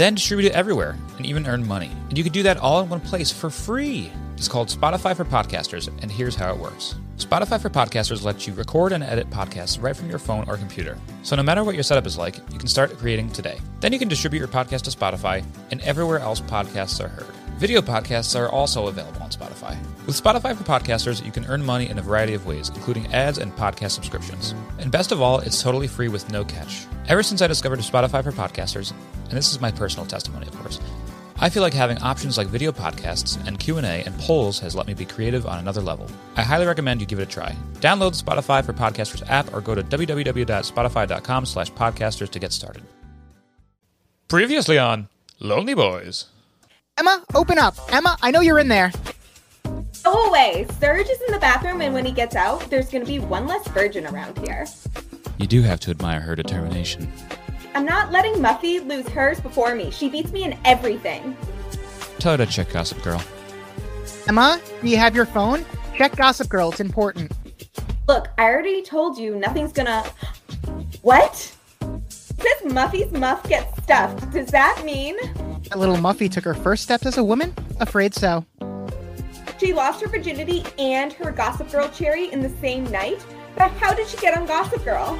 then distribute it everywhere and even earn money. And you can do that all in one place for free. It's called Spotify for Podcasters, and here's how it works. Spotify for Podcasters lets you record and edit podcasts right from your phone or computer. So no matter what your setup is like, you can start creating today. Then you can distribute your podcast to Spotify and everywhere else podcasts are heard. Video podcasts are also available on Spotify. With Spotify for Podcasters, you can earn money in a variety of ways, including ads and podcast subscriptions. And best of all, it's totally free with no catch. Ever since I discovered Spotify for Podcasters, and this is my personal testimony, of course, I feel like having options like video podcasts and Q&A and polls has let me be creative on another level. I highly recommend you give it a try. Download the Spotify for Podcasters app or go to www.spotify.com slash podcasters to get started. Previously on Lonely Boys. Emma, open up. Emma, I know you're in there. Go away. Serge is in the bathroom, and when he gets out, there's going to be one less virgin around here. You do have to admire her determination. I'm not letting Muffy lose hers before me. She beats me in everything. Tell her to check Gossip Girl. Emma, do you have your phone? Check Gossip Girl. It's important. Look, I already told you nothing's gonna. What? Says Muffy's muff gets stuffed. Does that mean That little Muffy took her first steps as a woman? Afraid so. she lost her virginity and her Gossip Girl cherry in the same night? But how did she get on Gossip Girl?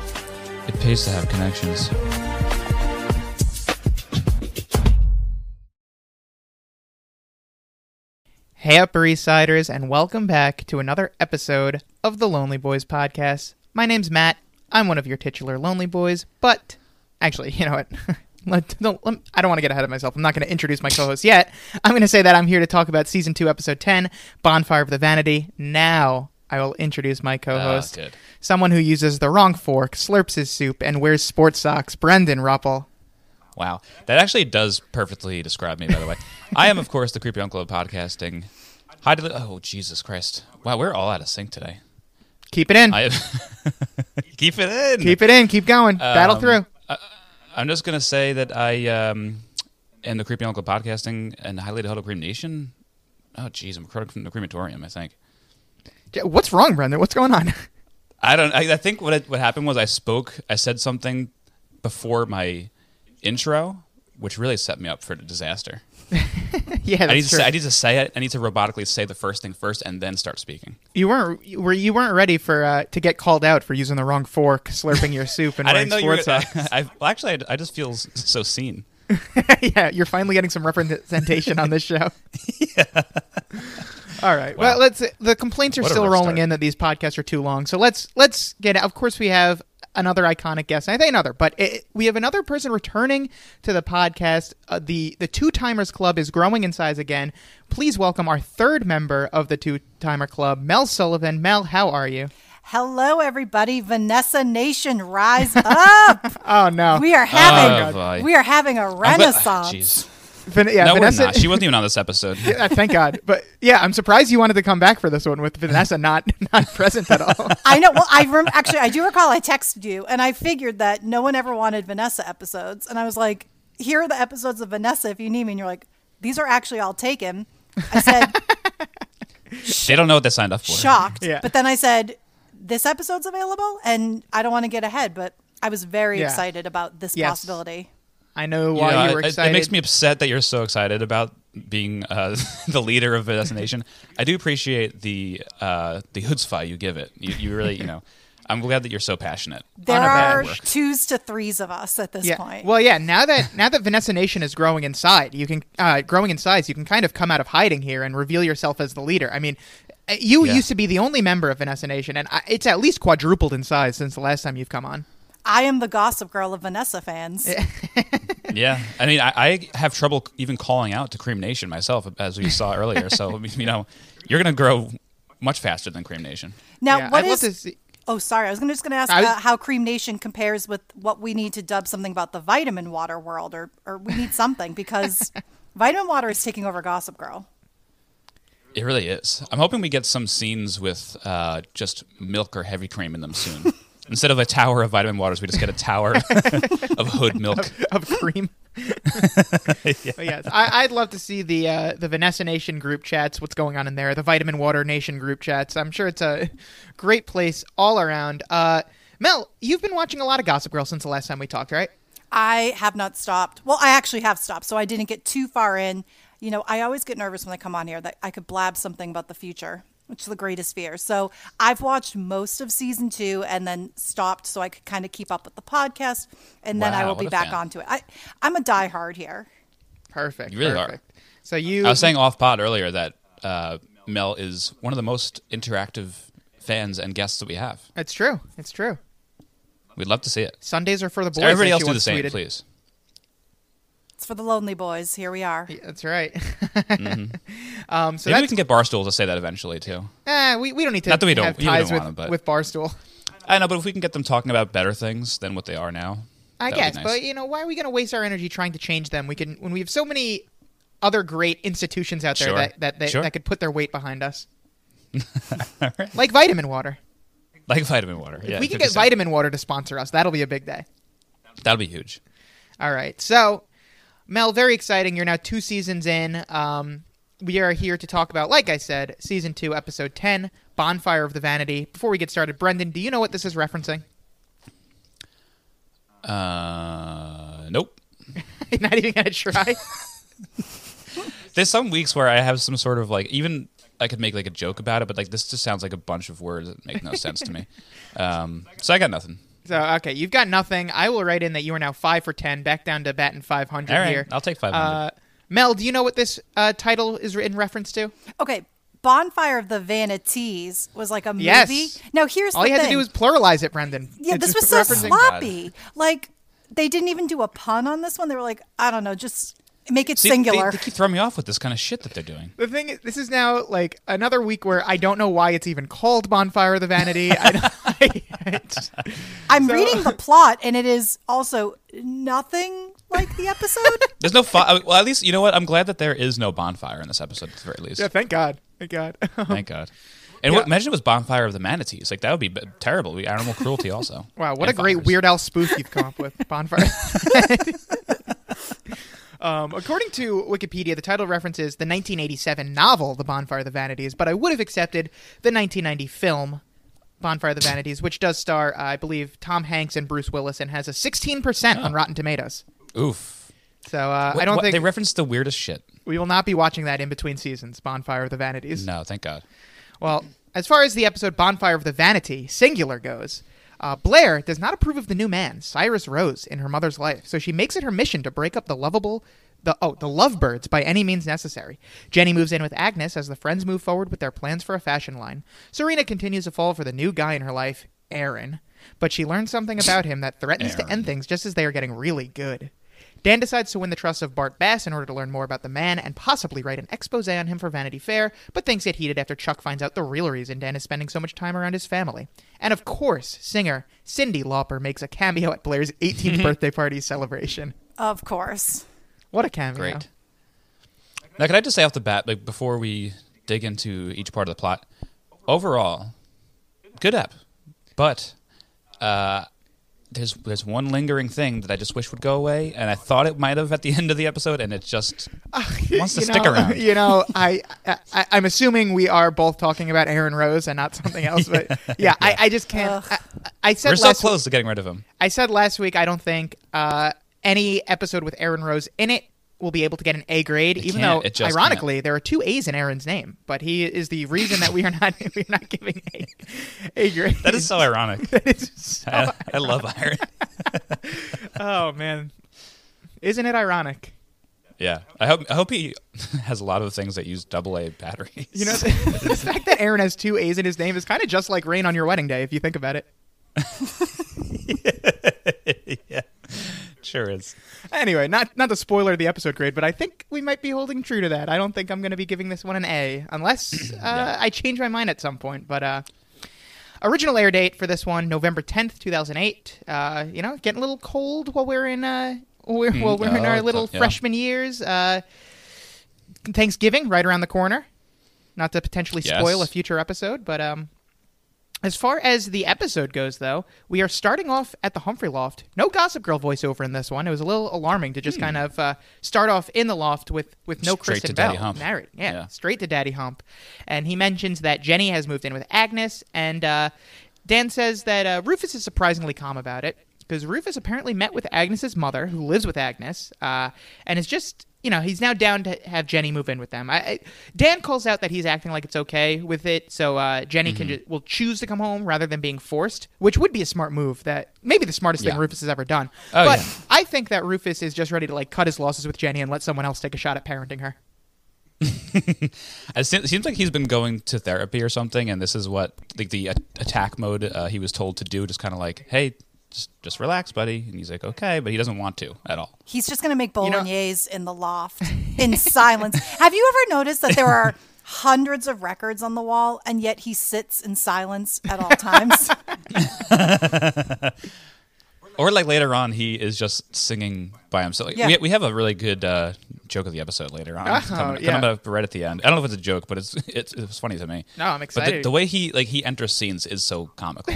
It pays to have connections. Hey, Upper East Siders, and welcome back to another episode of the Lonely Boys podcast. My name's Matt. I'm one of your titular Lonely Boys, but actually, you know what? Let, don't, let- I don't want to get ahead of myself. I'm not going to introduce my co-host yet. I'm going to say that I'm here to talk about season two, episode 10, Bonfire of the Vanity. Now I will introduce my co-host, good. someone who uses the wrong fork, slurps his soup, and wears sports socks. Brendan Ruppel. Wow. That actually does perfectly describe me, by the way. I am, of course, the creepy uncle of podcasting. Hi the. Oh, Jesus Christ. Wow, we're all out of sync today. Keep it in. I Keep it in. Keep it in. Keep going. Battle Um, through. I'm just going to say that I um, am the creepy uncle podcasting and highly to Huddle Cream Nation. Oh, jeez. I'm recording from the crematorium, I think. J- What's wrong, Brendan? What's going on? I don't. I, I think what it, what happened was I spoke. I said something before my intro, which really set me up for a disaster. yeah, I need, say, I need to say it. I need to robotically say the first thing first and then start speaking. You weren't you were you weren't ready for uh, to get called out for using the wrong fork, slurping your soup, and I wearing didn't know sports socks. I, well, actually, I, I just feel so seen. yeah, you're finally getting some representation on this show. yeah. All right. Well, let's. The complaints are What still rolling start. in that these podcasts are too long. So let's let's get. Of course, we have another iconic guest. I think another, but it, we have another person returning to the podcast. Uh, the the Two Timers Club is growing in size again. Please welcome our third member of the Two Timer Club, Mel Sullivan. Mel, how are you? Hello, everybody. Vanessa Nation, rise up. Oh no, We are having Oh, boy. we are having a I'm glad- renaissance. Jeez. Van- yeah, no, Vanessa. we're not. She wasn't even on this episode. Yeah, thank God. But yeah, I'm surprised you wanted to come back for this one with Vanessa not not present at all. I know. Well, I rem- actually I do recall I texted you, and I figured that no one ever wanted Vanessa episodes, and I was like, "Here are the episodes of Vanessa if you need me." And you're like, "These are actually all taken." I said, They don't know what they signed up for. shocked. Yeah. But then I said, "This episode's available," and I don't want to get ahead, but I was very Yeah. excited about this Yes. possibility. I know why know, you were excited. It, makes me upset that you're so excited about being uh, the leader of Vanessa Nation. I do appreciate the uh, the chutzpah you give it. You, you really, you know, I'm glad that you're so passionate. There On a bad are twos to threes of us at this yeah. point. Well, yeah. Now that now that Vanessa Nation is growing inside, you can uh, growing in size. You can kind of come out of hiding here and reveal yourself as the leader. I mean, uh, you Yeah. used to be the only member of Vanessa Nation, and it's at least quadrupled in size since the last time you've come on. I am the gossip girl of Vanessa fans. Yeah, I mean, I, I have trouble even calling out to Cream Nation myself, as we saw earlier. So you know, you're going to grow much faster than Cream Nation. Now, yeah, what I'd is? Oh, sorry. I was gonna, just going to ask I was- uh, how Cream Nation compares with what we need to dub something about the vitamin water world, or or we need something because vitamin water is taking over Gossip Girl. It really is. I'm hoping we get some scenes with uh, just milk or heavy cream in them soon. Instead of a tower of vitamin waters, we just get a tower of hood milk. of cream. But yes, I, I'd love to see the uh, the Vanessa Nation group chats. What's going on in there? The Vitamin Water Nation group chats. I'm sure it's a great place all around. Uh, Mel, you've been watching a lot of Gossip Girl since the last time we talked, right? I have not stopped. Well, I actually have stopped, so I didn't get too far in. You know, I always get nervous when I come on here that I could blab something about the future, which is the greatest fear. So I've watched most of season two and then stopped so I could kind of keep up with the podcast, and then I will be back fan. onto it. I, I'm a diehard here. Perfect. You really are. So you, I was saying off pod earlier that uh, Mel is one of the most interactive fans and guests that we have. it's true. It's true. We'd love to see it. Sundays are for the boys. Everybody else do the same, tweeted. please. It's for the lonely boys. Here we are. Yeah, That's right. Mm-hmm. um, so Maybe we can get Barstool to say that eventually too. eh, we, we don't need to Not that we don't- have we don't ties want with, them, but- with Barstool. I know, but if we can get them talking about better things than what they are now, I that would be guess, nice. but you know, why are we going to waste our energy trying to change them? We can when we have so many other great institutions out there Sure. that that, that, Sure. that could put their weight behind us, like vitamin water. like vitamin water. Yeah, if we can 50 get vitamin water to sponsor us, that'll be a big day. That'll be huge. All right, so Mel, very exciting. You're now two seasons in. Um, we are here to talk about, like I said, season two, episode ten, Bonfire of the Vanity. Before we get started, Brendan, do you know what this is referencing? Uh, nope. Not even gonna try. There's some weeks where I have some sort of like even I could make like a joke about it, but like this just sounds like a bunch of words that make no sense to me. Um, so I got nothing. So okay, you've got nothing. I will write in that you are now five for ten, back down to batting five hundred All right, here. I'll take 500. Uh, Mel, do you know what this uh, title is in reference to? Okay, Bonfire of the Vanities was like a movie. Yes. Now here's All the you had thing. to do was pluralize it, Brendan. Yeah, It's this was so referencing- sloppy. Like they didn't even do a pun on this one. They were like, I don't know, just make it See, singular. They, they keep throwing me off with this kind of shit that they're doing. The thing is, this is now like another week where I don't know why it's even called Bonfire of the Vanity. I don't, it's- I'm reading the plot, and it is also nothing like the episode. There's no fi- well, at least you know what? I'm glad that there is no bonfire in this episode at the very least. yeah, thank God. Thank God. Thank God. And what, imagine it was bonfire of the manatees. Like that would be b- terrible. It'd be animal cruelty also. Wow, what a And great fires. Weird Al spoof you've come up with, Bonfire. Um, according to Wikipedia, the title references the 1987 novel *The Bonfire of the Vanities*, but I would have accepted the 1990 film *Bonfire of the Vanities*, which does star, uh, I believe, Tom Hanks and Bruce Willis, and has a 16% on Rotten Tomatoes. Oof. So uh, What- I don't what- think they referenced the weirdest shit. we will not be watching that in between seasons. *Bonfire of the Vanities*. No, thank God. Well, as far as the episode Bonfire of the Vanity, singular, goes, uh, Blair does not approve of the new man, Cyrus Rose, in her mother's life, so she makes it her mission to break up the lovable. The, oh, the lovebirds by any means necessary. Jenny moves in with Agnes as the friends move forward with their plans for a fashion line. Serena continues to fall for the new guy in her life, Aaron, but she learns something about him that threatens to end things just as they are getting really good. Dan decides to win the trust of Bart Bass in order to learn more about the man and possibly write an expose on him for Vanity Fair, but things get heated after Chuck finds out the real reason Dan is spending so much time around his family. And of course, singer Cyndi Lauper makes a cameo at Blair's 18th birthday party celebration. of course. What a cameo. Great. Now, can I just say off the bat, like before we dig into each part of the plot, overall, good app, but uh, there's there's one lingering thing that I just wish would go away, and I thought it might have at the end of the episode, and it just wants to You stick know- around. You know, I, I I'm assuming we are both talking about Aaron Rose and not something else, but yeah, I, I just can't. I, I said We're so last close to getting rid of him. I said last week I don't think uh, any episode with Aaron Rose in it will be able to get an A grade, even though ironically there are two A's in Aaron's name, but he is the reason that we are not we're not giving A, A grade. That is so ironic. So- I, I love Iron. oh man, isn't it ironic? Yeah, I hope I hope he has a lot of things that use double A batteries. You know, the, the fact that Aaron has two A's in his name is kind of just like rain on your wedding day, if you think about it. Sure is. Anyway, not not to spoiler the episode grade, but I think we might be holding true to that. I don't think I'm going to be giving this one an A unless uh, I change my mind at some point. But uh, original air date for this one, November 10th, 2008. Uh, you know, getting a little cold while we're in uh, we're, while we're in our little yeah. freshman years. Uh, Thanksgiving right around the corner. Not to potentially spoil Yes. a future episode, but um, as far as the episode goes, though, we are starting off at the Humphrey Loft. No Gossip Girl voiceover in this one. It was a little alarming to just kind of uh, start off in the loft with with no Hmm. Straight Kristen to Daddy Bell Hump. married. Yeah, Yeah. straight to Daddy Hump. And he mentions that Jenny has moved in with Agnes, and uh, Dan says that uh, Rufus is surprisingly calm about it because Rufus apparently met with Agnes's mother, who lives with Agnes, uh, and is just. You know, he's now down to have Jenny move in with them. I, I, Dan calls out that he's acting like it's okay with it, so uh, Jenny can Mm-hmm. ju- will choose to come home rather than being forced, which would be a smart move. That maybe the smartest thing Rufus has ever done. Oh, but yeah. I think that Rufus is just ready to like cut his losses with Jenny and let someone else take a shot at parenting her. It seems, like he's been going to therapy or something, and this is what like the a- attack mode uh, he was told to do. Just kind of like, hey, just just relax, buddy. And he's like, okay, but he doesn't want to at all. He's just going to make know- bolognese in the loft in silence. Have you ever noticed that there are hundreds of records on the wall and yet he sits in silence at all times? Or like later on, he is just singing by himself. Yeah. We, we have a really good uh, joke of the episode later on. It's Oh, coming, yeah. coming up right at the end. I don't know if it's a joke, but it's it's, it's funny to me. No, I'm But excited. the, the way he like he enters scenes is so comical.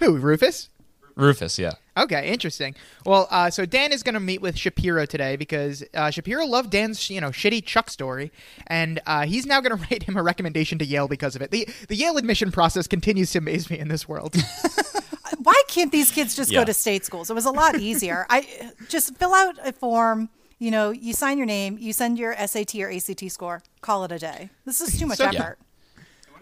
Who, Rufus? Rufus, yeah. Okay, interesting. Well, uh, so Dan is going to meet with Shapiro today because uh, Shapiro loved Dan's, you know, shitty Chuck story, and uh, he's now going to write him a recommendation to Yale because of it. the The Yale admission process continues to amaze me in this world. Why can't these kids just Yeah. go to state schools? It was a lot easier. I just fill out a form. You know, you sign your name, you send your SAT or ACT score, call it a day. This is too much So- Yeah.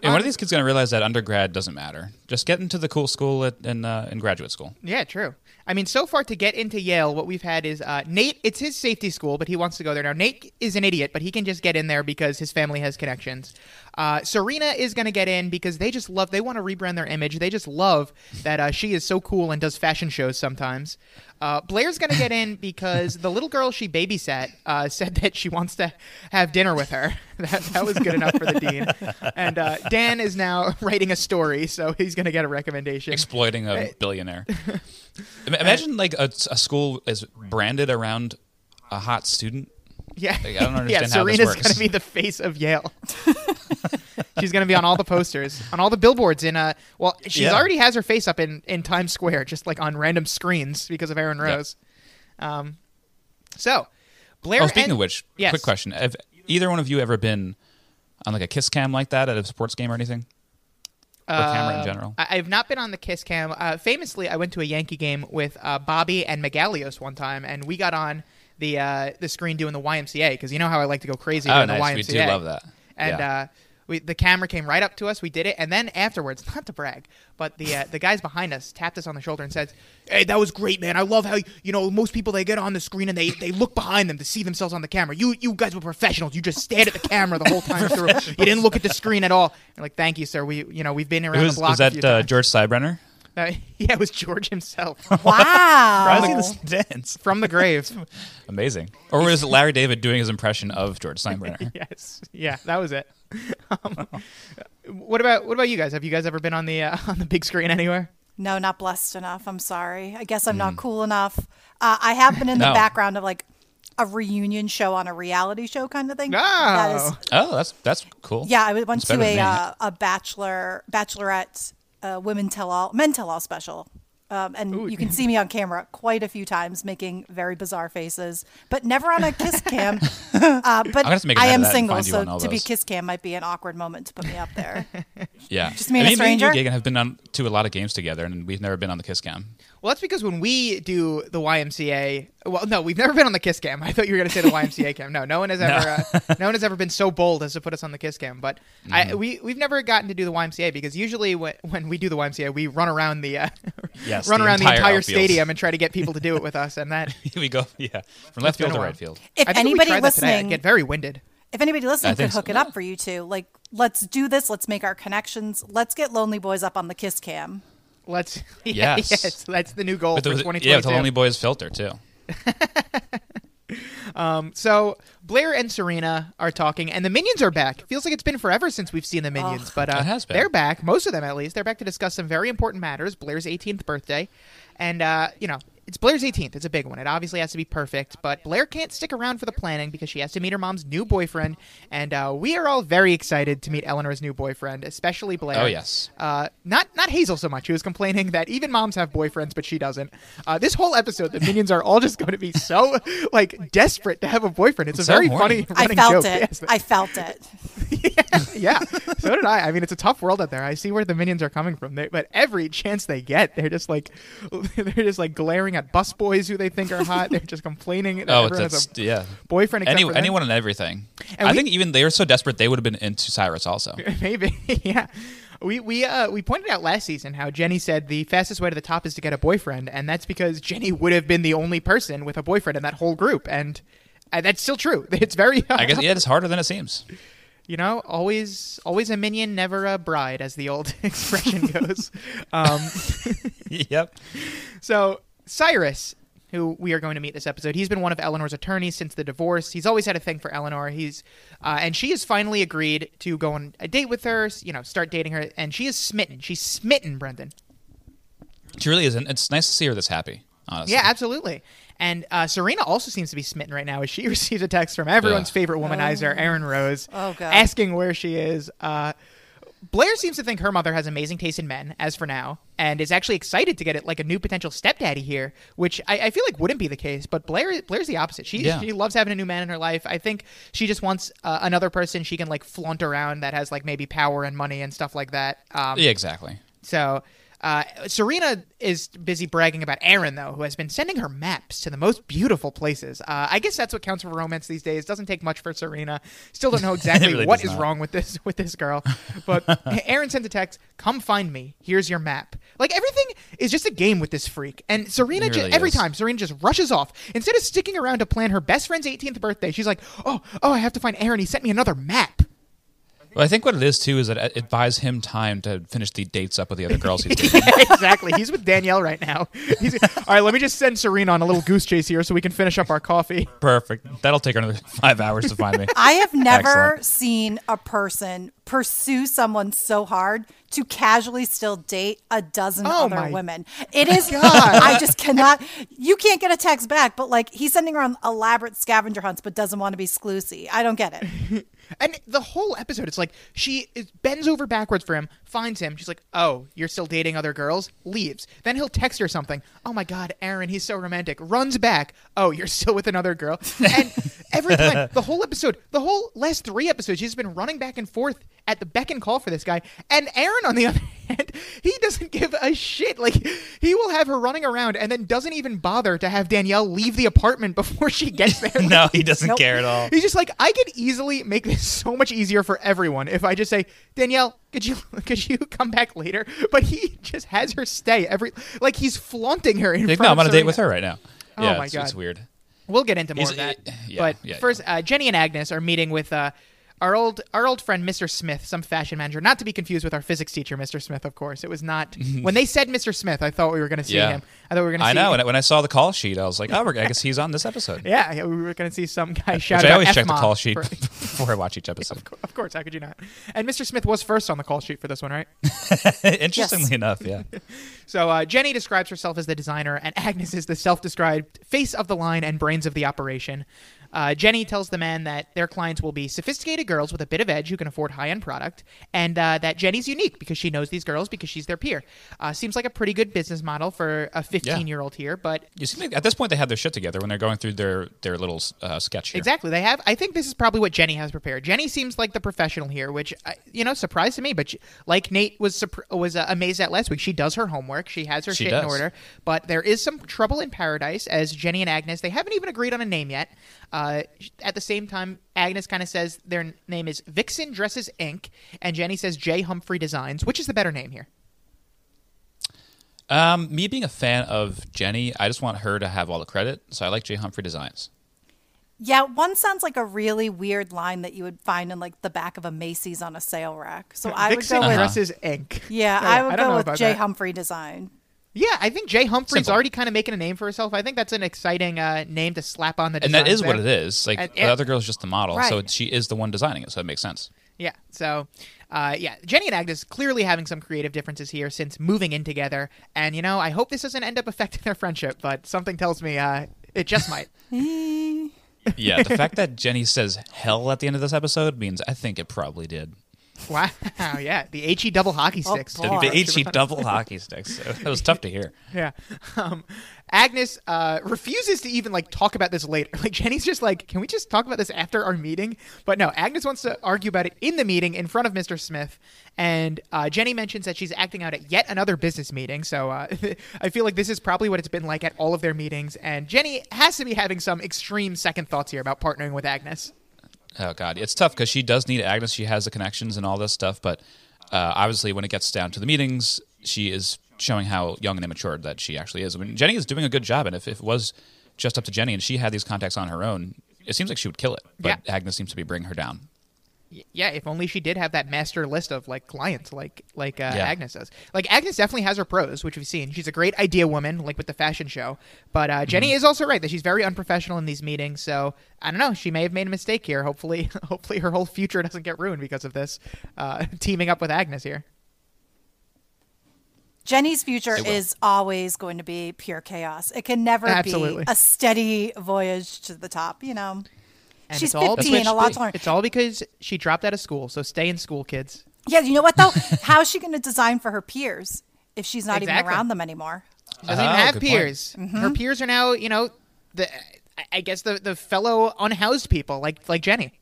And when are these kids going to realize that undergrad doesn't matter? Just get into the cool school at, in uh, in graduate school. Yeah, true. I mean, so far to get into Yale, what we've had is uh, Nate. It's his safety school, but he wants to go there now. Nate is an idiot, but he can just get in there because his family has connections. Uh, Serena is going to get in because they just love. They want to rebrand their image. They just love that uh, she is so cool and does fashion shows sometimes. Uh, Blair's going to get in because the little girl she babysat uh, said that she wants to have dinner with her. That, that was good enough for the dean. And uh, Dan is now writing a story, so he's going to get a recommendation. Exploiting a billionaire. Imagine like a, a school is branded around a hot student. Yeah, Like, I don't understand yeah, how this Serena's going to be the face of Yale. she's going to be on all the posters, on all the billboards. In uh, well, she Yeah. already has her face up in in Times Square, just like on random screens because of Aaron Yeah. Rose. Um, so Blair. Oh, speaking and- of which, yes. quick question: Have either one of you ever been on like a kiss cam like that at a sports game or anything, or camera in general? I, I've not been on the Kiss Cam. Uh, famously, I went to a Yankee game with uh, Bobby and Megalios one time, and we got on the uh, the screen doing the YMCA because you know how I like to go crazy Oh, during nice. the We do love that. And Yeah. uh, we, the camera came right up to us. We did it, and then afterwards, not to brag, but the uh, the guys behind us tapped us on the shoulder and said, "Hey, that was great, man. I love how you know most people they get on the screen and they, they look behind them to see themselves on the camera. You you guys were professionals. You just stared at the camera the whole time through. You didn't look at the screen at all. Like, thank you, sir. We you know we've been around was, the block. was that uh, times." George Steinbrenner? Uh, yeah, it was George himself Wow. this dance. from the grave. Amazing. Or was it Larry David doing his impression of George Steinbrenner? yes, yeah, that was it. Um, what about what about you guys? Have you guys ever been on the uh, on the big screen anywhere? No, not blessed enough. I'm sorry. I guess I'm not cool enough. Uh, I have been in the background of like a reunion show on a reality show kind of thing. That Oh. Oh, that's that's cool. yeah, I went That's to a uh, a bachelor bachelorette uh, women tell all men tell all special. Um, and you can see me on camera quite a few times making very bizarre faces, but never on a kiss cam. Uh, but gonna have to make a I note of am single, so to be kiss cam might be an awkward moment to put me up there. Yeah. Just me and a me stranger? and you, Gagan, have been on to a lot of games together, and we've never been on the kiss cam. Well, that's because when we do the YMCA, well, no, we've never been on the Kiss Cam. I thought you were going to say the YMCA Cam. No, no one has ever, uh, no one has ever been so bold as to put us on the Kiss Cam. But Mm-hmm. we we've never gotten to do the YMCA because usually when, when we do the YMCA, we run around the uh, Yes, run the around the entire entire outfield. stadium and try to get people to do it with us, and that Here we go, yeah, from left been field a to right field. If I think if we anybody tried that today, I'd listening, get very winded. if anybody listening could hook so. it up for you two, like let's do this. Let's make our connections. Let's get Lonely Boys up on the Kiss Cam. Let's yeah, Yes. yes, that's the new goal With for the, 2022. yeah, with the Lonely Boys filter too. So Blair and Serena are talking, and the minions are back. Feels like it's been forever since we've seen the minions, but uh, has been. they're back. Most of them, at least, they're back to discuss some very important matters. Blair's 18th birthday, and uh, you know. It's Blair's 18th. It's a big one. It obviously has to be perfect, but Blair can't stick around for the planning because she has to meet her mom's new boyfriend, and uh, we are all very excited to meet Eleanor's new boyfriend, especially Blair. Oh, yes. Uh, not not Hazel so much. Who was complaining that even moms have boyfriends, but she doesn't. Uh, this whole episode, the minions are all just going to be so like desperate to have a boyfriend. It's a So very horny. funny I felt joke. it. Yes. I felt it. yeah, so did I. I mean, it's a tough world out there. I see where the minions are coming from, they, but every chance they get, they're just like they're just like glaring at bus boys who they think are hot. They're just complaining. That Oh, that's a yeah. boyfriend. Any, anyone and everything. And I we- think even they were so desperate they would have been into Cyrus also. Maybe, yeah. We we uh we pointed out last season how Jenny said the fastest way to the top is to get a boyfriend, and that's because Jenny would have been the only person with a boyfriend in that whole group, and uh, that's still true. It's very I guess yeah, it's harder than it seems. You know always always a minion, never a bride, as the old expression goes. um, yep. so Cyrus. Who we are going to meet this episode? He's been one of Eleanor's attorneys since the divorce. He's always had a thing for Eleanor. He's, uh, and she has finally agreed to go on a date with her. You know, start dating her, and she is smitten. She's smitten, Brendan. She really isn't. It's nice to see her this happy. Honestly. Yeah, absolutely. And uh, Serena also seems to be smitten right now as she receives a text from everyone's Ugh. favorite womanizer, Aaron Rose, Oh, God. asking where she is. Uh, Blair seems to think her mother has amazing taste in men, as for now, and is actually excited to get it like a new potential stepdaddy here, which I, I feel like wouldn't be the case. But Blair, Blair's the opposite. She Yeah. she loves having a new man in her life. I think she just wants uh, another person she can like flaunt around that has like maybe power and money and stuff like that. Um, Yeah, exactly. so uh, Serena is busy bragging about Aaron, though, who has been sending her maps to the most beautiful places. Uh, I guess that's what counts for romance these days. Doesn't take much for Serena. Still don't know exactly really what is not. wrong with this with this girl. But Aaron sent a text, "Come find me. Here's your map." Like everything is just a game with this freak. And Serena, really every time Serena just rushes off instead of sticking around to plan her best friend's 18th birthday. She's like, "Oh, oh, I have to find Aaron. He sent me another map." Well, I think what it is too is that it buys him time to finish the dates up with the other girls he's dating. exactly. He's with Danielle right now. He's, all right, let me just send Serena on a little goose chase here so we can finish up our coffee. Perfect. That'll take another five hours to find me. I have never Excellent. seen a person pursue someone so hard to casually still date a dozen Oh other women. It is. God. I just cannot. You can't get a text back, but like he's sending her on elaborate scavenger hunts, but doesn't want to be sclusy. I don't get it. And the whole episode, it's like she is, bends over backwards for him, finds him. She's like, "Oh, you're still dating other girls?" Leaves. Then he'll text her something. "Oh my God, Aaron, he's so romantic." Runs back. "Oh, you're still with another girl?" And every time, the whole episode, the whole last three episodes, she's been running back and forth at the beck and call for this guy. And Aaron, on the other hand, he doesn't give a shit. Like he will have her running around and then doesn't even bother to have Danielle leave the apartment before she gets there. Like, no, he doesn't Nope. care at all. He's just like, I could easily make this so much easier for everyone if I just say, Danielle, could you could you come back later? But he just has her stay every like he's flaunting her in Like, front no, of I'm on a date with her right now. Oh yeah, my it's, God. it's weird. We'll get into more He's- of that. uh, yeah, but yeah, first, uh, Jenny and Agnes are meeting with uh, our old our old friend Mr. Smith, some fashion manager, not to be confused with our physics teacher, Mr. Smith. Of course, it was not. when they said Mr. Smith, I thought we were going to see Yeah. him. I thought we were going to I know. When I, when I saw the call sheet, I was like, oh, I guess he's on this episode. yeah, yeah, we were going to see some guy shout Which I out always check the call sheet for- before I watch each episode. Of course, how could you not? And Mr. Smith was first on the call sheet for this one, right? Interestingly Yes. enough, yeah. So uh, Jenny describes herself as the designer, and Agnes is the self-described face of the line and brains of the operation. Uh, Jenny tells the man that their clients will be sophisticated girls with a bit of edge who can afford high-end product, and uh, that Jenny's unique because she knows these girls because she's their peer. Uh, seems like a pretty good business model for a 15-year-old here, but You seem like at this point they have their shit together when they're going through their their little uh, sketch here. Exactly. They have. I think this is probably what Jenny has prepared. Jenny seems like the professional here, which uh, you know, surprised to me. But she, like Nate was was uh, amazed at last week, she does her homework. She has her She shit in order. But there is some trouble in paradise as Jenny and Agnes. They haven't even agreed on a name yet. Uh, at the same time, Agnes kind of says their name is Vixen Dresses Inc. and Jenny says J Humphrey Designs. Which is the better name here? Um, me being a fan of Jenny, I just want her to have all the credit. So I like J. Humphrey Designs. Yeah, one sounds like a really weird line that you would find in like the back of a Macy's on a sale rack. So I would Vixen go with Dresses Inc. yeah, Oh, I would don't go with about J that. Humphrey Design. Yeah, I think Jay Humphrey's Simple. already kind of making a name for herself. I think that's an exciting uh, name to slap on the. And that is designs is what it is. Like And- the yeah. other girl's just the model, so Right. she is the one designing it. So it makes sense. Yeah. So, uh, yeah, Jenny and Agnes clearly having some creative differences here since moving in together, and you know, I hope this doesn't end up affecting their friendship, but something tells me uh, it just might. Yeah, the fact that Jenny says hell at the end of this episode means I think it probably did. wow. Yeah. The he double hockey Oh, sticks. boy. The, the HE double hockey sticks. That was tough to hear. Yeah. Um, Agnes uh, refuses to even like talk about this later. Like Jenny's just like, can we just talk about this after our meeting? But no, Agnes wants to argue about it in the meeting in front of Mr. Smith. And uh, Jenny mentions that she's acting out at yet another business meeting. So uh, I feel like this is probably what it's been like at all of their meetings. And Jenny has to be having some extreme second thoughts here about partnering with Agnes. Oh god, it's tough because she does need Agnes. She has the connections and all this stuff, but uh, obviously, when it gets down to the meetings, she is showing how young and immature that she actually is. I mean, Jenny is doing a good job, and if, if it was just up to Jenny and she had these contacts on her own, it seems like she would kill it. But Yeah. Agnes seems to be bringing her down. Y- Yeah, if only she did have that master list of like clients, like like uh, Yeah. Agnes does. Like Agnes definitely has her pros, which we've seen. She's a great idea woman, like with the fashion show. But uh, Jenny Mm-hmm. is also right that she's very unprofessional in these meetings. So I don't know. She may have made a mistake here. Hopefully, hopefully her whole future doesn't get ruined because of this uh, teaming up with Agnes here. Jenny's future is always going to be pure chaos. It can never Absolutely. be a steady voyage to the top, you know. And She's it's all 15, because a lot she- to learn. It's all because she dropped out of school. So stay in school, kids. Yeah, you know what though? How is she going to design for her peers if she's not Exactly. even around them anymore? She doesn't Oh, even have peers. Mm-hmm. Her peers are now, you know, the I- I guess the the fellow unhoused people like like Jenny.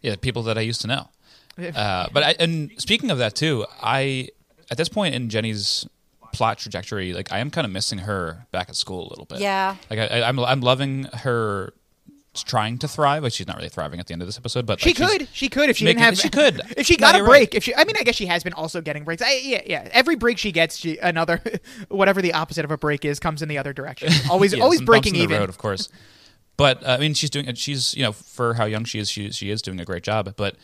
Yeah, people that I used to know. Uh, but I, and speaking of that too, I at this point in Jenny's plot trajectory, like I am kind of missing her back at school a little bit. Yeah. like I, I, I'm I'm loving her trying to thrive. Like she's not really thriving at the end of this episode, but She like, could. She could if she making- didn't have. she could. If she No, got a break. right. If she, I mean, I guess she has been also getting breaks. I, yeah, yeah. Every break she gets, she, another, whatever the opposite of a break is, comes in the other direction. Always, Yeah, always breaking even. road, of course. But uh, I mean, she's doing. She's you know, for how young she is, she she is doing a great job. But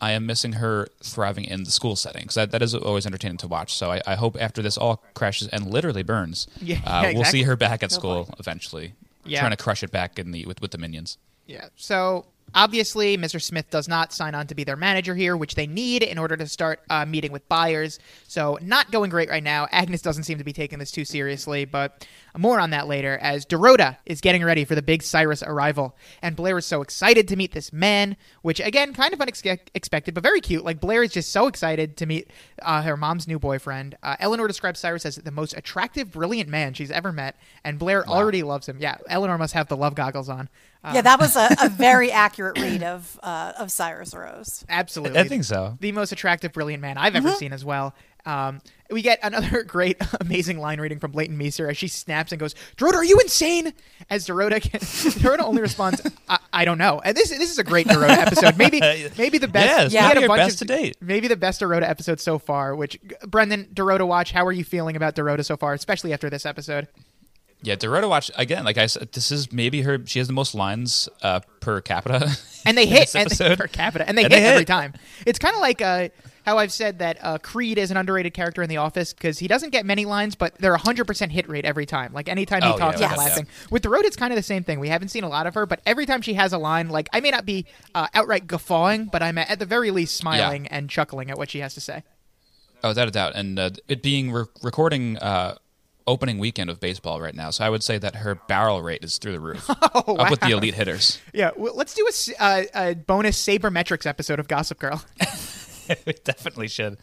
I am missing her thriving in the school setting because that, that is always entertaining to watch. So I, I hope after this all crashes and literally burns, Yeah, uh, yeah, we'll see her back at school eventually, Yeah. trying to crush it back in the with, with the minions. Yeah. So obviously, Mr. Smith does not sign on to be their manager here, which they need in order to start uh, meeting with buyers. So not going great right now. Agnes doesn't seem to be taking this too seriously, but more on that later. As Dorota is getting ready for the big Cyrus arrival, and Blair is so excited to meet this man, which again, kind of unexpected, but very cute. Like Blair is just so excited to meet uh, her mom's new boyfriend. Uh, Eleanor describes Cyrus as the most attractive, brilliant man she's ever met, and Blair already loves him. Yeah, Eleanor must have the love goggles on. Uh, yeah, that was a, a very accurate read of uh, of Cyrus Rose. Absolutely. I think so. The most attractive, brilliant man I've ever seen as well. Um, we get another great, amazing line reading from Leighton Meester as she snaps and goes, Dorota, are you insane? As Dorota, Dorota only responds, I, I don't know. And this this is a great Dorota episode. Maybe maybe the best. Yes, we had maybe a bunch best of- to date. Maybe the best Dorota episode so far. Which Brendan, Dorota watch. How are you feeling about Dorota so far, especially after this episode? Yeah, Dorota watch again. Like I said, this is maybe her. She has the most lines uh, per capita, and they hit and they, per capita, and they And hit they every time. It's kind of like uh, how I've said that uh, Creed is an underrated character in The Office because he doesn't get many lines, but they're 100% hit rate every time. Like anytime he Oh, talks, yeah, I'm yes. laughing. With Dorota, it's kind of the same thing. We haven't seen a lot of her, but every time she has a line, like I may not be uh, outright guffawing, but I'm at the very least smiling and chuckling at what she has to say. Oh, without a doubt. And uh, it being re- recording uh, opening weekend of baseball right now, so I would say that her barrel rate is through the roof. Oh, Up with the elite hitters. Yeah, well, let's do a s- uh, a bonus sabermetrics episode of Gossip Girl. we definitely should.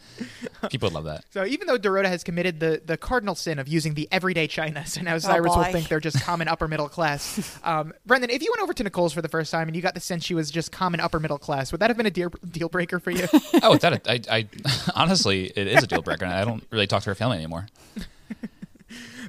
People love that. So even though Dorota has committed the, the cardinal sin of using the everyday China, so now Cyrus will think they're just common upper middle class. Um, Brendan, if you went over to Nicole's for the first time and you got the sense she was just common upper middle class, would that have been a deal, deal breaker for you? Oh, without a, I, I honestly, it is a deal breaker. And I don't really talk to her family anymore.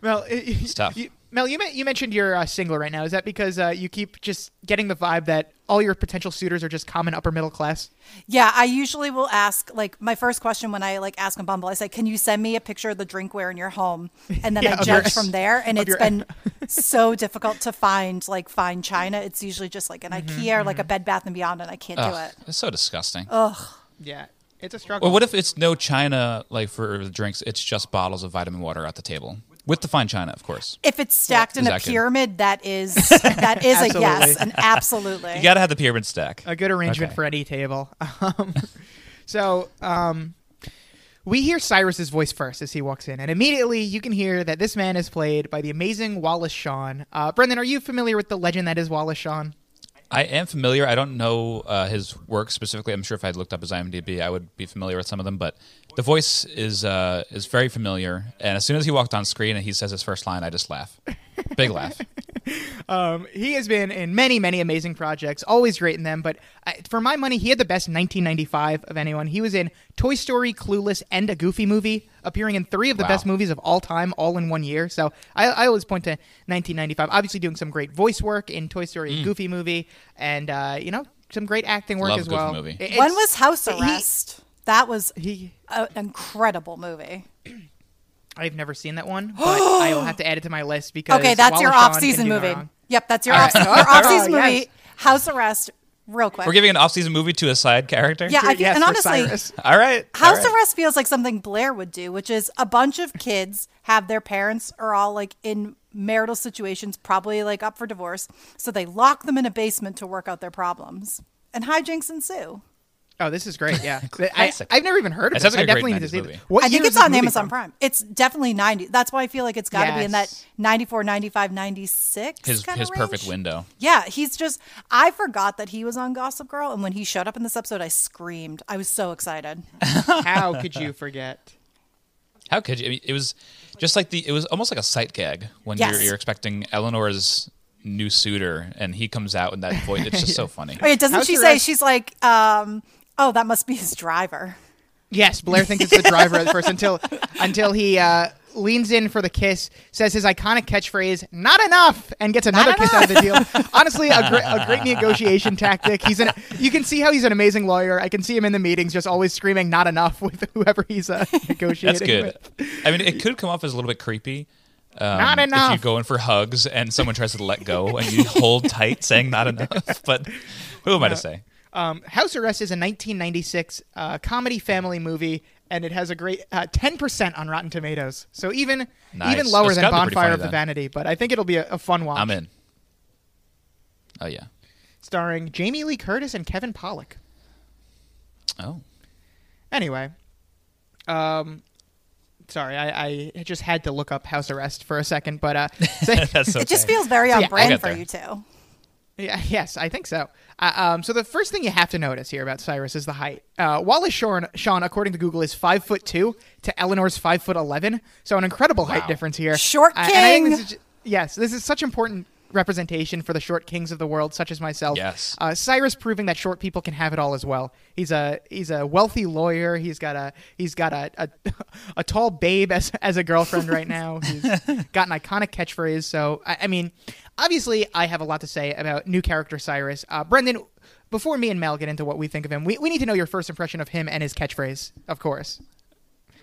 Mel, it's tough. You, Mel, you, you mentioned you're uh, single right now. Is that because uh, you keep just getting the vibe that all your potential suitors are just common upper middle class? Yeah, I usually will ask like my first question when I like ask on Bumble. I say, "Can you send me a picture of the drinkware in your home?" And then Yeah, I of your- judge from there. And of it's your- been so difficult to find like fine china. It's usually just like an Mm-hmm, IKEA or like a Bed Bath and Beyond, and I can't do it. it's so disgusting. Ugh. Yeah, it's a struggle. Well, what if it's no china like for the drinks? It's just bottles of vitamin water at the table. With the fine china, of course. If it's stacked in Is a that good? pyramid, that is that is a yes, Absolutely. and absolutely. You got to have the pyramid stack. a good arrangement Okay. for any table. Um, so um, we hear Cyrus's voice first as he walks in, and immediately you can hear that this man is played by the amazing Wallace Shawn. Uh, Brendan, are you familiar with the legend that is Wallace Shawn? I am familiar. I don't know uh, his work specifically. I'm sure if I looked up his IMDb, I would be familiar with some of them. But the voice is uh, is very familiar. And as soon as he walked on screen and he says his first line, I just laugh, big laugh. Um, he has been in many, many amazing projects, always great in them. But uh, for my money, he had the best 1995 of anyone. He was in Toy Story, Clueless, and a Goofy movie, appearing in three of the Wow. best movies of all time, all in one year. So I, I always point to 1995. Obviously, doing some great voice work in Toy Story and Goofy movie, and uh, you know some great acting work Mm. Love as Goofy well. movie. It- When was House he- Arrest? That was He, an incredible movie. I've never seen that one, but I will have to add it to my list because Okay, that's your Wallace Shawn off-season can no movie. Yep, that's your off right. your off-season Oh, movie. yes. House Arrest, real quick. We're giving an off-season movie to a side character. yeah, I feel, yes, and honestly, Cyrus. All right. all House right. Arrest feels like something Blair would do, which is a bunch of kids have their parents are all like in marital situations, probably like up for divorce, so they lock them in a basement to work out their problems, and hijinks ensue. Oh, this is great. Yeah, I, Classic. I've never even heard of That this. sounds like I a great definitely need to see movie. What I think it's on Amazon from? Prime. It's definitely 90. That's why I feel like it's got to be in that Yes. 94, 95, 96 His kinda his perfect window. Yeah, he's just. I forgot that he was on Gossip Girl, and when he showed up in this episode, I screamed. I was so excited. How could you forget? How could you? I mean, it was just like the. It was almost like a sight gag when Yes. you're, you're expecting Eleanor's new suitor, and he comes out in that voice. It's just so funny. Wait, doesn't House she say Arrest- she's like, um, oh, that must be his driver? Yes, Blair thinks it's the driver at first until until he uh, leans in for the kiss, says his iconic catchphrase "Not enough," and gets another kiss out of the deal. Honestly, a great a great negotiation tactic. He's an you can see how he's an amazing lawyer. I can see him in the meetings just always screaming "Not enough" with whoever he's uh, negotiating. That's good. with. I mean, it could come off as a little bit creepy. Um, Not If enough. you go in for hugs and someone tries to let go and you hold tight, saying "not enough," but who am I to say? Um, House Arrest is a 1996 uh, comedy family movie, and it has a great uh, 10% on Rotten Tomatoes. So even Nice. even lower It's than gotta be pretty Bonfire funny of the then. Vanity. But I think it'll be a, a fun watch. I'm in. Oh yeah. Starring Jamie Lee Curtis and Kevin Pollak. Oh. Anyway, um, sorry, I, I just had to look up House Arrest for a second, but uh, so- That's okay. It just feels very on yeah, brand for you two. Yeah, yes, I think so. Uh, um, so the first thing you have to notice here about Cyrus is the height. Uh, Wallace Shawn, Shawn, according to Google, is five foot two to Eleanor's five foot eleven, so an incredible height difference here. Short Uh, and I think king. this is yes, this is such important representation for the short kings of the world, such as myself. Yes. Uh, Cyrus proving that short people can have it all as well. He's a he's a wealthy lawyer. He's got a he's got a a, a tall babe as as a girlfriend right now. He's got an iconic catchphrase. So I, I mean, obviously, I have a lot to say about new character Cyrus. Uh, Brendan, before me and Mel get into what we think of him, we, we need to know your first impression of him and his catchphrase, of course.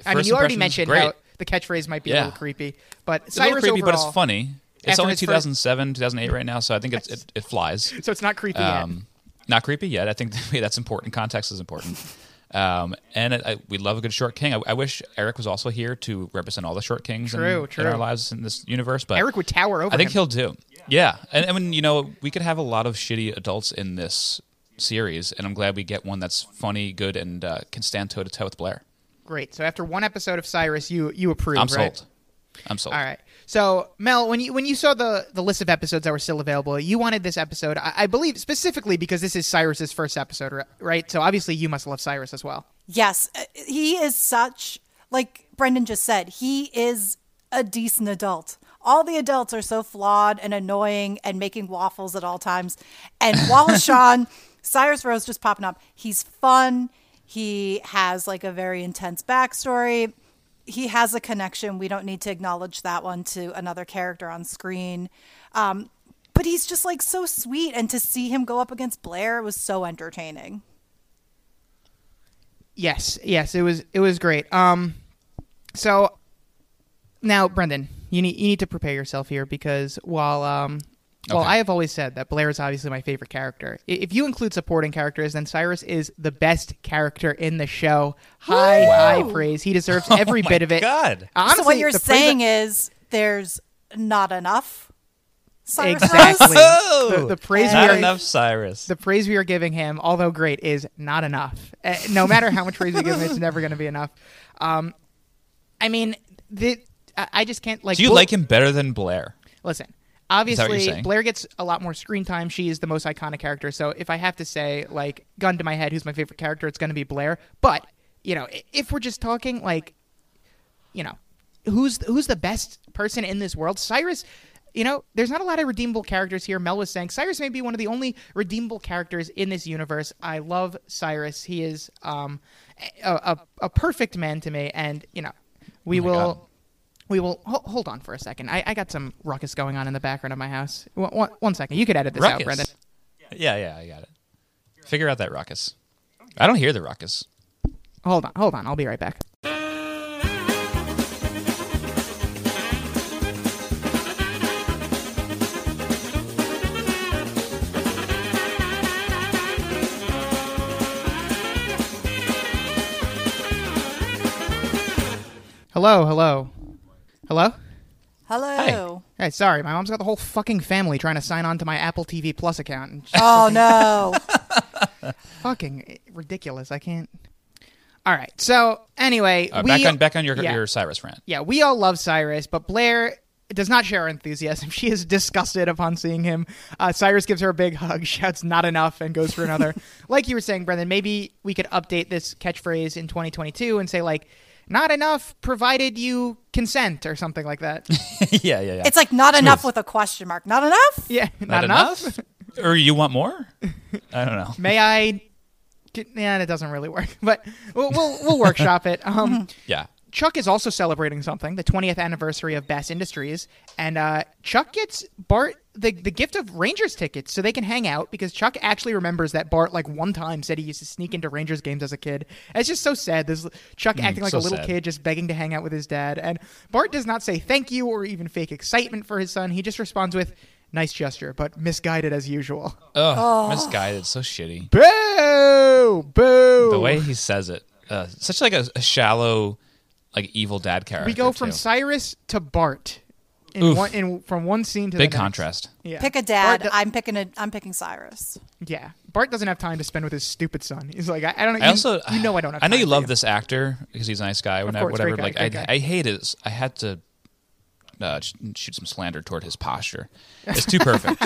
I mean, you already mentioned how the catchphrase might be a little creepy, but It's a little Cyrus creepy, but it's funny. It's after only his first- 2007, 2008 right now, so I think it's, it, it flies. So it's not creepy yet. Um, not creepy yet. I think that's important. Context is important. Um, and I, we love a good short king. I, I wish Eric was also here to represent all the short kings in, True, in our lives in this universe. But Eric would tower over I think him. he'll do. Yeah, and I mean, you know, we could have a lot of shitty adults in this series, and I'm glad we get one that's funny, good, and uh, can stand toe to toe with Blair. Great. So after one episode of Cyrus, you you approve, I'm right? sold. I'm sold. All right. So Mel, when you when you saw the the list of episodes that were still available, you wanted this episode, I, I believe, specifically because this is Cyrus's first episode, right? So obviously you must love Cyrus as well. Yes, uh, he is such like Brendan just said. He is a decent adult. All the adults are so flawed and annoying and making waffles at all times. And Wallace Shawn, Cyrus Rose just popping up. He's fun. He has like a very intense backstory. He has a connection. We don't need to acknowledge that one to another character on screen. Um, but he's just like so sweet. And to see him go up against Blair was so entertaining. Yes, yes, it was it was great. Um, so now, Brendan, you need you need to prepare yourself here because while um, well, Okay. I have always said that Blair is obviously my favorite character. If you include supporting characters, then Cyrus is the best character in the show. High, high praise. He deserves every Oh my bit of it. God. Honestly, so what you're the praise saying that- is there's not enough. Cyrus Exactly. Rose. the, the praise we Not are enough Cyrus. the praise we are giving him, although great, is not enough. Uh, no matter how much praise we give him, it's never going to be enough. Um, I mean, the, I I just can't like. Do you Bull- like him better than Blair? Listen, that what you're obviously? Blair gets a lot more screen time. She is the most iconic character. So if I have to say, like, gun to my head, who's my favorite character, it's going to be Blair. But you know, if we're just talking like, you know, who's who's the best person in this world? Cyrus. You know, there's not a lot of redeemable characters here. Mel was saying Cyrus may be one of the only redeemable characters in this universe. I love Cyrus. He is um, a, a, a perfect man to me, and you know, we Oh will. God. We will ho- hold on for a second. I, I got some ruckus going on in the background of my house. One, one, one second. You could edit this out, ruckus. Brendan. Yeah, yeah, I got it. Figure out that ruckus. I don't hear the ruckus. Hold on, hold on. I'll be right back. Hello, hello, hello. Hello. Hey, sorry, my mom's got the whole fucking family trying to sign on to my Apple TV Plus account. And Oh no. fucking ridiculous. I can't. All right. So anyway, Uh, we, back on back on your yeah. your Cyrus rant. yeah, we all love Cyrus, but Blair does not share our enthusiasm. She is disgusted upon seeing him. Uh, Cyrus gives her a big hug, shouts "not enough," and goes for another. like you were saying, Brendan, maybe we could update this catchphrase in 2022 and say like, "Not enough, provided you consent" or something like that. yeah, yeah, yeah. It's like not Smooth. enough with a question mark. Not enough? yeah, not, enough? or you want more? I don't know. May I? Yeah, it doesn't really work, but we'll we'll, we'll workshop it. Um, Yeah. Chuck is also celebrating something, the 20th anniversary of Bass Industries, and uh, Chuck gets Bart the, the gift of Rangers tickets so they can hang out because Chuck actually remembers that Bart like one time said he used to sneak into Rangers games as a kid. It's just so sad. There's Chuck acting like so a little sad. kid just begging to hang out with his dad, and Bart does not say thank you or even fake excitement for his son. He just responds with nice gesture, but misguided as usual. Ugh, misguided. So shitty. Boo! Boo! The way he says it, uh, such like a, a shallow, like evil dad character. we go from too. Cyrus to Bart in Oof. one in from one scene to big the next. Big contrast. Yeah. Pick a dad. Bart, do- I'm picking a I'm picking Cyrus. yeah, Bart doesn't have time to spend with his stupid son. He's like, I, I don't know. I you, also, you know, I don't have. I know time you for love this actor because he's a nice guy. Whatever, course, whatever. guy, like I, guy. I hate his. I had to uh, shoot some slander toward his posture. It's too perfect.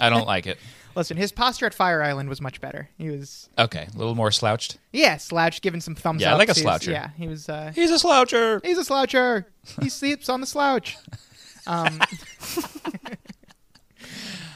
I don't like it. Listen, his posture at Fire Island was much better. He was, Okay, a little more slouched. yeah, slouched, giving some thumbs Yeah, I up. like a He's- sloucher. Yeah, he was. Uh, He's a sloucher. he's a sloucher. he sleeps on the slouch. Um,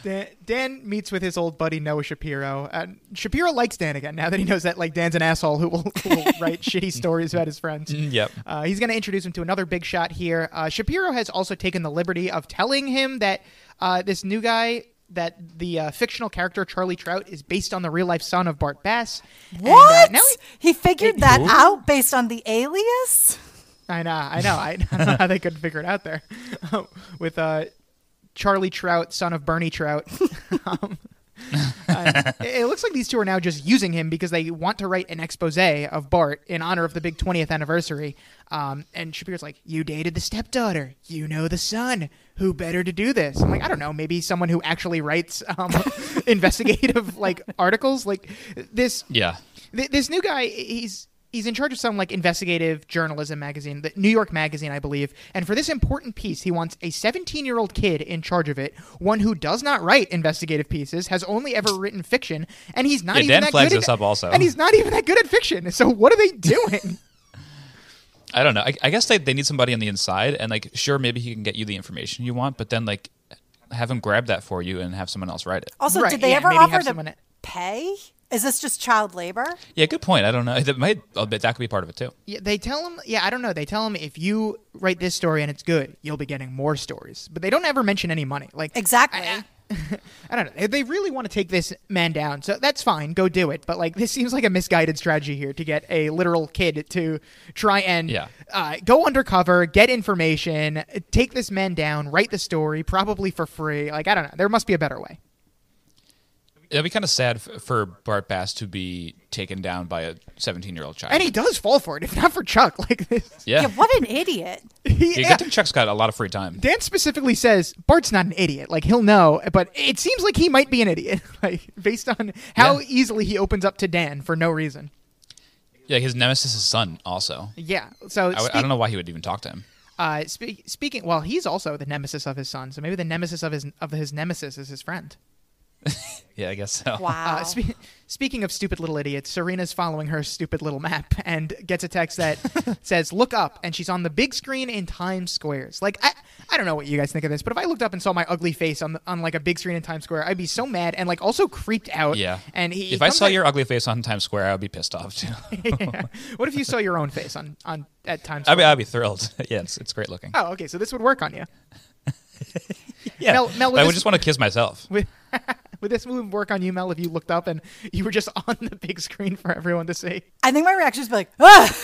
Dan, Dan meets with his old buddy Noah Shapiro. And Shapiro likes Dan again now that he knows that like Dan's an asshole who will, who will write shitty stories about his friends. Mm, Yep. Uh, he's going to introduce him to another big shot here. Uh, Shapiro has also taken the liberty of telling him that uh, this new guy, that the uh, fictional character Charlie Trout, is based on the real life son of Bart Bass. And, uh, What? now he figured that out based on the alias? I know, I know, I, I don't know how they could figure it out there with uh, Charlie Trout, son of Bernie Trout. um, uh, it it looks like these two are now just using him because they want to write an expose of Bart in honor of the big 20th anniversary. Um, and Shapiro's like, "You dated the stepdaughter. You know the son. Who better to do this?" I'm like, "I don't know. Maybe someone who actually writes um, investigative like articles like this." Yeah. Th- this new guy he's he's in charge of some like investigative journalism magazine the new york magazine i believe and for this important piece he wants a 17 year old kid in charge of it one who does not write investigative pieces has only ever written fiction and he's not Yeah, even Dan that flags good this at, up also. and he's not even that good at fiction so what are they doing I don't know. I, I guess they, they need somebody on the inside, and like, sure, maybe he can get you the information you want, but then like, have him grab that for you and have someone else write it. Also, Right, did they yeah, ever offer someone to at- pay? Is this just child labor? Yeah, good point. I don't know. That might. I'll bet that could be part of it too. yeah, they tell him yeah i don't know they tell him if you write this story and it's good you'll be getting more stories but they don't ever mention any money like Exactly. I don't know. They really want to take this man down, so that's fine. Go do it. But like, this seems like a misguided strategy here to get a literal kid to try and Yeah. uh, go undercover, get information, take this man down, write the story, probably for free. Like, I don't know. There must be a better way. It'd be kind of sad f- for Bart Bass to be taken down by a 17 year old child. And he does fall for it, if not for Chuck. Like this, yeah. Yeah, what an idiot. he, Yeah, good thing Chuck's got a lot of free time. Dan specifically says Bart's not an idiot. Like he'll know, but it seems like he might be an idiot. Like based on how Yeah. easily he opens up to Dan for no reason. Yeah, his nemesis' is son also. Yeah. So I, w- I speak- don't know why he would even talk to him. Uh, spe- speaking, well, he's also the nemesis of his son. So maybe the nemesis of his of his nemesis is his friend. Yeah, I guess so. Wow. Uh, spe- speaking of stupid little idiots, Serena's following her stupid little map and gets a text that says "Look up," and she's on the big screen in Times Squares. Like I, I don't know what you guys think of this, but if I looked up and saw my ugly face on the, on like a big screen in Times Square, I'd be so mad and like also creeped out. Yeah. And he, if I saw at- your ugly face on Times Square, I would be pissed off too. Yeah. what if you saw your own face on on at Times I'd Square? be, I'd be thrilled. yeah, it's, it's great looking. oh, okay. So this would work on you. yeah, Mel- Mel, would I would this- just want to kiss myself. Would, would this move work on you, Mel, if you looked up and you were just on the big screen for everyone to see? I think my reaction is be like, ah!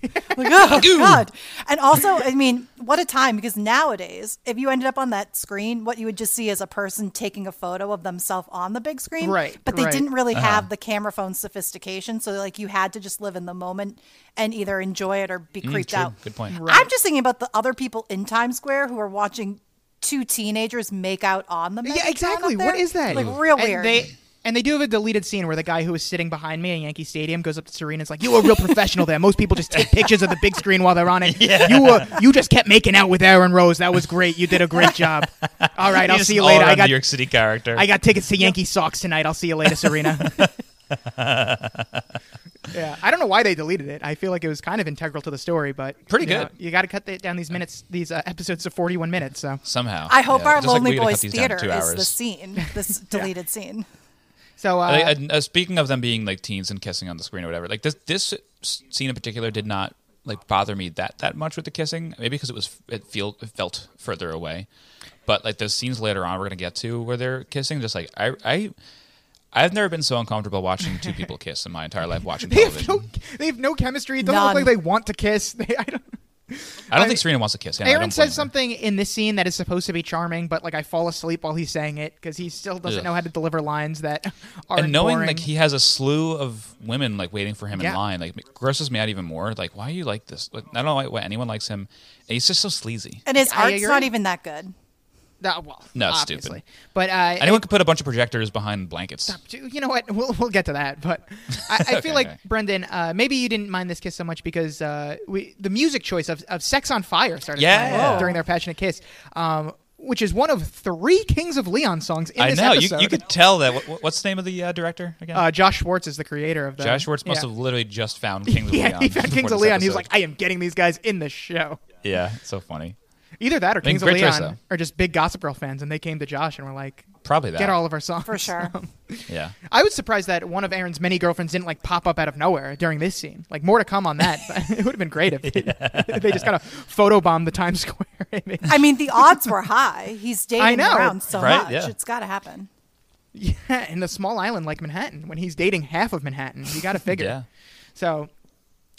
like, oh, God. And also, I mean, what a time because nowadays, if you ended up on that screen, what you would just see is a person taking a photo of themselves on the big screen. Right, But they right. didn't really have the camera phone sophistication. So, like, you had to just live in the moment and either enjoy it or be creeped true. out. Good point. I'm just thinking about the other people in Times Square who are watching two teenagers make out on the Yeah, exactly. What is that? Like, real And weird. They, and they do have a deleted scene where the guy who was sitting behind me in Yankee Stadium goes up to Serena and is like, "You were a real professional there. Most people just take pictures of the big screen while they're on it. You were, you just kept making out with Aaron Rose. That was great. You did a great job. All right, I'll see you later. I got New York City character. I got tickets to Yankee Sox tonight. I'll see you later, Serena. yeah, I don't know why they deleted it. I feel like it was kind of integral to the story, but Pretty you know, good. you got to cut the, down these minutes, these uh, episodes to forty-one minutes. So, Somehow. I hope Yeah, our just like Lonely we Boys these down to theater is hours. the scene, this deleted scene. so uh, Like, uh, uh, speaking of them being like teens and kissing on the screen or whatever, like this this scene in particular did not like bother me that that much with the kissing. Maybe because it was it feel it felt further away, but like those scenes later on we're gonna get to where they're kissing, just like I I. I've never been so uncomfortable watching two people kiss in my entire life watching they have television. no, they have no chemistry. It doesn't None. look like they want to kiss. They, I don't. I don't I- think Serena wants to kiss him. Aaron says her. something in this scene that is supposed to be charming, but like I fall asleep while he's saying it because he still doesn't Ugh. know how to deliver lines that are and knowing boring. like he has a slew of women like waiting for him Yeah. in line like it grosses me out even more like why are you like this like, i don't know why, why anyone likes him and he's just so sleazy And his art's agree. not even that good. Uh, well, No, obviously. stupid. But uh, anyone could put a bunch of projectors behind blankets you know what? We'll, we'll get to that. But I, I feel like okay. Brendan, uh, maybe you didn't mind this kiss so much because uh, we the music choice of, of "Sex on Fire" started Yeah. during their passionate kiss, um, which is one of three Kings of Leon songs in i this know you, episode. you could tell that what, what's the name of the uh, director again uh, Josh Schwartz is the creator of the. josh schwartz must yeah. have literally just found kings of Yeah, leon he found Kings of Leon. He was like, I am getting these guys in the show. yeah it's so funny Either that or Kings of great choice, Leon though. are just big Gossip Girl fans, and they came to Josh and were like, probably that "Get all of our songs." For sure. yeah I was surprised that one of Aaron's many girlfriends didn't like pop up out of nowhere during this scene. Like more to come on that. But it would have been great if they, they just kind of photobombed the Times Square image. I mean, the odds were high. He's dating I know. around so Right, much. yeah. It's got to happen. Yeah, in a small island like Manhattan, when he's dating half of Manhattan, you got to figure. yeah So.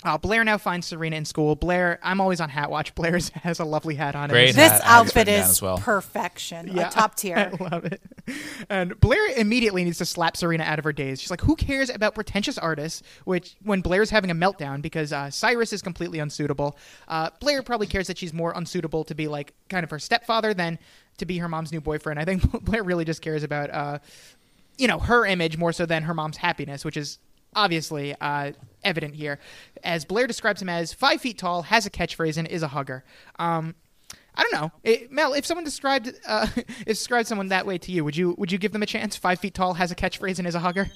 Uh, Blair now finds Serena in school. Blair, I'm always on hat watch. Blair has a lovely hat on. Great this This hat. I outfit is as well. perfection. Yeah. A top tier. I love it. And Blair immediately needs to slap Serena out of her daze. She's like, "Who cares about pretentious artists?" Which, when Blair's having a meltdown because uh, Cyrus is completely unsuitable, uh, Blair probably cares that she's more unsuitable to be like kind of her stepfather than to be her mom's new boyfriend. I think Blair really just cares about, uh, you know, her image more so than her mom's happiness, which is obviously uh, evident here, as Blair describes him as five feet tall, has a catchphrase, and is a hugger. Um, I don't know, It- Mel. If someone described uh, if described someone that way to you, would you would you give them a chance? Five feet tall, has a catchphrase, and is a hugger.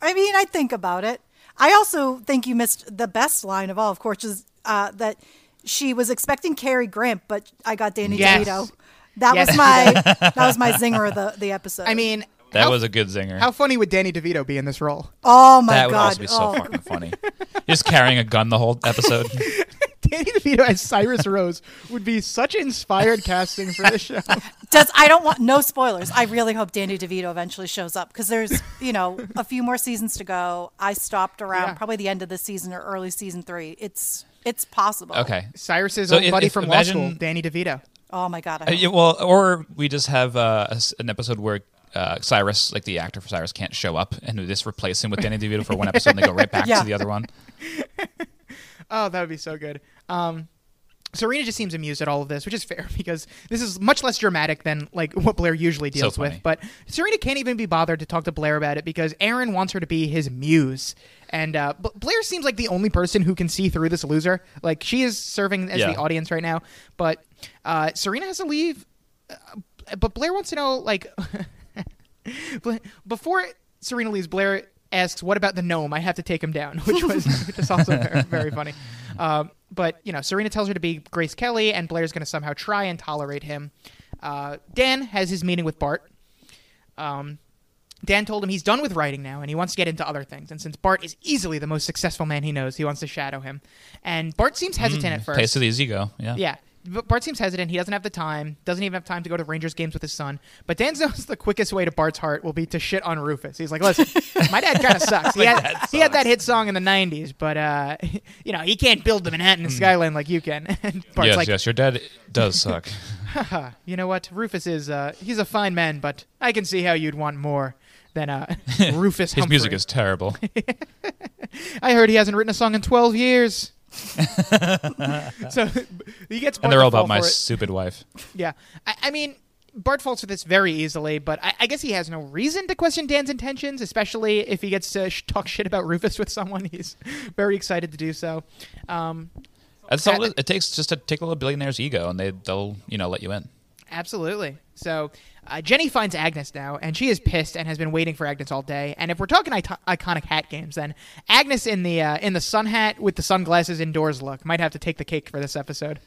I mean, I think about it. I also think you missed the best line of all, of course, is uh, that she was expecting Cary Grant, but I got Danny Yes. DeVito. That Yes. was my that was my zinger of the, the episode. I mean, that how, was a good zinger how funny would Danny DeVito be in this role? oh my god. that would also be so oh. fucking funny just carrying a gun the whole episode Danny DeVito as Cyrus Rose would be such inspired casting for this show. Does I don't want no spoilers. I really hope Danny DeVito eventually shows up because there's you know a few more seasons to go. I stopped around Yeah. probably the end of the season or early season three. It's it's possible. okay Cyrus's So old if- buddy if- from law imagine- school, Danny DeVito. Oh my god. I Uh, yeah, well, or we just have uh, an episode where uh, Cyrus, like the actor for Cyrus, can't show up, and we just replace him with Danny DeVito for one episode, and they go right back Yeah. to the other one. Oh, that would be so good. Um, Serena just seems amused at all of this, which is fair because this is much less dramatic than like what Blair usually deals funny. with. But Serena can't even be bothered to talk to Blair about it because Aaron wants her to be his muse, and uh, Blair seems like the only person who can see through this loser. Like she is serving as Yeah. the audience right now, but uh, Serena has to leave. Uh, but Blair wants to know like Bla- before Serena leaves, Blair asks, "What about the gnome? I have to take him down," which was which is also very, very funny. Um, but you know, Serena tells her to be Grace Kelly, and Blair's going to somehow try and tolerate him. Uh, Dan has his meeting with Bart. Um, Dan told him he's done with writing now, and he wants to get into other things. And since Bart is easily the most successful man he knows, he wants to shadow him. And Bart seems hesitant at first. Taste of the easy go. Yeah. Yeah. But Bart seems hesitant. He doesn't have the time. Doesn't even have time to go to Rangers games with his son. But Dan knows the quickest way to Bart's heart will be to shit on Rufus. He's like, listen, my dad kind of sucks. He had, he had that hit song in the '90s, but uh, you know he can't build the Manhattan skyline like you can. And Bart's yes, like, yes, your dad does suck. You know what? Rufus is uh, he's a fine man, but I can see how you'd want more than uh, Rufus. His music is terrible. I heard he hasn't written a song in 12 years. so he gets Bart and they're all about my stupid wife. Yeah, I, I mean, Bart falls for this very easily, but I, I guess he has no reason to question Dan's intentions, especially if he gets to sh- talk shit about Rufus with someone. He's very excited to do so. Um, That's all it, it takes just to take a little billionaire's ego, and they they'll you know let you in. absolutely. So uh, Jenny finds Agnes now, and she is pissed and has been waiting for Agnes all day. And if we're talking iconic hat games, then Agnes in the uh, in the sun hat with the sunglasses indoors look might have to take the cake for this episode.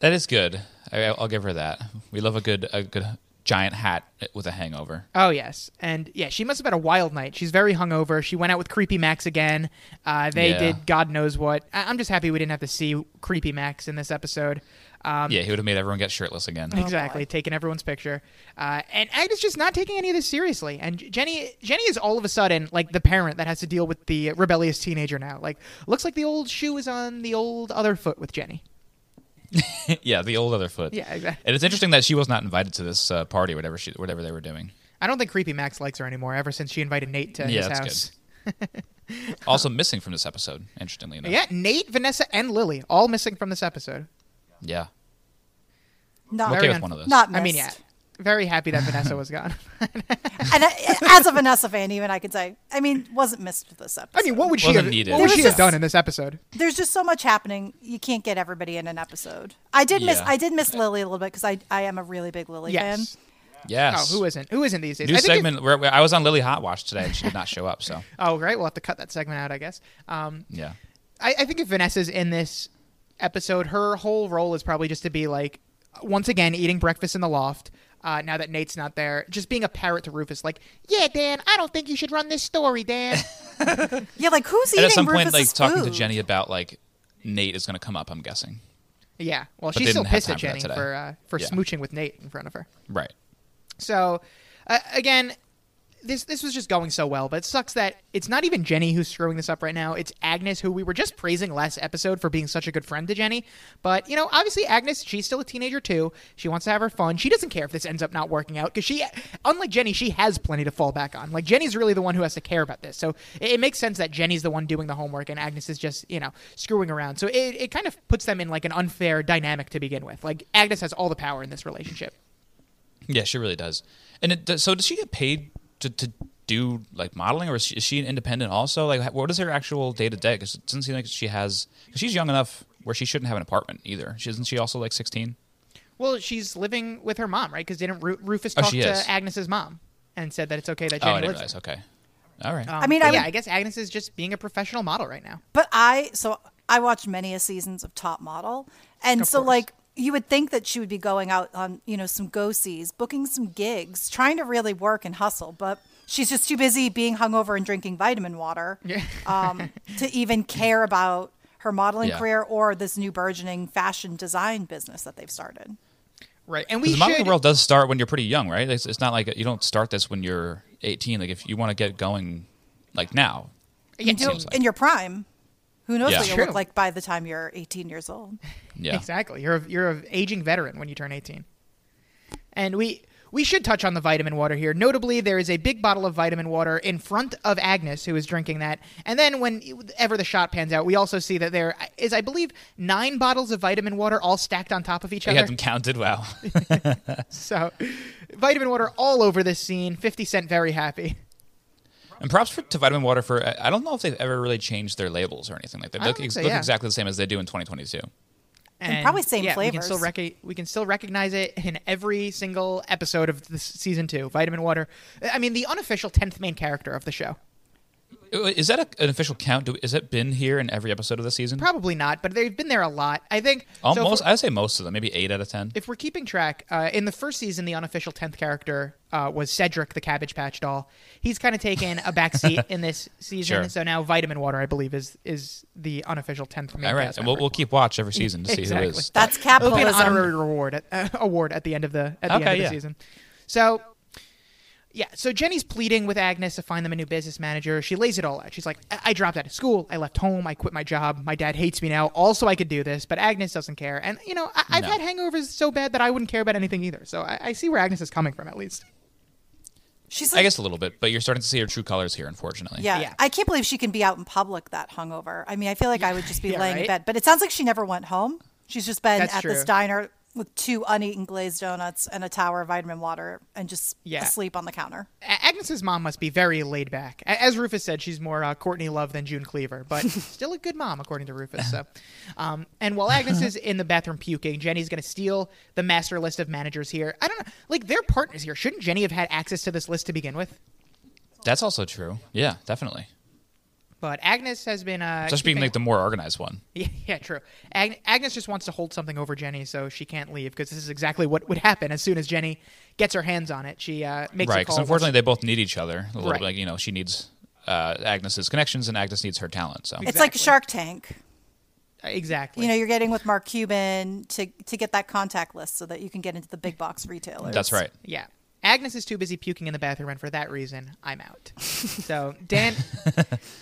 That is good. I, I'll give her that. We love a good a good giant hat with a hangover. Oh yes, and yeah, she must have had a wild night. She's very hungover. She went out with Creepy Max again. Uh, they Yeah. did God knows what. I- I'm just happy we didn't have to see Creepy Max in this episode. Um, yeah, he would have made everyone get shirtless again. exactly, taking everyone's picture. Uh, and Agnes just not taking any of this seriously. And Jenny, Jenny is all of a sudden like the parent that has to deal with the rebellious teenager now. Like, looks like the old shoe is on the old other foot with Jenny. yeah, the old other foot. Yeah, exactly. And it's interesting that she was not invited to this uh, party, whatever she, whatever they were doing. I don't think Creepy Max likes her anymore. Ever since she invited Nate to Yeah, his that's house. Also missing from this episode, interestingly enough. Yeah, Nate, Vanessa, and Lily all missing from this episode. Yeah. Not, I'm okay Very with un- one of those. not missed. I mean, yeah, very happy that Vanessa was gone. And I, as a Vanessa fan, even I could say, I mean, wasn't missed with this episode. I mean, what would she Wasn't have? needed. What There would was she have just- done in this episode? There's just so much happening. You can't get everybody in an episode. I did miss. Yeah. I did miss Lily a little bit because I I am a really big Lily fan. Yes. Yes. Oh, who isn't? Who isn't these days? New I think if- segment. Where, where I was on Lily Hot Watch today, and she did not show up. So oh, great. We'll have to cut that segment out, I guess. Um, yeah. I, I think if Vanessa's in this episode, her whole role is probably just to be like, once again, eating breakfast in the loft. Uh, now that Nate's not there, just being a parrot to Rufus, like, yeah, Dan, I don't think you should run this story, Dan. Yeah, like who's And eating at some point, Rufus's like talking to? Jenny about like Nate is going to come up. I'm guessing. yeah, well, But she's still pissed at time for Jenny for uh, for Yeah. smooching with Nate in front of her. Right. So, uh, again, this this was just going so well, but it sucks that it's not even Jenny who's screwing this up right now. It's Agnes, who we were just praising last episode for being such a good friend to Jenny. But you know, obviously, Agnes, she's still a teenager too. She wants to have her fun. She doesn't care if this ends up not working out because she, unlike Jenny, she has plenty to fall back on. Like Jenny's really the one who has to care about this. So it, it makes sense that Jenny's the one doing the homework and Agnes is just you know screwing around. So it it kind of puts them in like an unfair dynamic to begin with. Like Agnes has all the power in this relationship. Yeah, she really does. And it, so, does she get paid to, to do like modeling, or is she, is she an independent also? Like, what is her actual day to day? Because it doesn't seem like she has. Because she's young enough where she shouldn't have an apartment either. She isn't she also like sixteen? Well, she's living with her mom, right? Because didn't Ru- Rufus Oh, talk she to is. Agnes's mom and said that it's okay that Oh, Jenny I lives realize. there? Okay. All right. Um, I mean, but I yeah, would- I guess Agnes is just being a professional model right now. But I so I watched many a seasons of Top Model, and Of so course. like you would think that she would be going out on you know some go sees, booking some gigs, trying to really work and hustle, but she's just too busy being hungover and drinking vitamin water um, to even care about her modeling Yeah. career or this new burgeoning fashion design business that they've started. Right, and we the modeling should. world does start when you're pretty young, right? It's, it's not like you don't start this when you're 18. Like if you want to get going, like now. yeah, You know, seems like. in your prime, who knows Yeah. what you'll True. look like by the time you're 18 years old? Yeah. Exactly. You're a, you're an aging veteran when you turn 18. And we we should touch on the vitamin water here. Notably, there is a big bottle of vitamin water in front of Agnes, who is drinking that. And then, whenever the shot pans out, we also see that there is, I believe, nine bottles of vitamin water all stacked on top of each I other. had them counted. Wow. So, vitamin water all over this scene. 50 Cent very happy. And props for, to Vitamin Water for. I don't know if they've ever really changed their labels or anything like that. They look, ex- think so, look yeah. exactly the same as they do in 2022. And, probably same yeah, We can still flavors. rec- we can still recognize it in every single episode of this season two. Vitamin water. I mean, the unofficial tenth main character of the show. Is that a, an official count? Do, is it been here in every episode of the season? Probably not, but they've been there a lot. I think. Almost. we're- I'd say most of them. Maybe eight out of ten. if we're keeping track, uh, in the first season, the unofficial tenth character uh, was Cedric, the Cabbage Patch doll. He's kind of taken a back seat in this season, Sure. so now Vitamin Water, I believe, is is the unofficial tenth All right, and we'll, we'll keep watch every season to see Exactly. who is. That's It'll be an honorary reward at, uh, award at the end of the at the end of the yeah. season. So, yeah. So Jenny's pleading with Agnes to find them a new business manager. She lays it all out. She's like, I, I dropped out of school. I left home. I quit my job. My dad hates me now. Also, I could do this, but Agnes doesn't care. And you know, I, I've No. had hangovers so bad that I wouldn't care about anything either. So I, I see where Agnes is coming from, at least. She's I guess a little bit, but you're starting to see her true colors here, unfortunately. yeah. Yeah. I can't believe she can be out in public that hungover. I mean, I feel like I would just be Yeah, laying right? in bed. But it sounds like she never went home. She's just been That's at this diner with two uneaten glazed donuts and a tower of vitamin water and just Yeah. asleep on the counter. A- Agnes's mom must be very laid back. A- As Rufus said, she's more uh, Courtney Love than June Cleaver, but still a good mom, according to Rufus. So, um, and while Agnes is in the bathroom puking, Jenny's going to steal the master list of managers here. I don't know, like they're partners here. Shouldn't Jenny have had access to this list to begin with? That's also true. Yeah, definitely. But Agnes has been uh, Just being like the more organized one. Yeah, yeah, true. Ag- Agnes just wants to hold something over Jenny, so she can't leave because this is exactly what would happen as soon as Jenny gets her hands on it. She uh, makes right, because call. unfortunately they both need each other a little Right. bit. Like, you know, she needs uh, Agnes's connections and Agnes needs her talent. So It's like Exactly. Shark Tank. exactly. You know, you're getting with Mark Cuban to to get that contact list so that you can get into the big box retailers. that's right. Yeah. Agnes is too busy puking in the bathroom, and for that reason, I'm out. so Dan,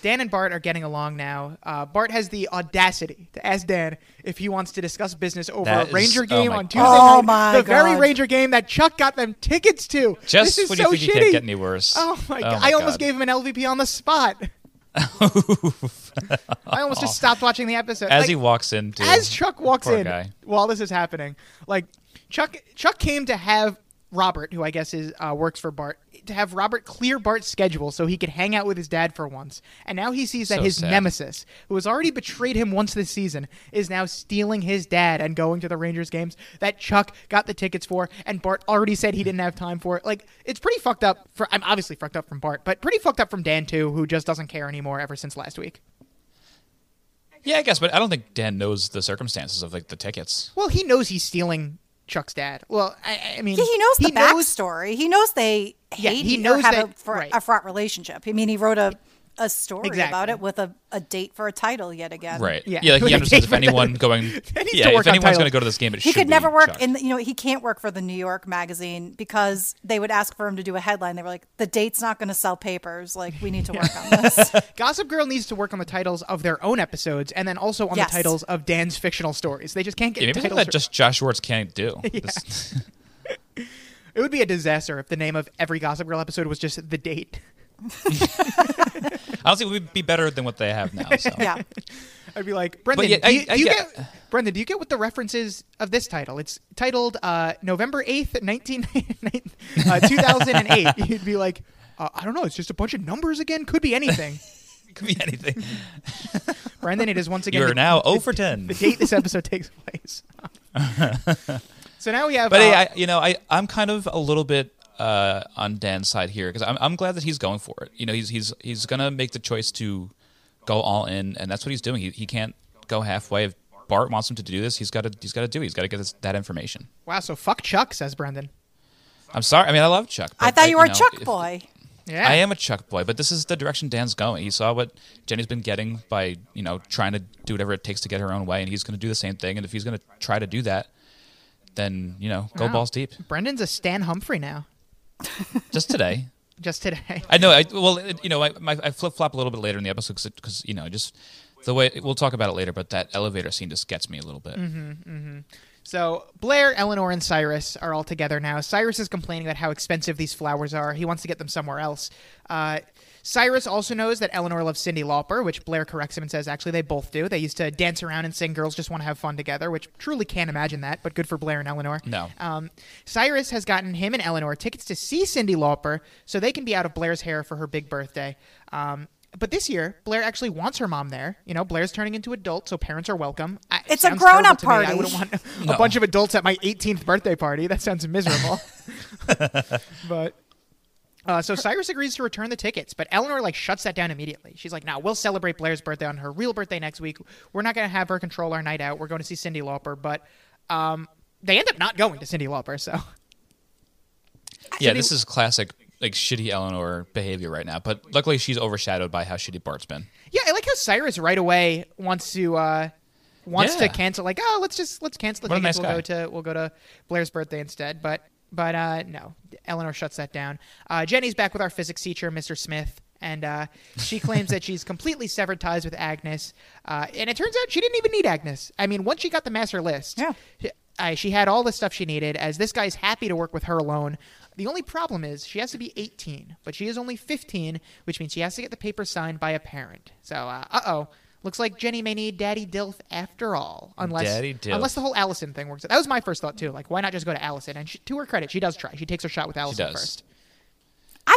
Dan and Bart are getting along now. Uh, Bart has the audacity to ask Dan if he wants to discuss business over That a is- Ranger oh game my on God. Tuesday Oh night. my the very God. Ranger game that Chuck got them tickets to. Just this is when so you think shitty. you can't get any worse. Oh my god! my I almost God. gave him an LVP on the spot. I almost just stopped watching the episode. As Like, he walks into as Chuck walks Poor in guy. while this is happening, like Chuck Chuck came to have Robert, who I guess is uh, works for Bart, to have Robert clear Bart's schedule so he could hang out with his dad for once. And now he sees that So his sad. nemesis, who has already betrayed him once this season, is now stealing his dad and going to the Rangers games that Chuck got the tickets for, and Bart already said he didn't have time for it. Like it's pretty fucked up. For I'm obviously fucked up from Bart, but pretty fucked up from Dan too, who just doesn't care anymore ever since last week. Yeah, I guess, but I don't think Dan knows the circumstances of like the tickets. Well, he knows he's stealing Chuck's dad. Well, I, I mean, Yeah, he knows the knows- backstory. He knows they Yeah, hate he or knows have that- a, fr- right. a fraught relationship. I mean, he wrote a, a story Exactly. about it with a, a date for a title yet again. Right. Yeah. Yeah, like he understands if David- anyone going Yeah, if anyone's going to go to this game it He should could never work Chuck. in, you know, he can't work for the New York magazine because they would ask for him to do a headline. They were like, the date's not going to sell papers. Like, we need to work on this. Gossip Girl needs to work on the titles of their own episodes and then also on Yes. the titles of Dan's fictional stories. They just can't get Yeah, maybe titles. that just Josh Schwartz can't do. This- it would be a disaster if the name of every Gossip Girl episode was just the date. honestly, it would be better than what they have now. So. yeah. I'd be like, Brendan, yeah, do you, I- I do you get- get, Brendan, do you get what the reference is of this title? It's titled uh, November eighth, nineteen uh, two thousand and eight. You'd be like, uh, I don't know, it's just a bunch of numbers again. Could be anything. Could be anything. Brendan, it is once again You're the, now 0 for 10. the date this episode takes place. so now we have. But uh, hey, I, you know, I I'm kind of a little bit uh, on Dan's side here because I'm I'm glad that he's going for it. You know, he's he's he's gonna make the choice to go all in, and that's what he's doing. He he can't go halfway. If Bart wants him to do this, he's got to he's got to do. it. He's got to get this, that information. wow, so fuck Chuck, says Brendan. I'm sorry. I mean, I love Chuck. I but thought you were a know, Chuck if- boy. Yeah, I am a Chuck boy, but this is the direction Dan's going. He saw what Jenny's been getting by, you know, trying to do whatever it takes to get her own way, and he's going to do the same thing. And if he's going to try to do that, then you know, go Wow. balls deep. Brendan's a Stan Humphrey now. Just today. Just today. I know. I well, it, you know, I, my, I flip flop a little bit later in the episode because you know, just the way we'll talk about it later. But that elevator scene just gets me a little bit. Mm-hmm, mm-hmm. So Blair, Eleanor, and Cyrus are all together now. Cyrus is complaining about how expensive these flowers are. He wants to get them somewhere else. Uh, Cyrus also knows that Eleanor loves Cyndi Lauper, which Blair corrects him and says actually they both do. They used to dance around and sing "Girls Just Want to Have Fun Together," which truly can't imagine that, but good for Blair and Eleanor. No. Um, Cyrus has gotten him and Eleanor tickets to see Cyndi Lauper so they can be out of Blair's hair for her big birthday. Um, but this year, Blair actually wants her mom there. You know, Blair's turning into an adult, so parents are welcome. I- it It's a grown-up party. me. I wouldn't want a No. bunch of adults at my 18th birthday party. That sounds miserable. but uh, so Cyrus agrees to return the tickets, but Eleanor like shuts that down immediately. She's like, "No, we'll celebrate Blair's birthday on her real birthday next week. We're not going to have her control our night out. We're going to see Cyndi Lauper." But um, they end up not going to Cyndi Lauper. So Yeah, this is classic like shitty Eleanor behavior right now. But luckily, she's overshadowed by how shitty Bart's been. yeah, I like how Cyrus right away wants to uh, wants to cancel. Like, oh, let's just let's cancel the What tickets. nice we'll guy. go to we'll go to Blair's birthday instead. But but uh, no, Eleanor shuts that down. Uh, Jenny's back with our physics teacher, Mr. Smith. And uh, she claims that she's completely severed ties with Agnes. Uh, and it turns out she didn't even need Agnes. I mean, once she got the master list, Yeah. she, she had all the stuff she needed, as this guy's happy to work with her alone. The only problem is she has to be 18, but she is only 15, which means she has to get the paper signed by a parent. So, uh oh. Looks like Jenny may need Daddy Dilf after all, unless Daddy Dilf. unless the whole Allison thing works. Out. That was my first thought too. Like, why not just go to Allison? And she, to her credit, she does try. She takes her shot with Allison does. first.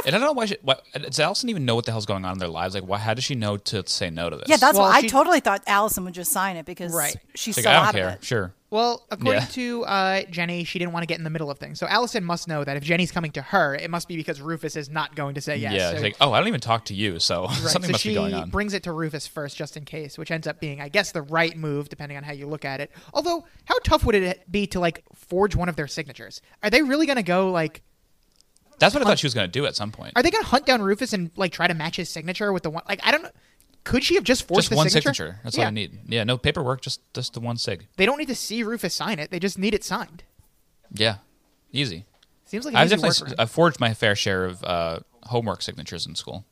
And I don't know why. She, why does Allison even know what the hell's going on in their lives? Like, why? How does she know to say no to this? Yeah, that's Well, why I totally thought Allison would just sign it because Right. she's She's so like, I don't out care. of it. Sure. Well, according Yeah. to uh, Jenny, she didn't want to get in the middle of things. So Allison must know that if Jenny's coming to her, it must be because Rufus is not going to say yes. yeah. So- like, oh, I don't even talk to you, so Right, something so must be going on. brings it to Rufus first, just in case, which ends up being, I guess, the right move, depending on how you look at it. Although, how tough would it be to like forge one of their signatures? Are they really going to go like? That's what I thought she was going to do at some point. Are they going to hunt down Rufus and like try to match his signature with the one? Like, I don't. Could she have just forced Just one signature? signature. That's yeah. all I need. Yeah, no paperwork. Just just the one sig. They don't need to see Rufus sign it. They just need it signed. Yeah, easy. Seems like I've definitely. I've forged my fair share of uh, homework signatures in school.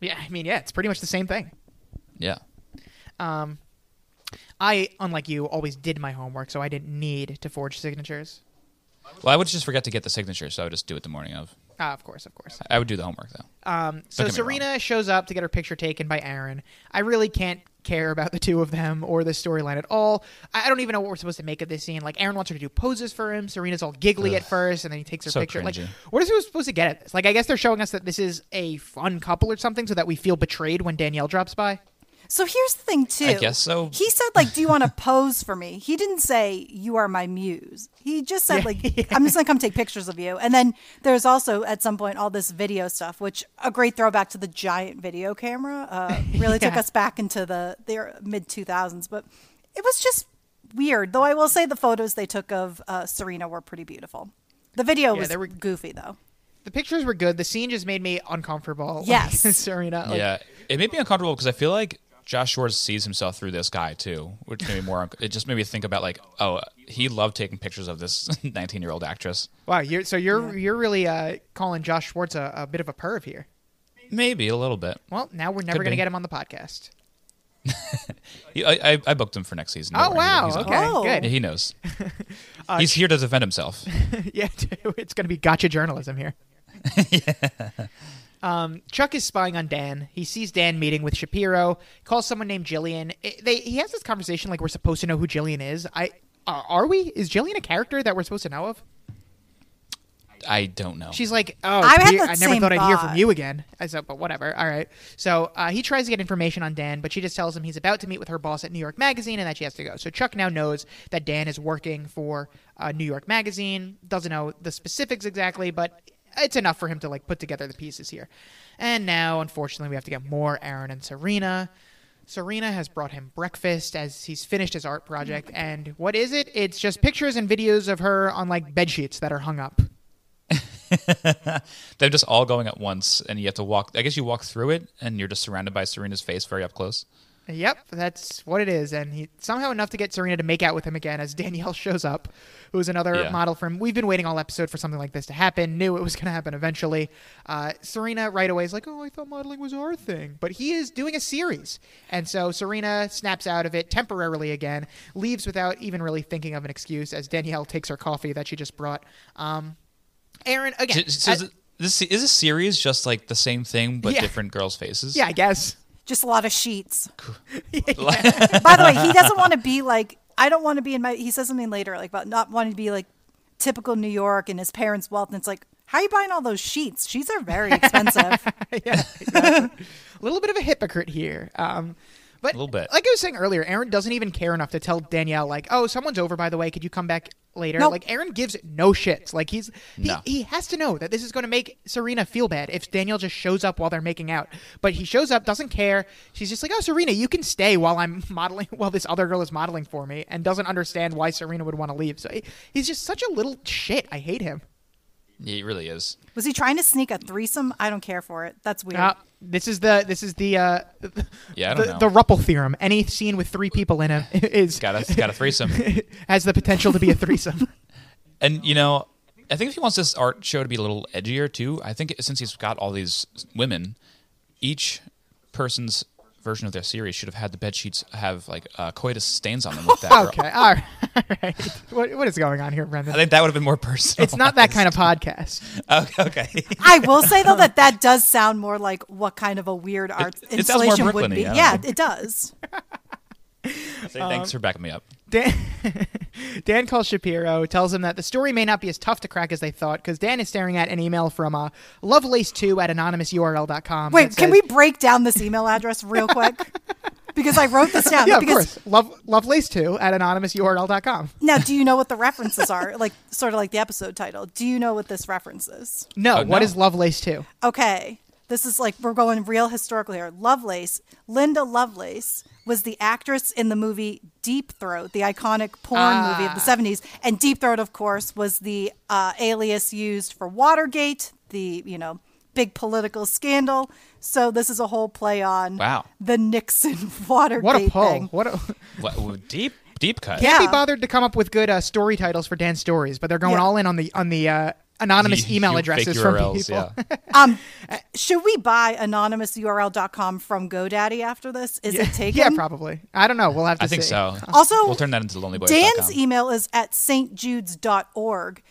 Yeah, I mean, yeah, it's pretty much the same thing. Yeah. Um, I, unlike you, always did my homework, so I didn't need to forge signatures. Well, I would just forget to get the signature, so I would just do it the morning of. Ah, of course, of course. I would do the homework though. Um, so Serena shows up to get her picture taken by Aaron. I really can't care about the two of them or the storyline at all. I I don't even know what we're supposed to make of this scene. Like Aaron wants her to do poses for him. Serena's all giggly at first, and then he takes her So picture. Like, what is we supposed to get at this? Like, I guess they're showing us that this is a fun couple or something, so that we feel betrayed when Danielle drops by. So here's the thing, too. I guess so. He said, like, do you want to pose for me? He didn't say, you are my muse. He just said, like, I'm just going to come take pictures of you. And then there's also, at some point, all this video stuff, which a great throwback to the giant video camera. Uh, really took us back into the, the mid 2000s. But it was just weird. Though I will say the photos they took of uh, Serena were pretty beautiful. The video Yeah, was they were- goofy, though. The pictures were good. The scene just made me uncomfortable. Like, Yes. Serena. Like, yeah, it made me uncomfortable because I feel like Josh Schwartz sees himself through this guy too, which made me more. It just made me think about like, oh, he loved taking pictures of this 19 year old actress. Wow. You're, so you're you're really uh, calling Josh Schwartz a, a bit of a perv here. Maybe a little bit. Well, now we're never going to get him on the podcast. He, I, I, I booked him for next season. Oh wow! He's. Okay, Oh. Yeah, good. he knows. He's here to defend himself. yeah, it's going to be gotcha journalism here. Um, Chuck is spying on Dan. He sees Dan meeting with Shapiro. Calls someone named Jillian. It- they he has this conversation like we're supposed to know who Jillian is. I uh, are we? Is Jillian a character that we're supposed to know of? I don't know. She's like, oh, I had I never same thought I'd hear from you again. I said, but whatever. All right. So uh, he tries to get information on Dan, but she just tells him he's about to meet with her boss at New York Magazine and that she has to go. So Chuck now knows that Dan is working for uh, New York Magazine. Doesn't know the specifics exactly, but it's enough for him to like put together the pieces here. And now, unfortunately, we have to get more Aaron and Serena. Serena has brought him breakfast as he's finished his art project. And what is it? It's just pictures and videos of her on like bed sheets that are hung up. They're just all going at once, and you have to walk. I guess you walk through it, and you're just surrounded by Serena's face very up close. Yep, that's what it is, and he somehow enough to get Serena to make out with him again as Danielle shows up, who's another Yeah. model from. We've been waiting all episode for something like this to happen. Knew it was going to happen eventually. Uh, Serena right away is like, "Oh, I thought modeling was our thing," but he is doing a series, and so Serena snaps out of it temporarily again, leaves without even really thinking of an excuse as Danielle takes her coffee that she just brought. Um, Aaron again. So is, it, this is a series just like the same thing but Yeah. different girls' faces? yeah, I guess. Just a lot of sheets. By the way, he doesn't want to be like I don't want to be in my. He says something later like about not wanting to be like typical New York and his parents' wealth, and it's like. How are you buying all those sheets? Sheets are very expensive. yeah, exactly. a little bit of a hypocrite here. Um, but A little bit. like I was saying earlier, Aaron doesn't even care enough to tell Danielle like, "Oh, someone's over by the way. Could you come back later?" Nope. Like Aaron gives no shits. Like he's he, No. he has to know that this is going to make Serena feel bad if Daniel just shows up while they're making out. But he shows up, doesn't care. She's just like, "Oh, Serena, you can stay while I'm modeling while this other girl is modeling for me," and doesn't understand why Serena would want to leave. So he, he's just such a little shit. I hate him. Yeah, it really is. Was he trying to sneak a threesome? I don't care for it. That's weird. Uh, this is the this is the uh, Yeah, I don't the, know. the Ruppel theorem. Any scene with three people in it is Got a got a threesome. has the potential to be a threesome. And you know, I think if he wants this art show to be a little edgier too, I think since he's got all these women, each person's version of their series should have had the bed sheets have like uh, coitus stains on them with that. girl. okay, all right. All right. What, what is going on here, Brendan? I think that would have been more personal. It's not that kind of podcast. Okay. okay. I will say though that that does sound more like what kind of a weird art it sounds more installation would be. yeah. Yeah, it does. Say thanks for backing me up. Dan, Dan calls Shapiro, tells him that the story may not be as tough to crack as they thought because Dan is staring at an email from uh, lovelace2 at anonymousurl.com. Wait, that can we break down this email address real quick? Because I wrote this down. Yeah, of course. Love, lovelace2 at anonymousurl.com. now, do you know what the references are? Like, sort of like the episode title. Do you know what this reference is? No, Oh, what no. is Lovelace2? Okay, this is like we're going real historical here. Lovelace, Linda Lovelace, was the actress in the movie Deep Throat, the iconic porn movie of the '70s. And Deep Throat, of course, was the uh, alias used for Watergate, the you know big political scandal. So this is a whole play on Wow. the Nixon Watergate What a pull. thing. What a. What, ooh, deep deep cut. Can't Yeah. be bothered to come up with good uh, story titles for Dan's stories, but they're going Yeah. all in on the on the uh, anonymous You- email you addresses from URLs, people. Yeah. Um, should we buy anonymousurl.com from GoDaddy after this? Is it taken? yeah, probably. I don't know. We'll have to I think so. Also, we'll turn that into lonelyboys.com. Dan's email is at stjudes.org.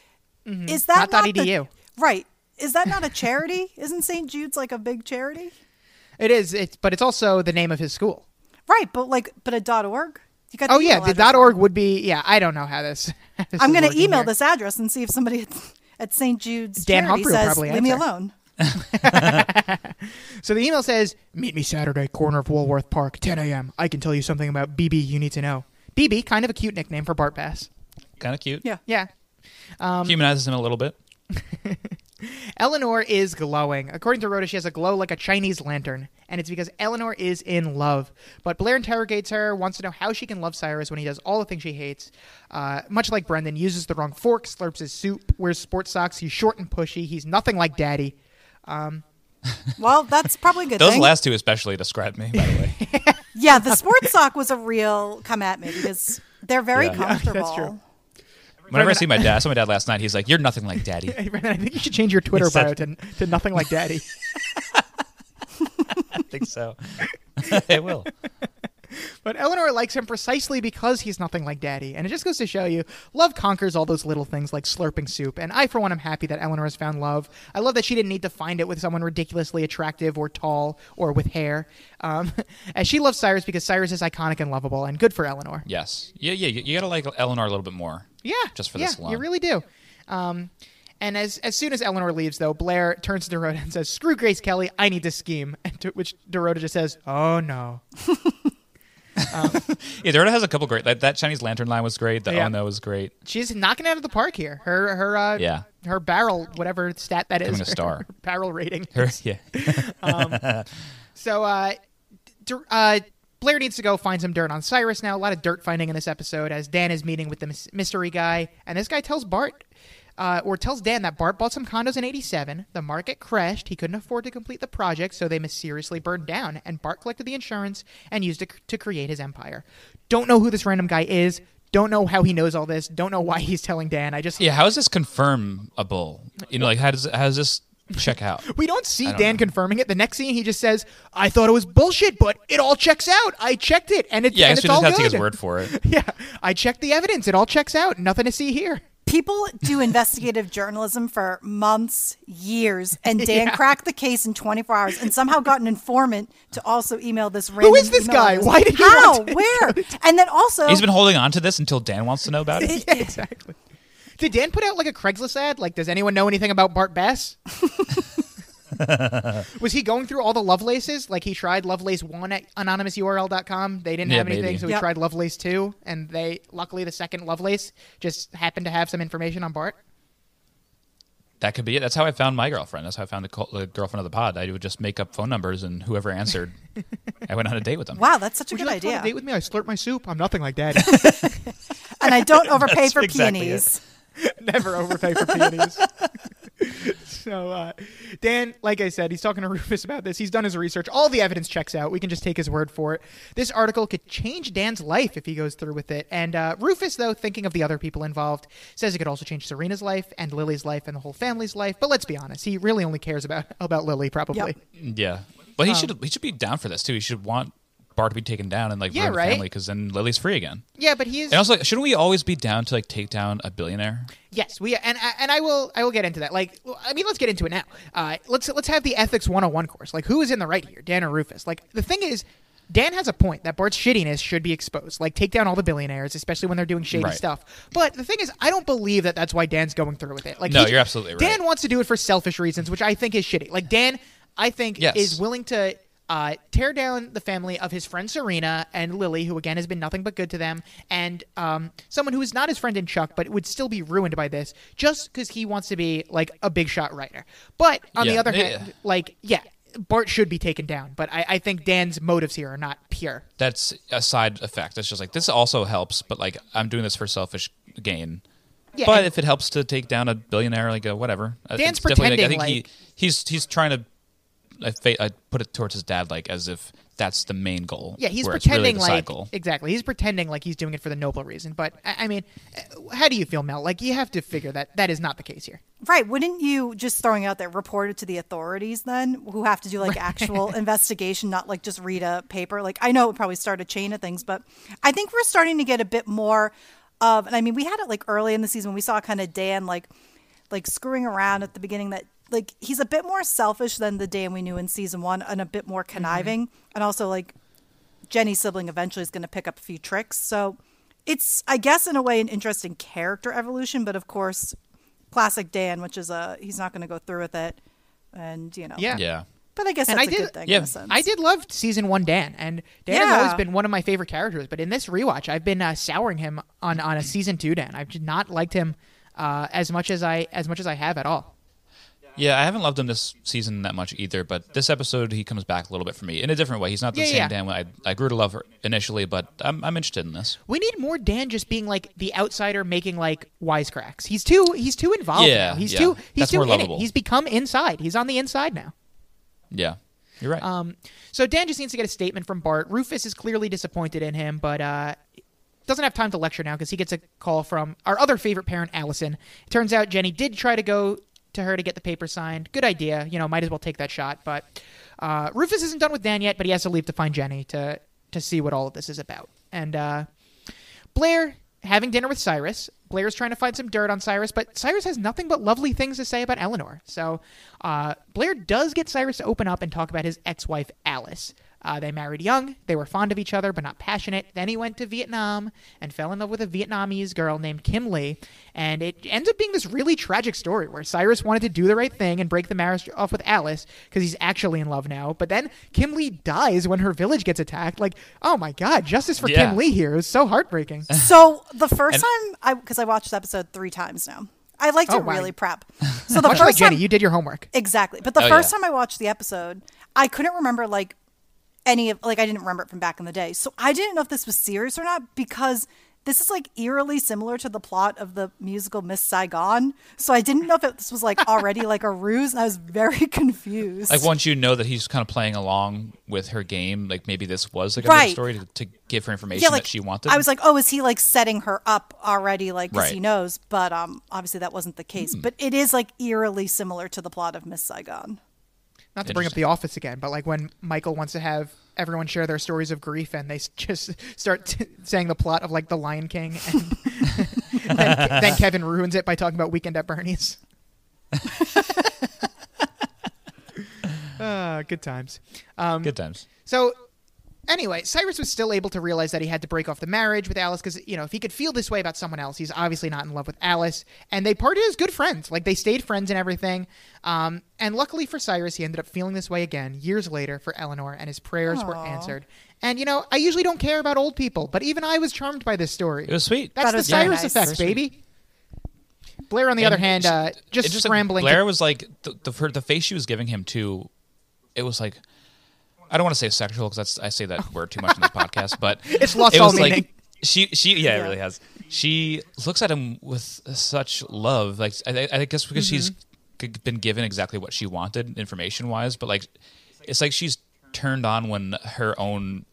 Is that Mm-hmm. Not not, dot the- edu. right? Is that not a charity? Isn't St. Jude's like a big charity? It is. It's but it's also the name of his school. Right, but like, but a dot .org. You got Oh yeah, the dot .org would be. Yeah, I don't know how this. this I'm going to email here. this address and see if somebody at, at St. Jude's Dan charity Humphrey will says, probably "Leave me answer." alone." So the email says, "Meet me Saturday, corner of Woolworth Park, 10 a.m. I can tell you something about BB you need to know." BB, kind of a cute nickname for Bart Bass. Kind of cute. Yeah. Yeah. Um, Humanizes him a little bit. Eleanor is glowing. According to Dorota, she has a glow like a Chinese lantern, and it's because Eleanor is in love. But Blair interrogates her, wants to know how she can love Cyrus when he does all the things she hates. Uh, much like Brendan, uses the wrong fork, slurps his soup, wears sports socks. He's short and pushy. He's nothing like Daddy. Well, that's probably a good. Those thing. last two especially describe me, by the way. yeah, the sports sock was a real come at me because they're very Yeah. Yeah, that's comfortable. true. Whenever I see my dad, I saw my dad last night. He's like, "You're nothing like Daddy." I think you should change your Twitter bio to, to nothing like Daddy. I think so. it will. But Eleanor likes him precisely because he's nothing like Daddy. And it just goes to show you, love conquers all those little things like slurping soup. And I, for one, am happy that Eleanor has found love. I love that she didn't need to find it with someone ridiculously attractive or tall or with hair. Um, as she loves Cyrus because Cyrus is iconic and lovable, and good for Eleanor. Yes. Yeah. Yeah. You, you gotta like Eleanor a little bit more. Yeah, Just for yeah, this alone. you really do. Um, and as as soon as Eleanor leaves, though, Blair turns to Dorota and says, "Screw Grace Kelly, I need to scheme." And to which Dorota just says, "Oh no." Yeah. Dorota has a couple great. That, that Chinese lantern line was great. The Yeah. oh no was great. She's knocking out of the park here. Her her uh, Yeah. her barrel whatever stat that is Becoming a star. her barrel rating. Her, yeah. So uh, D- uh, Blair needs to go find some dirt on Cyrus now. A lot of dirt finding in this episode as Dan is meeting with the mys- mystery guy, and this guy tells Bart uh, or tells Dan that Bart bought some condos in 87. The market crashed. He couldn't afford to complete the project, so they mysteriously burned down. And Bart collected the insurance and used it to create his empire. Don't know who this random guy is. Don't know how he knows all this. Don't know why he's telling Dan. I just. Yeah, how is this confirmable? You know, like how does how does this check out? We don't see don't Dan know. confirming it. The next scene, he just says, "I thought it was bullshit, but it all checks out. I checked it, and it's Yeah, I and it's all just have to take his word for it. Yeah, I checked the evidence. It all checks out. Nothing to see here. People do investigative journalism for months, years, and Dan Yeah. cracked the case in 24 hours and somehow got an informant to also email this random is this guy? address. Why did he How? want to- Where? And then also, He's been holding on to this until Dan wants to know about it. yeah, exactly. Did Dan put out like a Craigslist ad? Like, does anyone know anything about Bart Bass? Was he going through all the Lovelaces? Like he tried Lovelace one at anonymousurl.com. They didn't Yeah, have anything, maybe. so he Yep. tried Lovelace two, and they luckily the second Lovelace just happened to have some information on Bart. That could be it. That's how I found my girlfriend. That's how I found the, co- the girlfriend of the pod. I would just make up phone numbers, and whoever answered, I went on a date with them. wow, that's such a Would you good like to go on idea. a date with me? I slurp my soup. I'm nothing like that. and I don't overpay That's for exactly peonies. Never overpay for peonies. so, uh, Dan, like I said, he's talking to Rufus about this. He's done his research. All the evidence checks out. We can just take his word for it. This article could change Dan's life if he goes through with it. And uh, Rufus, though, thinking of the other people involved, says it could also change Serena's life and Lily's life and the whole family's life. But let's be honest, he really only cares about about Lily, probably. Yep. Yeah, but he should he should be down for this too. He should want Bart to be taken down and like Yeah, ruin the family because then Lily's free again. Yeah, but he is. And also, like, shouldn't we always be down to like take down a billionaire? Yes, we and and I will I will get into that. Like, I mean, let's get into it now. Uh, let's let's have the ethics 101 course. Like, who is in the right here, Dan or Rufus? Like, the thing is, Dan has a point that Bart's shittiness should be exposed. Like, take down all the billionaires, especially when they're doing shady Right. stuff. But the thing is, I don't believe that that's why Dan's going through with it. Like, No, he- you're absolutely right. Dan wants to do it for selfish reasons, which I think is shitty. Like, Dan, I think Yes. is willing to. Uh, tear down the family of his friend Serena and Lily, who again has been nothing but good to them, and um, someone who is not his friend in Chuck, but would still be ruined by this, just because he wants to be like a big shot writer. But on the other yeah. hand, like yeah, Bart should be taken down, but I, I think Dan's motives here are not pure. That's a side effect. It's just like this also helps, but like I'm doing this for selfish gain. Yeah, but if it helps to take down a billionaire, like a whatever, uh, Dan's definitely, like, I think like- he he's he's trying to. I, fa- I put it towards his dad, like as if that's the main goal. Yeah, he's where it's really pretending like exactly. He's pretending like he's doing it for the noble reason. But I, I mean, uh, how do you feel, Mel? Like you have to figure that that is not the case here. Right. Wouldn't you just throwing out there report it to the authorities then who have to do like actual investigation, not like just read a paper? Like I know it would probably start a chain of things, but I think we're starting to get a bit more of and I mean we had it like early in the season we saw kind of Dan like like screwing around at the beginning that like he's a bit more selfish than the Dan we knew in season one and a bit more conniving and also like Jenny's sibling eventually is going to pick up a few tricks. So it's, I guess, in a way, an interesting character evolution. But of course, classic Dan, which is a he's not going to go through with it, and you know, Yeah. yeah. But I guess And that's I a did- good thing. yeah, in a sense. I did love season one Dan, and Dan has always been one of my favorite characters. But in this rewatch, I've been uh, souring him on on a season two Dan. I've just not liked him uh, as much as I as much as I have at all. Yeah, I haven't loved him this season that much either, but this episode he comes back a little bit for me in a different way. He's not the Yeah, same yeah. Dan I, I grew to love initially, but I'm, I'm interested in this. We need more Dan just being like the outsider making like wisecracks. He's too he's too involved Yeah, now. He's yeah. too he's That's too more in it. He's become inside. He's on the inside now. Yeah, you're right. Um, so Dan just needs to get a statement from Bart. Rufus is clearly disappointed in him, but uh, doesn't have time to lecture now because he gets a call from our other favorite parent, Allison. It turns out Jenny did try to go to her to get the paper signed. Good idea. You know, might as well take that shot. But uh, Rufus isn't done with Dan yet, but he has to leave to find Jenny to to see what all of this is about. And uh, Blair having dinner with Cyrus. Blair's trying to find some dirt on Cyrus, but Cyrus has nothing but lovely things to say about Eleanor. So uh, Blair does get Cyrus to open up and talk about his ex-wife Alice. Uh, they married young. They were fond of each other, but not passionate. Then he went to Vietnam and fell in love with a Vietnamese girl named Kim Lee. And it ends up being this really tragic story where Cyrus wanted to do the right thing and break the marriage off with Alice because he's actually in love now. But then Kim Lee dies when her village gets attacked. Like, oh my God, justice for Yeah. Kim Lee here. It was so heartbreaking. So the first And- time I because I watched the episode three times now. I like to Oh, really prep. So the Much first like Jenny, time, you did your homework. Exactly. But the Oh, first yeah. time I watched the episode, I couldn't remember like any of like I didn't remember it from back in the day. So I didn't know if this was serious or not because this is like eerily similar to the plot of the musical Miss Saigon. So I didn't know if it, this was like already like a ruse, and I was very confused. Like once you know that he's kind of playing along with her game, like maybe this was like a Right. story to, to give her information yeah, like that she wanted. I was like, oh, is he like setting her up already? Like, 'cause he Right. knows, but um, obviously that wasn't the case. But it is like eerily similar to the plot of Miss Saigon. Not to bring up The Office again, but like when Michael wants to have everyone share their stories of grief and they just start t- saying the plot of like The Lion King, and then, then Kevin ruins it by talking about Weekend at Bernie's. uh, good times. Um, good times. So, anyway, Cyrus was still able to realize that he had to break off the marriage with Alice because, you know, if he could feel this way about someone else, he's obviously not in love with Alice. And they parted as good friends. Like, they stayed friends and everything. Um, and luckily for Cyrus, he ended up feeling this way again years later for Eleanor, and his prayers were answered. And, you know, I usually don't care about old people, but even I was charmed by this story. It was sweet. That's That the was very Cyrus nice. effect, baby. Blair, on the And other hand, she- uh, just, it just scrambling. Blair to- was like the, the her, the face she was giving him too. It was like I don't want to say sexual because that's I say that word too much in this podcast, but It's lost it all was like meaning. she she yeah, it really has. She looks at him with such love, like I, I guess because she's Mm-hmm. g- been given exactly what she wanted information wise, but like it's like she's turned on when her own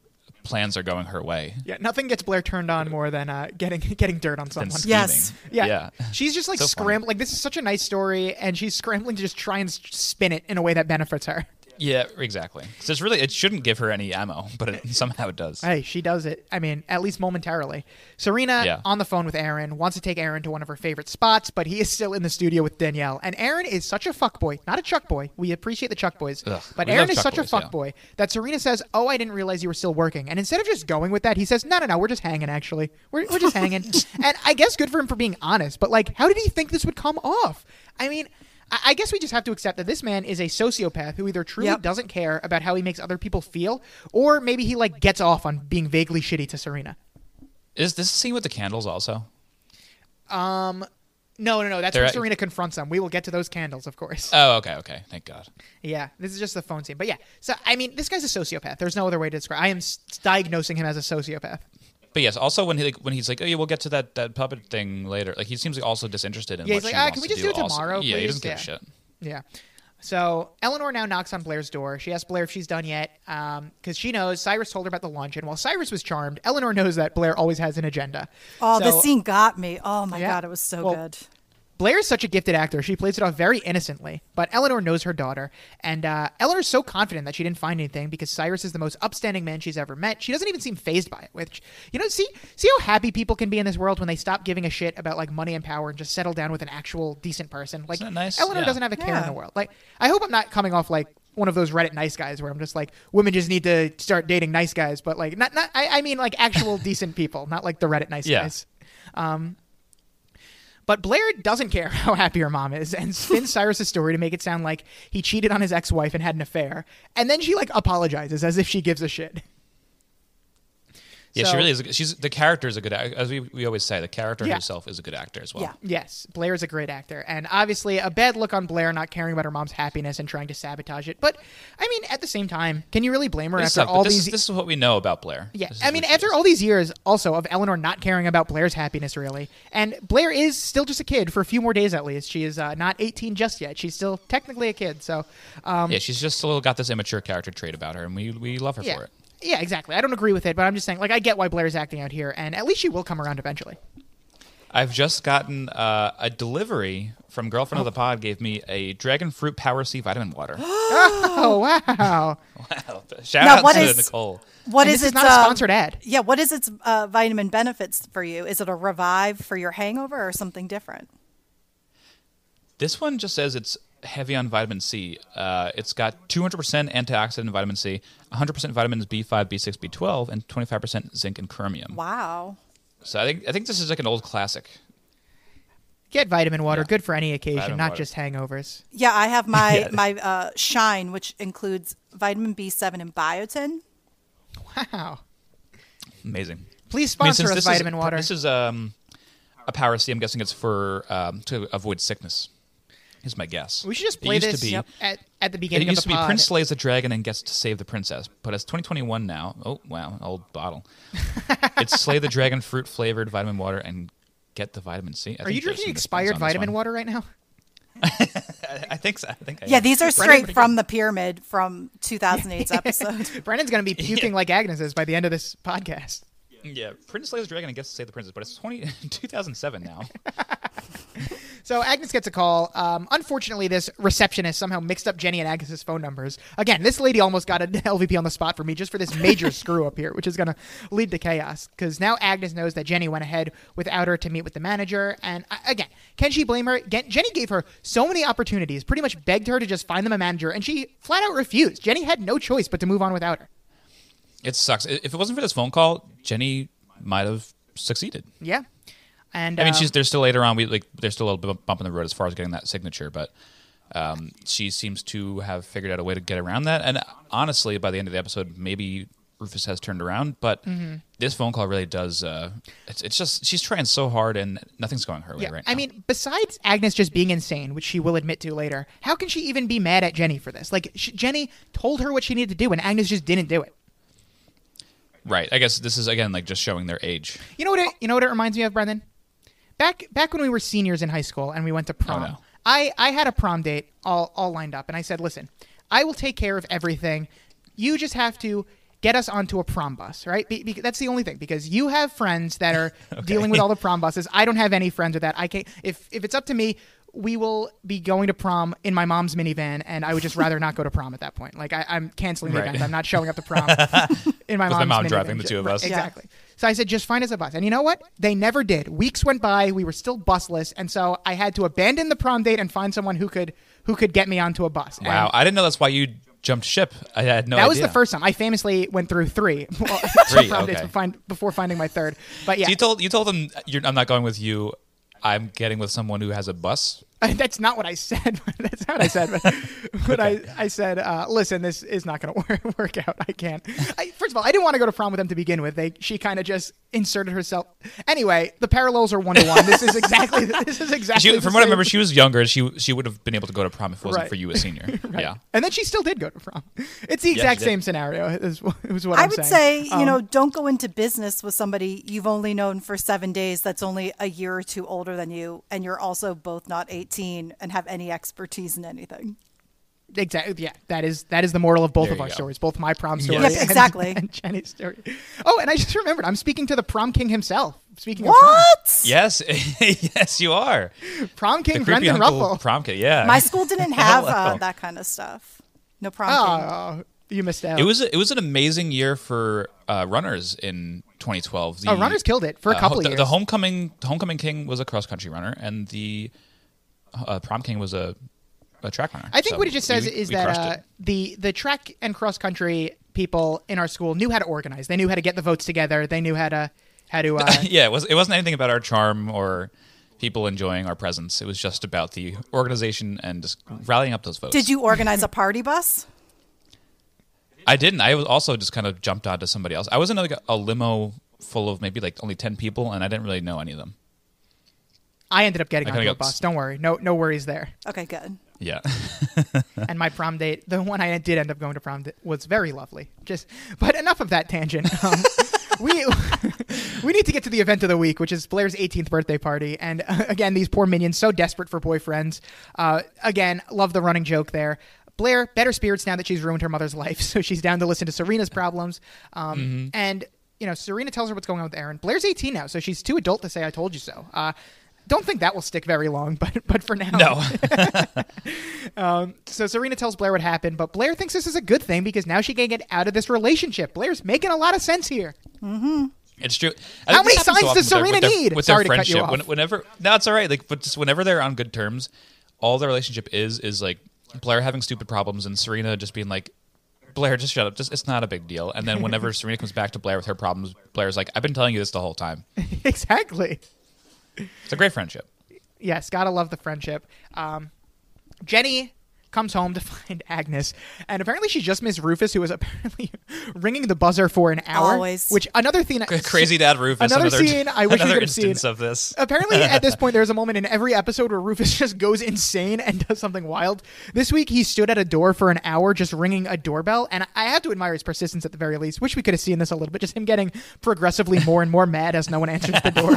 plans are going her way. yeah, nothing gets Blair turned on more than uh, getting getting dirt on Than someone. Yes. Yeah. yeah. She's just like So scrambling. Like this is such a nice story, and she's scrambling to just try and spin it in a way that benefits her. Yeah, exactly. So it's really it shouldn't give her any ammo, but it, somehow it does. Hey, she does it. I mean, at least momentarily. Serena Yeah. on the phone with Aaron wants to take Aaron to one of her favorite spots, but he is still in the studio with Danielle. And Aaron is such a fuckboy, not a Chuck boy. We appreciate the Chuck boys, Ugh, but Aaron is such boys, a yeah. fuckboy that Serena says, "Oh, I didn't realize you were still working." And instead of just going with that, he says, "No, no, no, we're just hanging. Actually, we're we're just hanging." and I guess good for him for being honest. But like, how did he think this would come off? I mean. I I guess we just have to accept that this man is a sociopath who either truly Yep. doesn't care about how he makes other people feel, or maybe he like gets off on being vaguely shitty to Serena. Is this the scene with the candles also? Um, No, no, no. That's They're when at- Serena confronts them. We will get to those candles, of course. Oh, okay, okay. Thank God. yeah, this is just the phone scene. But yeah, so I mean, this guy's a sociopath. There's no other way to describe. I am s- diagnosing him as a sociopath. But yes, also when he like, when he's like, oh yeah, we'll get to that, that puppet thing later. Like he seems like also disinterested in Yeah, what he's she like, "Ah, wants can we to just do it also. tomorrow, Yeah, he please?" doesn't give Yeah. a shit. Yeah. So Eleanor now knocks on Blair's door. She asks Blair if she's done yet, because she knows Cyrus told her about the lunch, and while Cyrus was charmed, Eleanor knows that Blair always has an agenda. Oh, So- this scene got me. Oh my Yeah. god, it was so Well, good. Blair is such a gifted actor. She plays it off very innocently, but Eleanor knows her daughter, and uh, Eleanor's so confident that she didn't find anything because Cyrus is the most upstanding man she's ever met. She doesn't even seem phased by it. Which, you know, see, see how happy people can be in this world when they stop giving a shit about like money and power and just settle down with an actual decent person. Like Isn't that nice? Eleanor Yeah. doesn't have a care in the world. Like, I hope I'm not coming off like one of those Reddit nice guys where I'm just like, women just need to start dating nice guys, but like, not, not. I, I mean, like actual decent people, not like the Reddit nice Yeah. guys. But Blair doesn't care how happy her mom is and spins Cyrus's story to make it sound like he cheated on his ex-wife and had an affair. And then she like apologizes as if she gives a shit. Yeah, So- she really is. A, she's the character is a good. As we, we always say, the character Yeah. herself is a good actor as well. Yeah. Yes, Blair is a great actor, and obviously a bad look on Blair not caring about her mom's happiness and trying to sabotage it. But I mean, at the same time, can you really blame her This after sucked, all this, these? is, this is what we know about Blair. yeah, I mean, after is. all these years, also of Eleanor not caring about Blair's happiness, really, and Blair is still just a kid for a few more days at least. She is uh, not 18 just yet. She's still technically a kid, so um, yeah, she's just still got this immature character trait about her, and we we love her yeah. for it. Yeah, exactly. I don't agree with it, but I'm just saying, like, I get why Blair's acting out here, and at least she will come around eventually. I've just gotten uh, a delivery from girlfriend of the pod. Gave me a dragon fruit power C vitamin water. Oh wow! Wow! Shout Now, out what to is- Nicole. What And is is its not a um, sponsored ad. Yeah, what is its uh, vitamin benefits for you? Is it a revive for your hangover or something different? This one just says it's heavy on vitamin C. Uh, it's got 200% antioxidant vitamin C, 100% vitamins B5, B6, B12, and 25% zinc and chromium. Wow. So I think I think this is like an old classic. Get vitamin water, Yeah. good for any occasion, Vitamin not water. just hangovers. Yeah, I have my Yeah. my uh, Shine, which includes vitamin B7 and biotin. Wow! Amazing. Please I mean, sponsor since us, this vitamin is, water. This is um, a power C. I'm guessing it's for um, to avoid sickness. Is my guess. We should just It play used this to be, at, at the beginning. It used to be pod. Prince slays the dragon and gets to save the princess, but it's 2021 now. Oh wow, old bottle. it's slay the dragon fruit flavored vitamin water and get the vitamin C. I Are you drinking expired misspellings on this vitamin one. water right now? I, I think so. I think I Yeah, am. these are straight pretty from the pyramid from 2008's episode. Brendan's going to be puking like Agnes is by the end of this podcast. Yeah, Prince slays the dragon and gets to save the princess, but it's 20, 2007 now. So Agnes gets a call. Um, unfortunately, this receptionist somehow mixed up Jenny and Agnes's phone numbers. Again, this lady almost got an LVP on the spot for me just for this major screw up here, which is going to lead to chaos. Because now Agnes knows that Jenny went ahead without her to meet with the manager. And uh, again, can she blame her? Again, Jenny gave her so many opportunities, pretty much begged her to just find them a manager, and she flat out refused. Jenny had no choice but to move on without her. It sucks. If it wasn't for this phone call, Jenny might have succeeded. Yeah. And I mean, um, she's there's still later on. We like there's still a little bump in the road as far as getting that signature, but um, she seems to have figured out a way to get around that. And honestly, by the end of the episode, maybe Rufus has turned around. But Mm-hmm. this phone call really does. Uh, it's it's just she's trying so hard and nothing's going her way Yeah, right I mean, besides Agnes just being insane, which she will admit to later, how can she even be mad at Jenny for this? Like, sh- Jenny told her what she needed to do, and Agnes just didn't do it. right. I guess this is again like just showing their age. You know what? It, you know what it reminds me of, Brendan? Back back when we were seniors in high school and we went to oh, prom, Oh, no. I I had a prom date all all lined up, and I said, "Listen, I will take care of everything. You just have to." Get us onto a prom bus, right? Be, be, that's the only thing because you have friends that are dealing with all the prom buses. I don't have any friends with that. I can't. If if it's up to me, we will be going to prom in my mom's minivan, and I would just rather not go to prom at that point. Like I, I'm canceling the Right. event. I'm not showing up to prom in my mom's my mom minivan. driving the two of Right, us. Yeah. Exactly. So I said, just find us a bus. And you know what? They never did. Weeks went by. We were still busless, and so I had to abandon the prom date and find someone who could who could get me onto a bus. And Wow, I didn't know that's why you jumped ship. I had no. that was the first time. I famously went through three, well, Three, prom dates okay. before, find, before finding my third. But yeah, So you told you told them you're, I'm not going with you. I'm getting with someone who has a bus. that's not what I said. that's not what I said. But, but I, I said, uh, listen, this is not going to work, work out. I can't. I, first of all, I didn't want to go to prom with them to begin with. They, she kind of just inserted herself. Anyway, the parallels are one to one. This is exactly. This is exactly. She, the from what I remember, she was younger. She she would have been able to go to prom if it wasn't Right. for you, a senior. Right. Yeah. And then she still did go to prom. It's the exact did. same scenario. Is, is what I I'm would saying. say, Um, you know, don't go into business with somebody you've only known for seven days that's only a year or two older than you, and you're also both not 18 and have any expertise in anything. Exactly. Yeah, that is that is the moral of both There of our go. stories, both my prom story Yes. Yep, and- exactly. and, Jenny's story. Oh, and I just remembered, I'm speaking to the prom king himself. Speaking of prom, What? Yes, yes, you are. prom king creepy Brendan uncle Ruffle. prom king. Yeah. My school didn't have uh, that kind of stuff. No prom king. Oh, you missed out. It was it was an amazing year for uh, runners in 2012. The, Oh, runners killed it for a uh, couple ho- the, years. The homecoming homecoming king was a cross country runner, and the uh, prom king was a, a track runner. I think So what it just says we- is we that uh, the the track and cross country people in our school knew how to organize. They knew how to get the votes together. They knew how to how to. Uh, yeah, it was it wasn't anything about our charm or people enjoying our presence. It was just about the organization and just rallying up those votes. Did you organize a party bus? I didn't. I was also just kind of jumped onto somebody else. I was in like a, a limo full of maybe like only ten people, and I didn't really know any of them. I ended up getting I kinda onto a got bus. s- Don't worry, no no worries there. Okay, good. Yeah. and my prom date, the one I did end up going to prom, di- was very lovely. Just, but enough of that tangent. Um, we we need to get to the event of the week, which is Blair's 18th birthday party. And uh, again, these poor minions, so desperate for boyfriends. Uh, again, love the running joke there. Blair, better spirits now that she's ruined her mother's life, so she's down to listen to Serena's problems. Um, Mm-hmm. And you know, Serena tells her what's going on with Aaron. Blair's 18 now, so she's too adult to say "I told you so." Uh, don't think that will stick very long, but but for now, no. so Serena tells Blair what happened, but Blair thinks this is a good thing because now she can get out of this relationship. Blair's making a lot of sense here. Mm-hmm. It's true. I How many signs often does with their- Serena with their, need? With Sorry their to cut you friendship, off. When, whenever no, it's all right. Like, but just whenever they're on good terms, all their relationship is is like Blair having stupid problems and Serena just being like, Blair, just shut up. Just it's not a big deal. And then whenever Serena comes back to Blair with her problems, Blair's like, I've been telling you this the whole time. exactly. It's a great friendship. Yes, gotta love the friendship. Um, Jenny comes home to find Agnes, and apparently she just missed Rufus, who was apparently ringing the buzzer for an hour. Always. Which another thing, Crazy Dad Rufus. Another another scene I wish we could have seen. of this. Apparently, at this point, there's a moment in every episode where Rufus just goes insane and does something wild. This week, he stood at a door for an hour just ringing a doorbell, and I have to admire his persistence at the very least. Wish we could have seen this a little bit, just him getting progressively more and more mad as no one answers the door.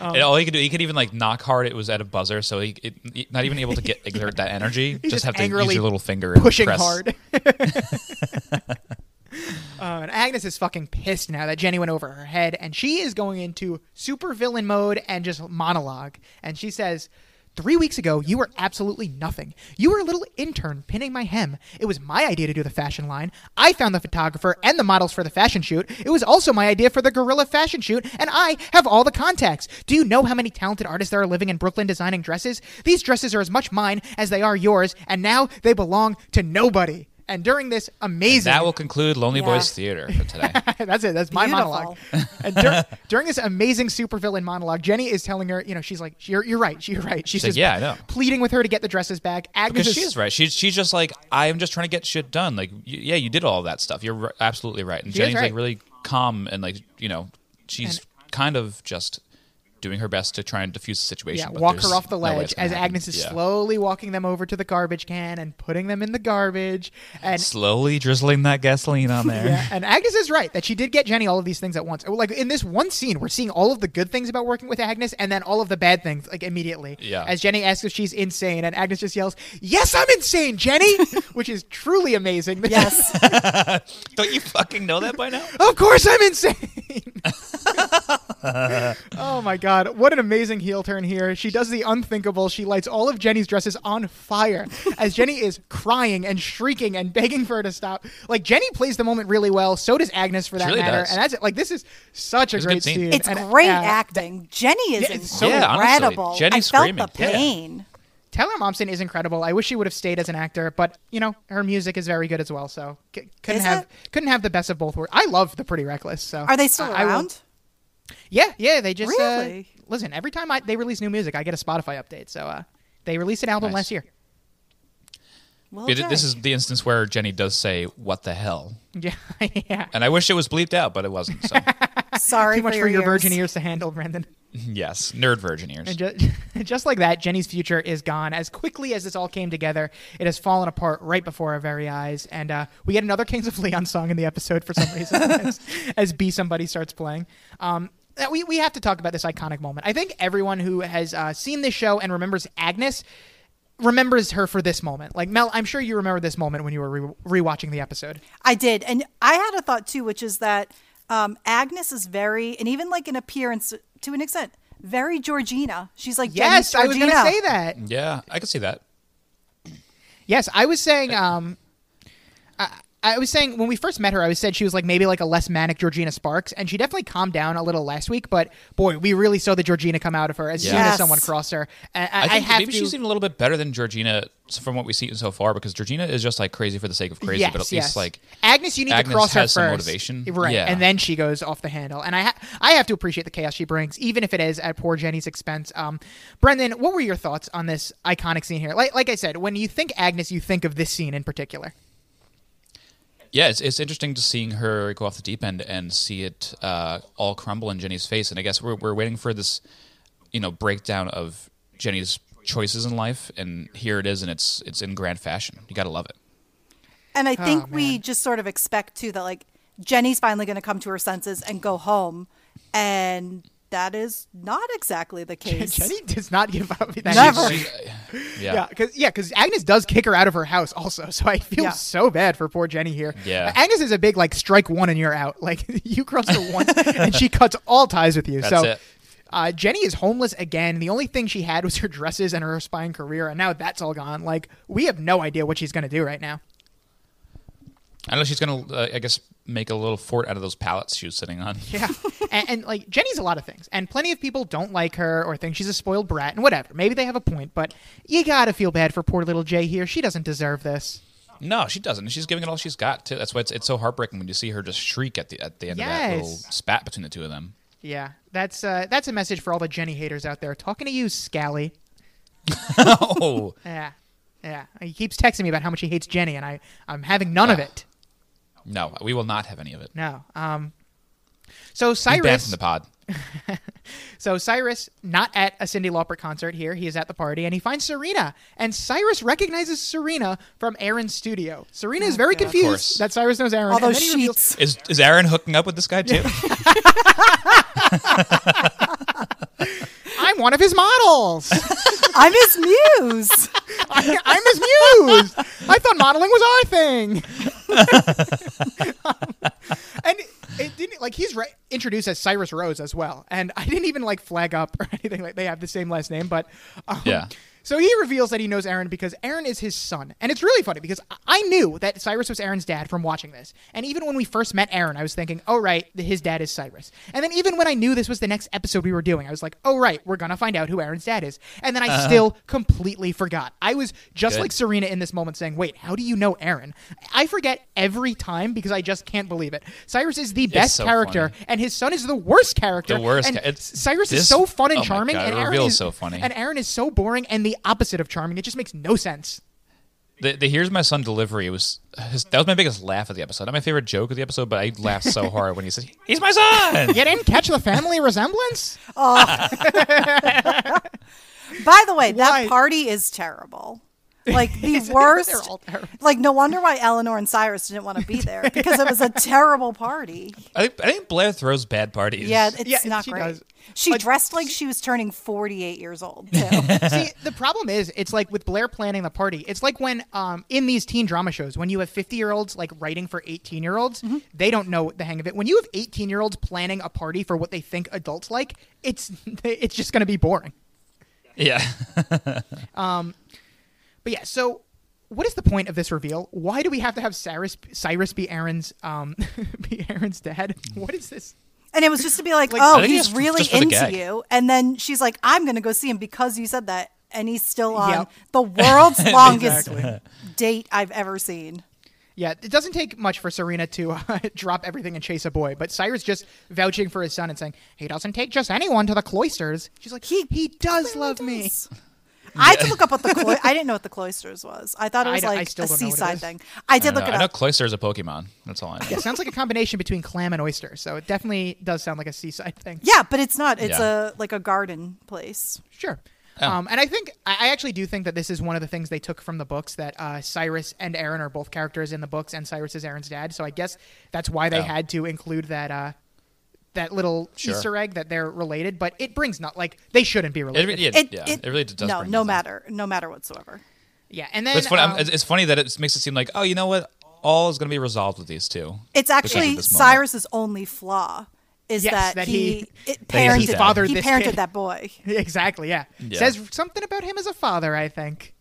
And all he could do, he could even like knock hard. It was at a buzzer, so he, it, not even able to get exert that energy. just, just have to use your little finger and pushing press. hard. Uh, and Agnes is fucking pissed now that Jenny went over her head, and she is going into super villain mode and just monologue. And she says, Three weeks ago, you were absolutely nothing. You were a little intern pinning my hem. It was my idea to do the fashion line. I found the photographer and the models for the fashion shoot. It was also my idea for the gorilla fashion shoot, and I have all the contacts. Do you know how many talented artists there are living in Brooklyn designing dresses? These dresses are as much mine as they are yours, and now they belong to nobody. And during this amazing That will conclude Lonely Yeah. Boys Theater for today. that's it. That's my Beautiful. monologue. And dur- during this amazing supervillain monologue, Jenny is telling her, you know, she's like, "You're, you're right. You're right." She's She's like, just "Yeah, I know." pleading with her to get the dresses back. Agnes Because is she's right. She's she's just like I'm just trying to get shit done. Like yeah, you did all that stuff. You're r- absolutely right. And She Jenny's right. like really calm and like you know she's And- kind of just doing her best to try and diffuse the situation. yeah, but walk her off the ledge it's gonna as happen. Agnes is Yeah. slowly walking them over to the garbage can and putting them in the garbage. And slowly drizzling that gasoline on there. Yeah, and Agnes is right that she did get Jenny all of these things at once. Like in this one scene, we're seeing all of the good things about working with Agnes, and then all of the bad things like immediately. Yeah. As Jenny asks if she's insane, and Agnes just yells, "Yes, I'm insane, Jenny," which is truly amazing. Yes. Don't you fucking know that by now? Of course I'm insane. oh my god, what an amazing heel turn here. She does the unthinkable. She lights all of Jenny's dresses on fire as Jenny is crying and shrieking and begging for her to stop. Like Jenny plays the moment really well, so does Agnes for that really matter. does. And that's it. Like this is such a It's great good scene. scene. It's And, great uh, acting. Jenny is Yeah, it's so- Yeah, honestly, incredible. Jenny's I felt screaming. the Yeah. pain. Taylor Momsen is incredible. I wish she would have stayed as an actor, but you know her music is very good as well. So c- couldn't Is have it? couldn't have the best of both worlds. I love the Pretty Reckless. So Are they still I- I will- around? Yeah, yeah. They just uh, listen. Every time I, they release new music, I get a Spotify update. So uh, they released an album Nice. last year. Well, It- this is the instance where Jenny does say "What the hell," Yeah, yeah. and I wish it was bleeped out, but it wasn't. So sorry Too much for for your ears. virgin ears to handle, Brendan. yes, nerd virgin ears. And just, just like that, Jenny's future is gone. As quickly as this all came together, it has fallen apart right before our very eyes. And uh, we get another Kings of Leon song in the episode for some reason as, as Be Somebody starts playing. Um, uh, we, we have to talk about this iconic moment. I think everyone who has uh, seen this show and remembers Agnes remembers her for this moment. Like, Mel, I'm sure you remember this moment when you were re- rewatching the episode. I did, and I had a thought too, which is that um, Agnes is very, and even like in appearance to an extent, very Georgina. She's like Yes, I was going to say that. yeah, I could see that. Yes, I was saying. Um, I, I was saying when we first met her, I was said she was like maybe like a less manic Georgina Sparks, and she definitely calmed down a little last week. But boy, we really saw the Georgina come out of her as soon as someone crossed her. And I, I think have maybe to. she's even a little bit better than Georgina from what we've seen so far, because Georgina is just like crazy for the sake of crazy, yes, but at yes. least like Agnes, you need to Agnes cross her has some first, motivation. right? Yeah. And then she goes off the handle, and I ha- I have to appreciate the chaos she brings, even if it is at poor Jenny's expense. Um, Brendan, what were your thoughts on this iconic scene here? Like like I said, when you think Agnes, you think of this scene in particular. Yeah, it's, it's interesting to seeing her go off the deep end and see it uh, all crumble in Jenny's face. And I guess we're, we're waiting for this, you know, breakdown of Jenny's choices in life, and here it is, and it's it's in grand fashion. You got to love it. And I think Oh, we just sort of expect too that like Jenny's finally going to come to her senses and go home, and that is not exactly the case. Jenny does not give up. That Never. She- yeah. Yeah, because yeah, because Agnes does kick her out of her house also. So I feel Yeah. so bad for poor Jenny here. Yeah. Agnes is a big like strike one and you're out. Like you cross her once and she cuts all ties with you. That's so it. Uh, Jenny is homeless again. The only thing she had was her dresses and her spying career, and now that's all gone. Like we have no idea what she's gonna do right now. I know she's gonna, uh, I guess, make a little fort out of those pallets she was sitting on. Yeah, and, and like Jenny's a lot of things, and plenty of people don't like her or think she's a spoiled brat, and whatever. Maybe they have a point, but you gotta feel bad for poor little Jay here. She doesn't deserve this. No, she doesn't. She's giving it all she's got. Too. That's why it's, it's so heartbreaking when you see her just shriek at the at the end of that little spat between the two of them. Yeah, that's uh, that's a message for all the Jenny haters out there. Talking to you, Scally. oh, Yeah. Yeah, he keeps texting me about how much he hates Jenny, and I I'm having none of Ah. it. No, we will not have any of it. No. Um. So Cyrus, from the pod. so Cyrus, not at a Cyndi Lauper concert here. He is at the party, and he finds Serena, and Cyrus recognizes Serena from Aaron's studio. Serena is very course. confused that Cyrus knows Aaron. All and those then he reveals- sheets. Is is Aaron hooking up with this guy too? I'm one of his models. I'm his muse. I, I'm his muse. I thought modeling was our thing. and it didn't like he's re- introduced as Cyrus Rose as well, and I didn't even like flag up or anything like they have the same last name, but um, Yeah. So he reveals that he knows Aaron because Aaron is his son, and it's really funny because I- knew that Cyrus was Aaron's dad from watching this, and even when we first met Aaron, I was thinking, oh right, his dad is Cyrus, and then even when I knew this was the next episode we were doing, I was like, oh right, we're gonna find out who Aaron's dad is, and then I uh-huh. still completely forgot. I was just Good. like Serena in this moment, saying, wait, how do you know Aaron? I forget every time because I just can't believe it. Cyrus is the best so character, funny. and his son is the worst character. The worst ca- it's- Cyrus is so fun and oh charming, God, and Aaron is is so funny. and Aaron is so boring and the opposite of charming. It just makes no sense. The, the "Here's my son" delivery it was his, that was my biggest laugh of the episode. Not my favorite joke of the episode, but I laughed so hard when he said, "He's my son." You didn't catch the family resemblance? Oh. By the way, Why? that party is terrible. Like the worst. They're all terrible. Like no wonder why Eleanor and Cyrus didn't want to be there because it was a terrible party. I think, I think Blair throws bad parties. Yeah, it's Yeah, not she great. does. She Like, dressed like she was turning 48 years old. Too. See, the problem is, it's like with Blair planning the party. It's like when, um, in these teen drama shows, when you have fifty-year-olds like writing for eighteen-year-olds, Mm-hmm. they don't know the hang of it. When you have eighteen-year-olds planning a party for what they think adults like, it's it's just going to be boring. yeah. But yeah, so what is the point of this reveal? Why do we have to have Cyrus Cyrus be Aaron's um be Aaron's dad? What is this? And it was just to be like, Like, oh, he's really just into you. And then she's like, I'm going to go see him because you said that. And he's still on Yep. the world's longest Exactly. date I've ever seen. Yeah, it doesn't take much for Serena to uh, drop everything and chase a boy, but Cyrus just vouching for his son and saying he doesn't take just anyone to the cloisters. She's like, he he does love me. Does. I had to look up what the clo- I didn't know what the cloisters was. I thought it was don't- I like still a don't know what it seaside is. thing. I did I, look know, it I know up. Cloyster is a Pokemon. That's all I know. Yeah, sounds like a combination between clam and oyster, so it definitely does sound like a seaside thing. Yeah, but it's not. It's Yeah. a like a garden place. Sure. Oh. Um, and I think I I actually do think that this is one of the things they took from the books that uh, Cyrus and Aaron are both characters in the books, and Cyrus is Aaron's dad. So I guess that's why they Oh. had to include that uh, that little Sure. Easter egg that they're related. But it brings not like they shouldn't be related. re- yeah, It, yeah, it, it really does. no, bring no this up. matter, no matter whatsoever. yeah, and then it's funny. Um, it's, it's funny that it makes it seem like, oh, you know what? All is going to be resolved with these two. It's actually this. Cyrus's only flaw is Yes, that, that he, he- it parented, his dad. fathered he this parented kid. that boy. exactly yeah. Yeah. says something about him as a father i think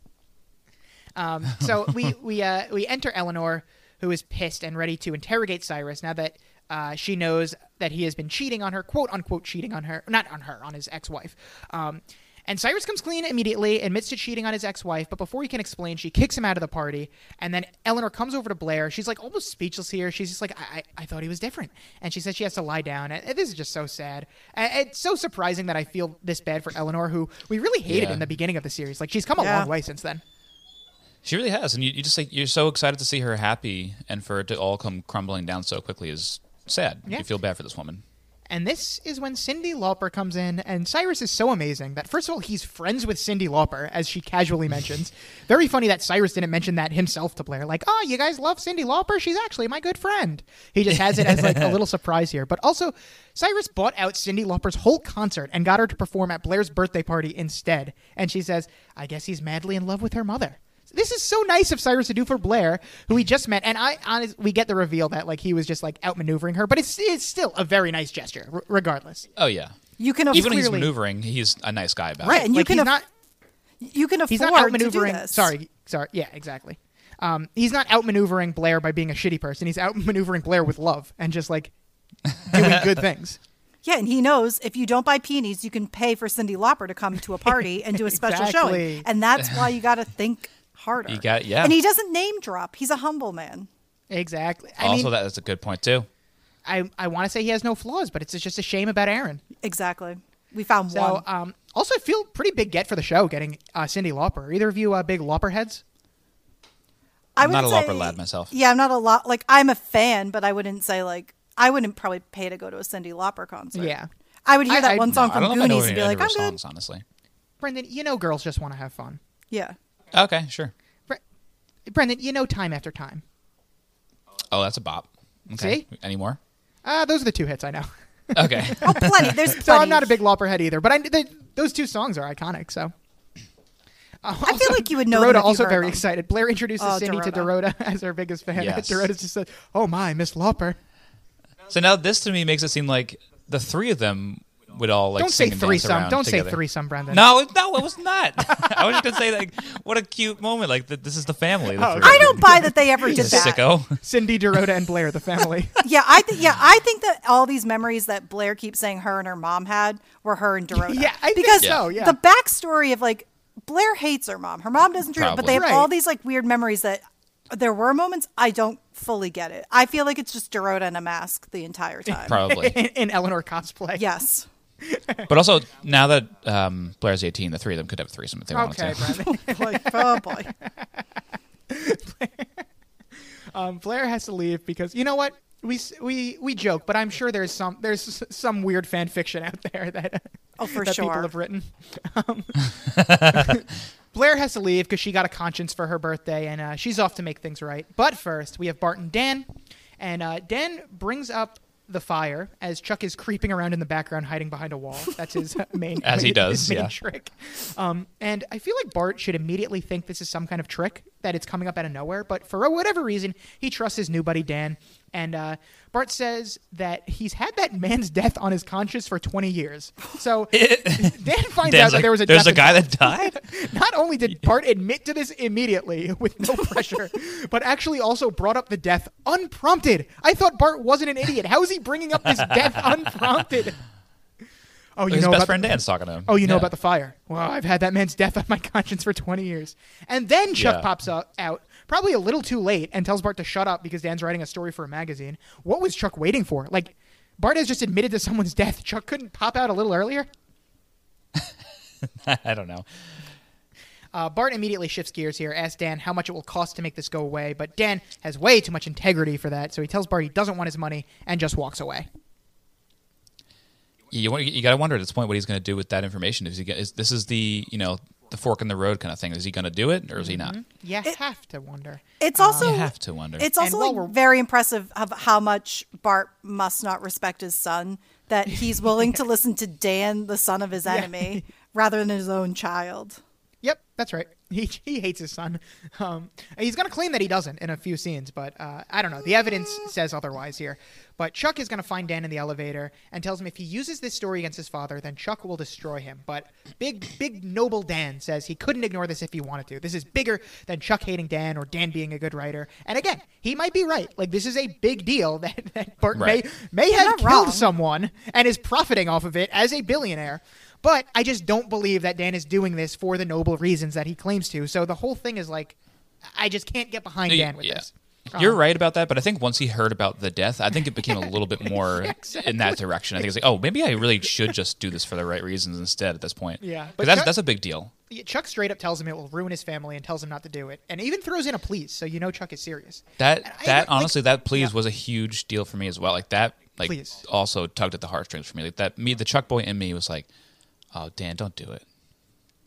um, so we we uh, we enter eleanor who is pissed and ready to interrogate cyrus now that uh, she knows that he has been cheating on her quote unquote cheating on her not on her on his ex-wife um, and Cyrus comes clean immediately, admits to cheating on his ex-wife, but before he can explain, she kicks him out of the party. And then Eleanor comes over to Blair. She's like almost speechless here. She's just like, I, I, I thought he was different. And she says she has to lie down. And this is just so sad. And it's so surprising that I feel this bad for Eleanor, who we really hated Yeah. in the beginning of the series. Like she's come a Yeah. long way since then. She really has, and you, you just like you're so excited to see her happy, and for it to all come crumbling down so quickly is sad. Yeah. You feel bad for this woman. And this is when Cyndi Lauper comes in, and Cyrus is so amazing that first of all he's friends with Cyndi Lauper, as she casually mentions. Very funny that Cyrus didn't mention that himself to Blair, like, "Oh, you guys love Cyndi Lauper? She's actually my good friend." He just has it as like a little surprise here. But also, Cyrus bought out Cyndi Lauper's whole concert and got her to perform at Blair's birthday party instead. And she says, "I guess he's madly in love with her mother." This is so nice of Cyrus to do for Blair, who we just met, and I honest, we get the reveal that like he was just like outmaneuvering her, but it's it's still a very nice gesture, r- regardless. Oh yeah. You can Even when he's maneuvering, he's a nice guy about Right, it. and you like can he's aff- not you can afford he's not to do outmaneuvering. this. Sorry, sorry, yeah, exactly. Um, he's not outmaneuvering Blair by being a shitty person. He's outmaneuvering Blair with love and just like doing good things. Yeah, and he knows if you don't buy peonies, you can pay for Cyndi Lauper to come to a party and do a special Exactly. showing, and that's why you got to think harder. You got- yeah. And he doesn't name drop. He's a humble man. Exactly. I also, mean, that is a good point too. I I want to say he has no flaws, but it's just a shame about Aaron. Exactly. We found So, one. um, also I feel pretty big get for the show getting uh, Cyndi Lauper. Are either of you uh, big Lauper heads? I I'm not a wouldn't Lauper lad myself. Yeah, I'm not a lot. Like I'm a fan, but I wouldn't say like I wouldn't probably pay to go to a Cyndi Lauper concert. Yeah. I would hear I- that I- one song I from don't know if I know Goonies and be like, her I'm songs, good. honestly. Brendan, you know girls just want to have fun. Yeah. Okay, sure. Bre- Brendan, you know time after time. Oh, that's a bop. Okay. See? Any more? Uh, those are the two hits I know. Okay. Oh, plenty. There's plenty. so I'm not a big Lauper head either, but I, they, those two songs are iconic. So I feel like you would know. Dorota them if you also very them. excited. Blair introduces Oh, Cyndi to Dorota. Dorota as her biggest fan. Yes. Dorota just says, "Oh my, Miss Lauper." so now this to me makes it seem like the three of them would all like Don't say sing and dance threesome. around Don't say together. threesome, Brendan. No, no, it was not. I was just gonna say like, what a cute moment. Like th- this is the family. The Oh, three I don't buy that they ever did He's that. sicko. Cyndi, Dorota, and Blair, the family. Yeah, I th- yeah, I think that all these memories that Blair keeps saying her and her mom had were her and Dorota. Yeah, I think because so, yeah. the backstory of like Blair hates her mom. Her mom doesn't treat her, but they have Probably. all Right. these like weird memories that there were moments I don't fully get it. I feel like it's just Dorota in a mask the entire time. Probably. in, in Eleanor cosplay. yes. But also now that um, Blair's 18, the three of them could have a threesome if they Okay, wanted to. Brendan. Like, oh boy. um, Blair has to leave because you know what? We we we joke, but I'm sure there's some there's some weird fan fiction out there that Oh, for that people have written. Um, Blair has to leave because she got a conscience for her birthday, and uh, she's off to make things right. But first, we have Bart and Dan, and uh, Dan brings up the fire as Chuck is creeping around in the background, hiding behind a wall. That's his main As he does, yeah. trick. Um, and I feel like Bart should immediately think this is some kind of trick that it's coming up out of nowhere. But for whatever reason, he trusts his new buddy Dan. And uh, Bart says that he's had that man's death on his conscience for 20 years. So Dan finds Dan's out that there was a There's a guy that died. Not only did Bart admit to this immediately with no pressure, but actually also brought up the death unprompted. I thought Bart wasn't an idiot. How is he bringing up this death unprompted? Oh, you His know best about friend the, Dan's talking to him. Oh, you know about the fire. Well, I've had that man's death on my conscience for 20 years. And then Chuck Yeah. pops up, out, probably a little too late, and tells Bart to shut up because Dan's writing a story for a magazine. What was Chuck waiting for? Like, Bart has just admitted to someone's death. Chuck couldn't pop out a little earlier? I don't know. Uh, Bart immediately shifts gears here, asks Dan how much it will cost to make this go away, but Dan has way too much integrity for that, so he tells Bart he doesn't want his money and just walks away. You you got to wonder at this point what he's going to do with that information. Is he is this is the you know the fork in the road kind of thing? Is he going to do it or is he not? Mm-hmm. You have to wonder. It's um, also You have to wonder. It's also like we're- very impressive of how much Bart must not respect his son that he's willing to listen to Dan, the son of his enemy, rather than his own child. Yep, that's right. He, he hates his son. Um, he's going to claim that he doesn't in a few scenes, but uh, I don't know. The evidence says otherwise here. But Chuck is going to find Dan in the elevator and tells him if he uses this story against his father, then Chuck will destroy him. But big, big, noble Dan says he couldn't ignore this if he wanted to. This is bigger than Chuck hating Dan or Dan being a good writer. And again, he might be right. Like, this is a big deal that, that Bart Right. may, may have killed wrong. someone and is profiting off of it as a billionaire. But I just don't believe that Dan is doing this for the noble reasons that he claims to. So the whole thing is like, I just can't get behind Dan with Yeah. this. You're Um, right about that, but I think once he heard about the death, I think it became a little bit more in that direction. I think it's like, oh, maybe I really should just do this for the right reasons instead at this point. Yeah, but but that's Chuck- that's a big deal. Chuck straight up tells him it will ruin his family and tells him not to do it, and even throws in a please, so you know Chuck is serious. That I- that like- honestly, that please yeah. was a huge deal for me as well. Like that, like Please. also tugged at the heartstrings for me. Like that, me, the Chuck boy in me was like, oh, Dan, don't do it.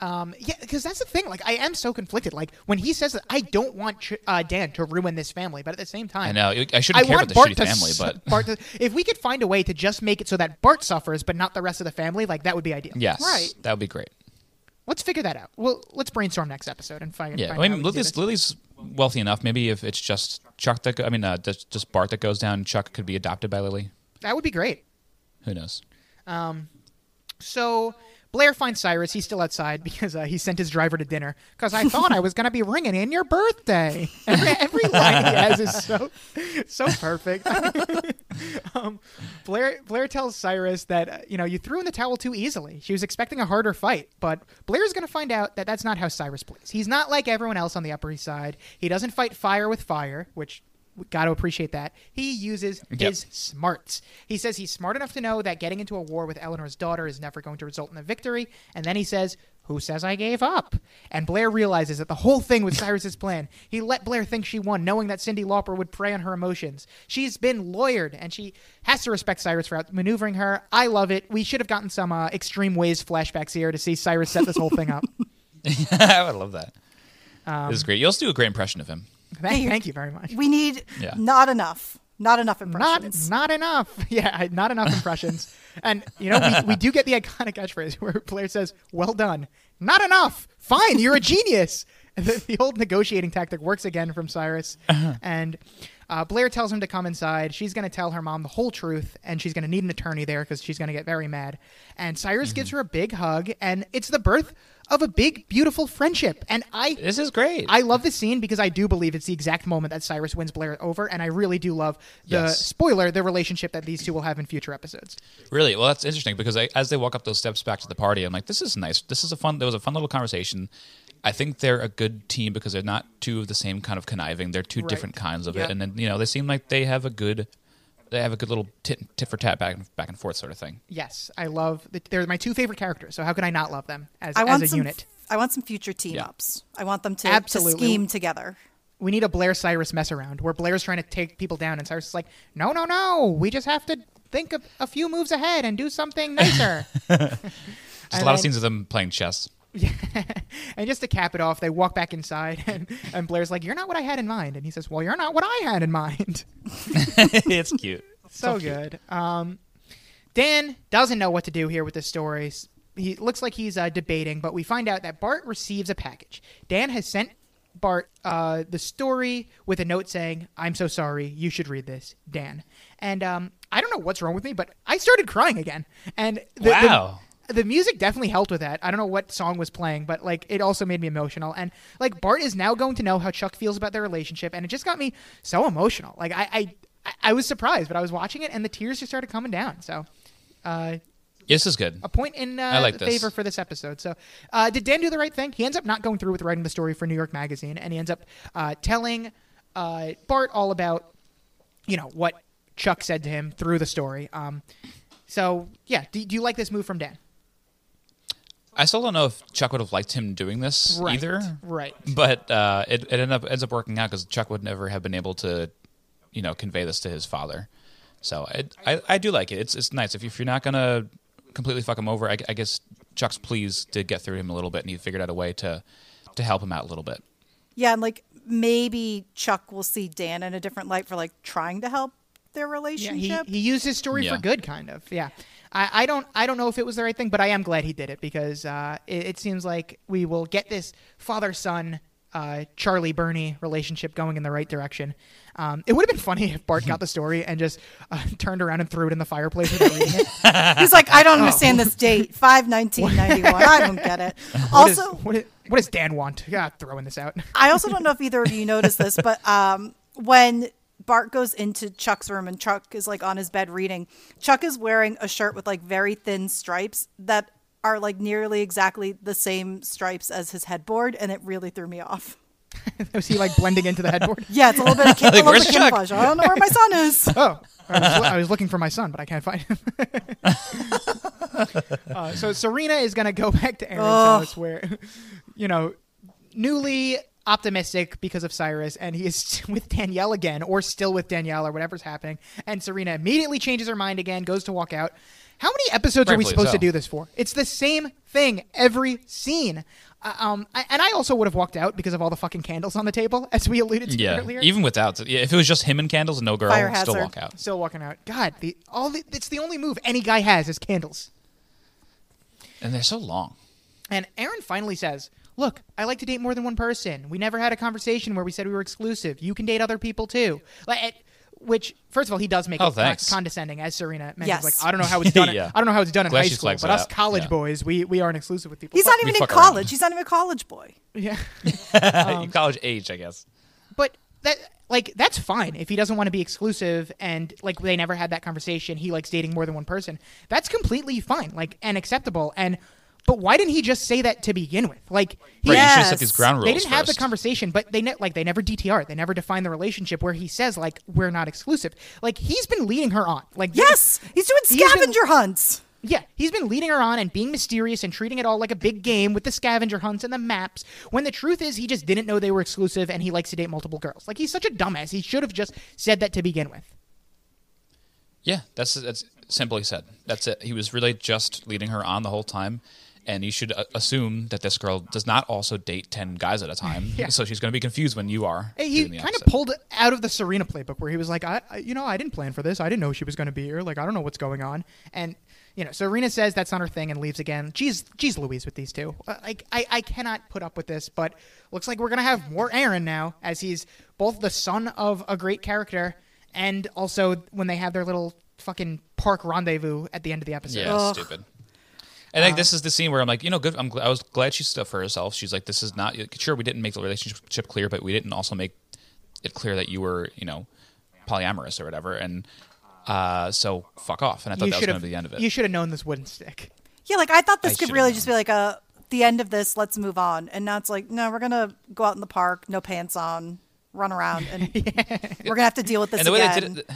Um, yeah, because that's the thing. Like, I am so conflicted. Like when he says that, I don't want Ch- uh, Dan to ruin this family, but at the same time, I know I shouldn't I care want about the Bart shitty family, su- but Bart to, if we could find a way to just make it so that Bart suffers, but not the rest of the family, like that would be ideal. yes, right. that would be great. Let's figure that out. Well, let's brainstorm next episode and find. Yeah, find I mean, how we do Lily's. Lily's wealthy enough. Maybe if it's just Chuck that, go, I mean, uh, just, just Bart that goes down, Chuck could be adopted by Lily. that would be great. Who knows? Um, So Blair finds Cyrus. He's still outside because uh, he sent his driver to dinner. Because I thought I was to be ringing in your birthday. Every, every line he has is so so perfect. um, Blair Blair tells Cyrus that uh, you know you threw in the towel too easily. She was expecting a harder fight, but Blair's to find out that that's not how Cyrus plays. He's not like everyone else on the Upper East Side. He doesn't fight fire with fire, which. We Got to appreciate that. He uses his smarts. He says he's smart enough to know that getting into a war with Eleanor's daughter is never going to result in a victory. And then he says, Who says I gave up? And Blair realizes that the whole thing was Cyrus's plan. He let Blair think she won, knowing that Cyndi Lauper would prey on her emotions. She's been lawyered, and she has to respect Cyrus for outmaneuvering her. I love it. We should have gotten some uh, extreme ways flashbacks here to see Cyrus set this whole thing up. I would love that. this is great. You also do a great impression of him. Thank, thank you very much. We need Yeah. not enough. Not enough impressions. not enough. Yeah, not enough impressions. and you know, we, we do get the iconic catchphrase where Blair says, "Well done." Not enough. Fine, you're a genius. The, the old negotiating tactic works again from Cyrus, and uh, Blair tells him to come inside. She's going to tell her mom the whole truth, and she's going to need an attorney there because she's going to get very mad. And Cyrus gives her a big hug, and it's the birth of a big, beautiful friendship. And I This is great. I love this scene because I do believe it's the exact moment that Cyrus wins Blair over, and I really do love the Yes. spoiler, the relationship that these two will have in future episodes. Really? Well, that's interesting because I, as they walk up those steps back to the party, I'm like, this is nice. This is a fun. There was a fun little conversation. I think they're a good team because they're not two of the same kind of conniving. They're two Right. different kinds of Yeah. it, and then you know they seem like they have a good, they have a good little tit, tit for tat back and back and forth sort of thing. Yes, I love. The, they're my two favorite characters, so how can I not love them as, I want as a some. unit? I want some future team Yeah. ups. I want them to, to scheme together. We need a Blair Cyrus mess around where Blair's trying to take people down, and Cyrus is like, "No, no, no, we just have to think of a few moves ahead and do something nicer." Just a lot of scenes of them playing chess. and just to cap it off, they walk back inside, and, and Blair's like, "You're not what I had in mind," and he says, "Well, you're not what I had in mind." it's cute. so good. Um, Dan doesn't know what to do here with this story. He looks like he's uh, debating, but we find out that Bart receives a package. Dan has sent Bart uh, the story with a note saying, "I'm so sorry. You should read this, Dan." And um, I don't know what's wrong with me, but I started crying again. And the- Wow. the music definitely helped with that. I don't know what song was playing, but like it also made me emotional. And like Bart is now going to know how Chuck feels about their relationship, and it just got me so emotional. Like I, I, I- was surprised, but I was watching it, and the tears just started coming down. So, uh, This is good. a point in uh, I like favor for this episode. So, uh, did Dan do the right thing? He ends up not going through with writing the story for New York Magazine, and he ends up uh, telling uh, Bart all about, you know, what Chuck said to him through the story. Um, so, yeah, do, do you like this move from Dan? I still don't know if Chuck would have liked him doing this Right. either. Right. But uh, it, it ended up ends up working out because Chuck would never have been able to, you know, convey this to his father. So it, I I do like it. It's it's nice if, you, if you're not gonna completely fuck him over. I, I guess Chuck's pleas did get through him a little bit, and he figured out a way to to help him out a little bit. Yeah, and like maybe Chuck will see Dan in a different light for like trying to help their Yeah, relationship. he, he used his story Yeah. for good, kind of. Yeah, I, I don't I don't know if it was the right thing, but I am glad he did it because uh, it, it seems like we will get this father son uh, Charlie Bernie relationship going in the right direction. Um, it would have been funny if Bart got the story and just uh, turned around and threw it in the fireplace without reading it. He's like, I don't understand this date, five nineteen ninety one. I don't get it. What is- Also, what, is, what does Dan want? Yeah, throwing this out. I also don't know if either of you noticed this, but um, when Bart goes into Chuck's room and Chuck is like on his bed reading, Chuck is wearing a shirt with like very thin stripes that are like nearly exactly the same stripes as his headboard, and it really threw me off. Was he like blending into the headboard? Yeah, it's a little bit of, cam- a Like, little bit camouflage. I don't know where my son is. Oh, I was, I was looking for my son, but I can't find him. uh, so Serena is going to go back to Aaron's house where, you know, newly optimistic because of Cyrus, and he is with Danielle again, or still with Danielle, or whatever's happening. And Serena immediately changes her mind again, goes to walk out. How many episodes are we Rightfully supposed to do this for? It's the same thing every scene. Uh, um, I, and I also would have walked out because of all the fucking candles on the table, as we alluded to Yeah, earlier. even without, yeah, if it was just him and candles and no girl, Fire I'd still walk out. Still walking out. God, the all the, it's the only move any guy has is candles. And they're so long. And Aaron finally says, "Look, I like to date more than one person. We never had a conversation where we said we were exclusive. You can date other people too." Like, it- which first of all, he does make Oh, it con- thanks. condescending, as Serena mentions. Yes. Like, I don't know how it's done. Yeah. I don't know how it's done in Glad high school, but us out. college Yeah. boys, we we aren't exclusive with people. He's But- not even in fuck around. college. He's not even a college boy. yeah. You um, college age, I guess. but that like that's fine if he doesn't want to be exclusive and like they never had that conversation he likes dating more than one person that's completely fine like and acceptable and but why didn't he just say that to begin with like he Right, you should have Yes. set these ground rules. they didn't have the conversation but they ne- like they never DTR they never defined the relationship where he says like we're not exclusive like he's been leading her on like Yes, he's doing He's been- scavenger hunts. Yeah, he's been leading her on and being mysterious and treating it all like a big game with the scavenger hunts and the maps. When the truth is, he just didn't know they were exclusive and he likes to date multiple girls. Like he's such a dumbass. He should have just said that to begin with. Yeah, that's that's simply said. That's it. He was really just leading her on the whole time, and you should uh, assume that this girl does not also date ten guys at a time. Yeah. So she's going to be confused when you are. Hey, he kind of pulled out of the Serena playbook where he was like, I, I, you know, I didn't plan for this. I didn't know she was going to be here. Like, I don't know what's going on. And, you know, Serena says that's not her thing and leaves again. Geez, geez Louise with these two. Uh, Like, I, I cannot put up with this, but looks like we're going to have more Aaron now as he's both the son of a great character and also when they have their little fucking park rendezvous at the end of the episode. Yeah, stupid. And like this is the scene where I'm like, you know, good. I'm gl- I was glad she stood up for herself. She's like, this is not sure. We didn't make the relationship clear, but we didn't also make it clear that you were, you know, polyamorous or whatever. And uh, so fuck off. And I thought You that was should going have to be the end of it. You should have known this wouldn't stick. Yeah, like I thought this I could really known. just be like a the end of this. Let's move on. And now it's like, no, we're gonna go out in the park, no pants on, run around, and we're gonna have to deal with this and the way again. they did it,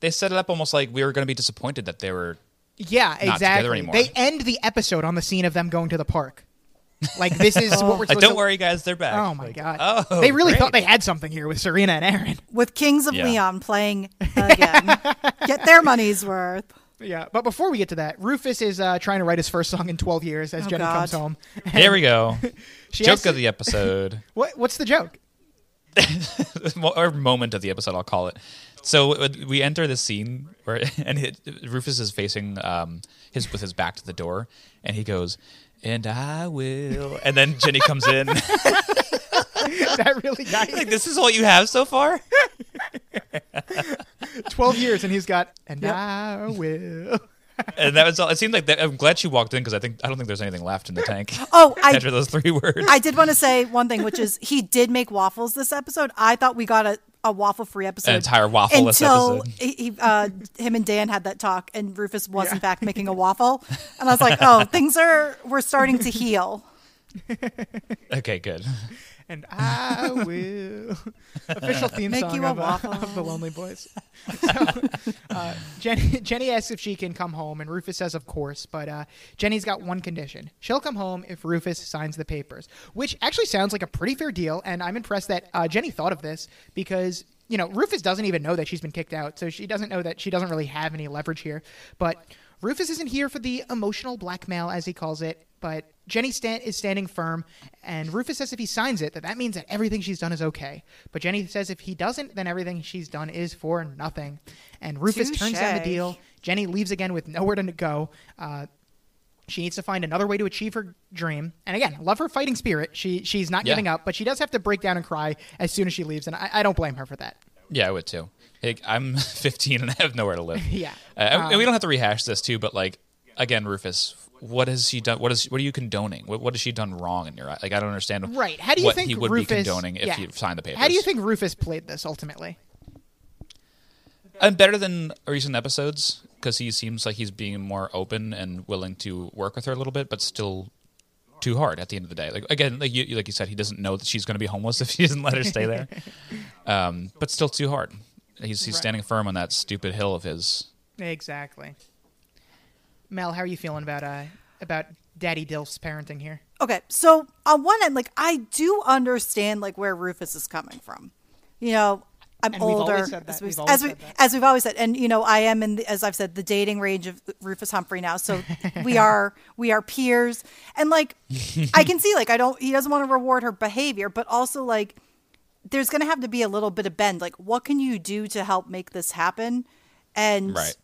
they set it up almost like we were going to be disappointed that they were. Yeah, together exactly. anymore. They end the episode on the scene of them going to the park. Like this is what we're supposed don't to worry, guys, they're back. Oh my Like, god! Oh, they really great. thought they had something here with Serena and Aaron. with Kings of Yeah. Leon playing again, get their money's worth. Yeah, but before we get to that, Rufus is uh, trying to write his first song in 12 years as Oh, Jenny God. comes home. Here we go. Joke asks- of the episode. What? What's the joke? or moment of the episode, I'll call it. So uh, we enter the scene where, and it, Rufus is facing um, his with his back to the door, and he goes, "And I will." And then Jenny comes in. that really got you. like, this is all you have so far. 12 years, and he's got, and I will. And that was all. It seemed like that, I'm glad she walked in because I think I don't think there's anything left in the tank Oh, I after those three words. I did want to say one thing, which is he did make waffles this episode. I thought we got a, a waffle free episode. An entire waffle-less until episode. He, he, uh, him and Dan had that talk, and Rufus was in fact making a waffle, and I was like, oh, things are we're starting to heal. okay, good. And I will. Official theme Make song you a of, uh, of the Lonely Boys. So, uh, Jenny, Jenny asks if she can come home, and Rufus says, of course. But uh, Jenny's got one condition. She'll come home if Rufus signs the papers, which actually sounds like a pretty fair deal. And I'm impressed that uh, Jenny thought of this because, you know, Rufus doesn't even know that she's been kicked out. So she doesn't know that she doesn't really have any leverage here. But Rufus isn't here for the emotional blackmail, as he calls it. But Jenny Stant is standing firm, and Rufus says if he signs it, that that means that everything she's done is okay. But Jenny says if he doesn't, then everything she's done is for nothing. And Rufus turns down the deal. Jenny leaves again with nowhere to go. Uh, she needs to find another way to achieve her dream. And again, love her fighting spirit. She she's not Yeah. giving up, but she does have to break down and cry as soon as she leaves, and I, I don't blame her for that. Yeah, I would too. Like, I'm 15 and I have nowhere to live. Yeah. Uh, and we don't have to rehash this too, but like again, Rufus, what has she done? What is what are you condoning? What what has she done wrong in your eye? Like I don't understand. Right? How do you what think he would Rufus be condoning if yeah. he signed the papers? How do you think Rufus played this ultimately? And better than recent episodes because he seems like he's being more open and willing to work with her a little bit, but still too hard at the end of the day. Like again, like you like you said, he doesn't know that she's going to be homeless if he doesn't let her stay there. um, but still too hard. He's he's Right. standing firm on that stupid hill of his. Exactly. Mel, how are you feeling about uh about Daddy Dilf's parenting here? Okay, so on one end, like I do understand like where Rufus is coming from. You know, I'm And we've older, said that. as we've, We've always as, we, said that. as we've always said, and you know, I am in, the, as I've said, the dating range of Rufus Humphrey now. So we are we are peers, and like I can see, like I don't, he doesn't want to reward her behavior, but also like there's going to have to be a little bit of bend. Like, what can you do to help make this happen? And Right.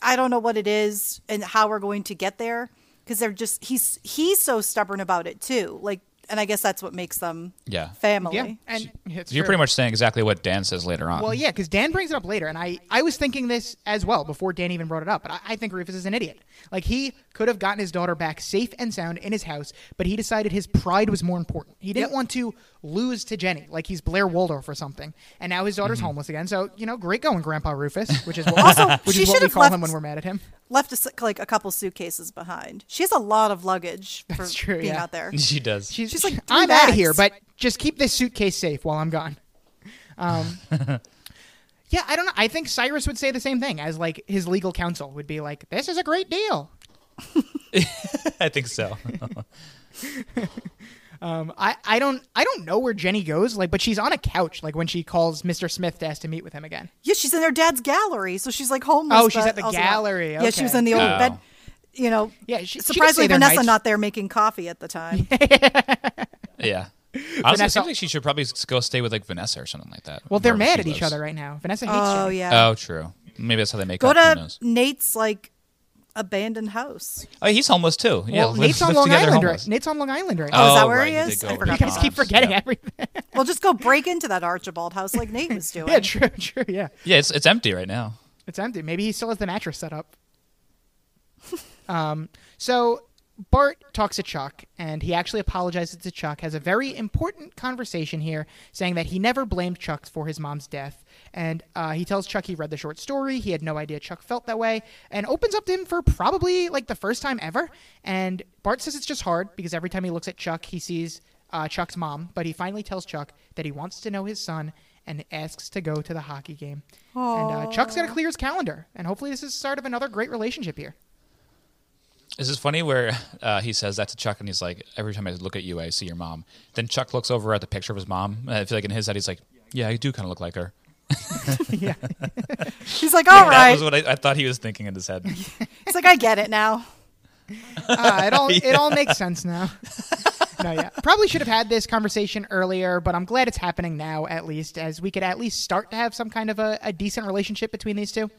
I don't know what it is and how we're going to get there because they're just he's he's so stubborn about it too. Like, and I guess that's what makes them Yeah. family. Yeah, and it's You're true. pretty much saying exactly what Dan says later on. Well, yeah, because Dan brings it up later, and I, I was thinking this as well before Dan even brought it up. But I, I think Rufus is an idiot. Like he could have gotten his daughter back safe and sound in his house, but he decided his pride was more important. He didn't want to lose to Jenny, like he's Blair Waldorf or something. And now his daughter's mm-hmm. homeless again. So you know, great going, Grandpa Rufus, which is what, Also, which she is what should we have call left- him when we're mad at him. Left us like a couple suitcases behind. She has a lot of luggage for That's true, being yeah. out there. she does. She's, She's like, I'm out of here, but just keep this suitcase safe while I'm gone. Um, yeah, I don't know. I think Cyrus would say the same thing as like his legal counsel would be like, "This is a great deal." I think so. Um, I, I don't I don't know where Jenny goes, like, but she's on a couch, like when she calls Mr. Smith to ask to meet with him again. Yeah, she's in her dad's gallery, so she's like homeless. Oh, she's at the also- gallery, Yeah, she was okay. in the old Oh. bed. You know, Yeah, she- she surprisingly, stay there Vanessa nights. not there making coffee at the time. yeah. Honestly, Vanessa- it seems like she should probably go stay with like Vanessa or something like that. Well, they're mad she at each other right now. Vanessa hates you. oh Jenny. yeah. Oh, true. Maybe that's how they make Go up. To? Nate's like abandoned house. Oh, he's homeless too. Yeah, Well, Nate's on Long Island. Right? Nate's on Long Island right Oh, now. is that Oh, where right, he he is? did I forgot You guys keep forgetting yeah. everything. Well, just go break into that Archibald house like Nate was doing. yeah, true, true. Yeah, Yeah, it's it's empty right now. it's empty. Maybe he still has the mattress set up. um, so Bart talks to Chuck, and he actually apologizes to Chuck. Has a very important conversation here, saying that he never blamed Chuck for his mom's death, and uh, he tells Chuck he read the short story. He had no idea Chuck felt that way, and opens up to him for probably like the first time ever. And Bart says it's just hard because every time he looks at Chuck, he sees uh, Chuck's mom. But he finally tells Chuck that he wants to know his son and asks to go to the hockey game. And uh, Chuck's got to clear his calendar, and hopefully this is the start of another great relationship here. Is this is funny where uh, he says that to Chuck and he's like, every time I look at you, I see your mom. Then Chuck looks over at the picture of his mom. And I feel like in his head, he's like, yeah, I do kind of look like her. yeah. He's like, all That right. was what I, I thought he was thinking in his head. He's like, I get it now. Ah, it all it all makes sense now. no, yeah. Probably should have had this conversation earlier, but I'm glad it's happening now at least, as we could at least start to have some kind of a, a decent relationship between these two.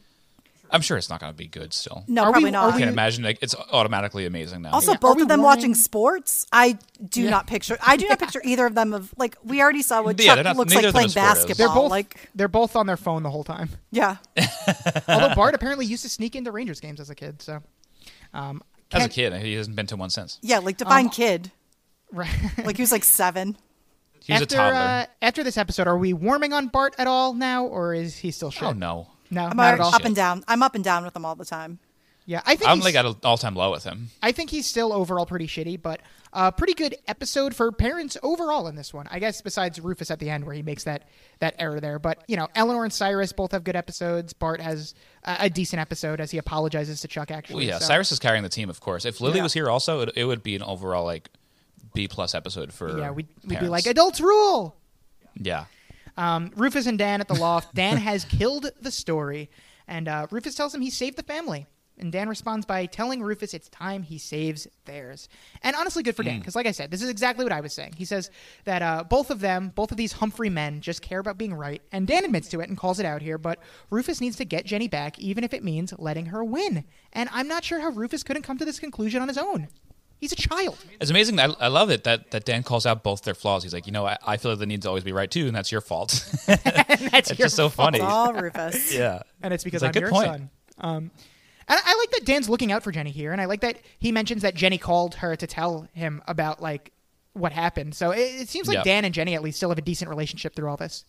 I'm sure it's not going to be good still. No, Are we- probably are not. I can't imagine like it's automatically amazing now. Also, Yeah, both of them warning- watching sports. I do not picture. I do not picture either of them of like we already saw what Yeah, Chuck not- looks like playing are sportives. basketball. They're both like they're both on their phone the whole time. yeah. Although Bart apparently used to sneak into Rangers games as a kid, so um, As a kid, he hasn't been to one since. Yeah, like define Um, kid. Right. Like he was like seven. He was after a toddler. uh, after this episode, are we warming on Bart at all now, or is he still shit? oh no, no, I'm not at all. up and down. I'm up and down with him all the time. Yeah, I think I'm he's- like at an all-time low with him. I think he's still overall pretty shitty, but a pretty good episode for parents overall in this one. I guess besides Rufus at the end where he makes that that error there, but you know Eleanor and Cyrus both have good episodes. Bart has a, a decent episode as he apologizes to Chuck. Actually, Well, yeah, so- Cyrus is carrying the team, of course. If Lily Yeah. was here, also, it, it would be an overall like B plus episode for. Yeah, we'd, we'd be parents. like adults rule. yeah. Um, Rufus and Dan at the loft. Dan has killed the story, and uh, Rufus tells him he saved the family. And Dan responds by telling Rufus it's time he saves theirs. And honestly, good for Dan, because like I said, this is exactly what I was saying. He says that uh, both of them, both of these Humphrey men, just care about being right. And Dan admits to it and calls it out here, but Rufus needs to get Jenny back, even if it means letting her win. And I'm not sure how Rufus couldn't come to this conclusion on his own. He's a child. It's amazing. I, I love it that, that Dan calls out both their flaws. He's like, you know, I, I feel like the need to always be right too, and that's your fault. That's it's your just so funny. Oh, Rufus. Yeah. and it's because like, I'm good your point. son. Um, and I like that Dan's looking out for Jenny here, and I like that he mentions that Jenny called her to tell him about like what happened. So it, it seems like Yeah. Dan and Jenny at least still have a decent relationship through all this.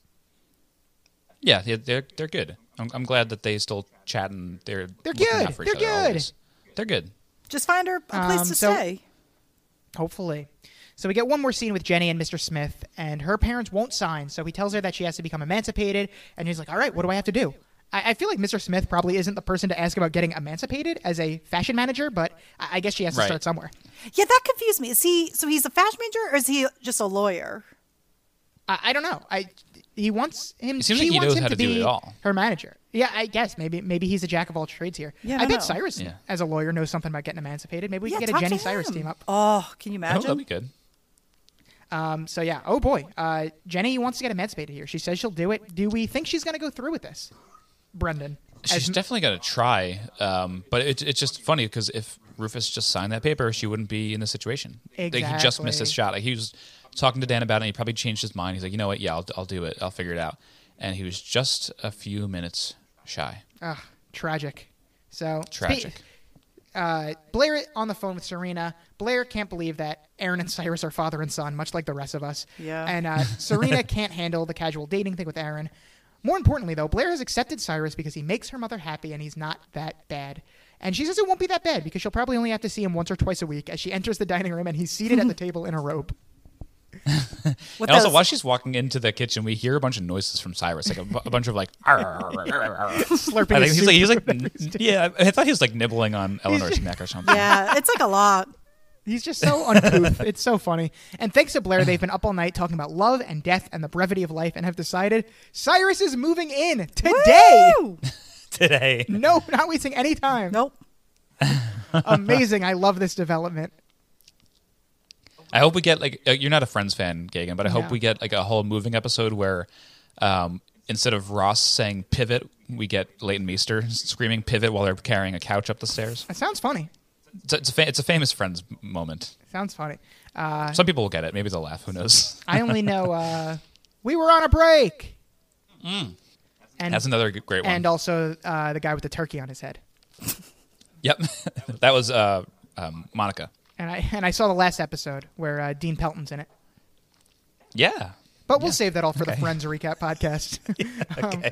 Yeah, yeah, they're they're good. I'm, I'm glad that they still chat and they're They're good. out for each They're other good. always. They're good. Just find her a place Um, to so- stay. Hopefully. So we get one more scene with Jenny and Mr. Smith, and her parents won't sign. So he tells her that she has to become emancipated, and he's like, "All right, what do I have to do?" I, I feel like Mr. Smith probably isn't the person to ask about getting emancipated as a fashion manager, but I, I guess she has to Right. start somewhere. Yeah, that confused me. Is he so he's a fashion major or is he just a lawyer? I, I don't know. I he wants him. It seems she like he wants knows him how to do be it all. Her manager. Yeah, I guess maybe maybe he's a jack of all trades here. Yeah, I I, bet know. Cyrus, Yeah. as a lawyer, knows something about getting emancipated. Maybe we yeah, can get a Jenny Cyrus team up. Oh, can you Oh, imagine? that'd be good. Um, so yeah. Oh boy, uh, Jenny wants to get emancipated here. She says she'll do it. Do we think she's going to go through with this, Brendan? She's As- definitely going to try, um, but it, it's just funny because if Rufus just signed that paper, she wouldn't be in this situation. Like, he just missed his shot. Like he was talking to Dan about it, and he probably changed his mind. He's like, you know what? Yeah, I'll, I'll do it. I'll figure it out. And he was just a few minutes shy. Ugh, tragic. So spe- Tragic. uh, Blair on the phone with Serena. Blair can't believe that Aaron and Cyrus are father and son, much like the rest of us. Yeah. And uh, Serena can't handle the casual dating thing with Aaron. More importantly, though, Blair has accepted Cyrus because he makes her mother happy and he's not that bad. And she says it won't be that bad because she'll probably only have to see him once or twice a week as she enters the dining room and he's seated at the table in a robe. With And also, while she's walking into the kitchen, we hear a bunch of noises from Cyrus, like a, a bunch of like. Slurping I think he's like he's like yeah. I thought he was like nibbling on Eleanor's neck or something. yeah, it's like a lot. He's just so uncouth. it's so funny. And thanks to Blair, they've been up all night talking about love and death and the brevity of life and have decided Cyrus is moving in today. Woo! Today, No, not wasting any time. Nope. Amazing. I love this development. I hope we get like uh, you're not a Friends fan, Gagan, but I hope No. we get like a whole moving episode where um, instead of Ross saying pivot, we get Leighton Meester screaming pivot while they're carrying a couch up the stairs. That sounds funny. It's a, it's a, fa- it's a famous Friends moment. Sounds funny. Uh, Some people will get it. Maybe they'll laugh. Who knows? I only know uh, we were on a break. And, That's another great one. and also uh, the guy with the turkey on his head. yep, that was uh, um, Monica. And I and I saw the last episode where uh, Dean Pelton's in it. Yeah. But we'll save that all for the Okay. Friends recap podcast. Okay.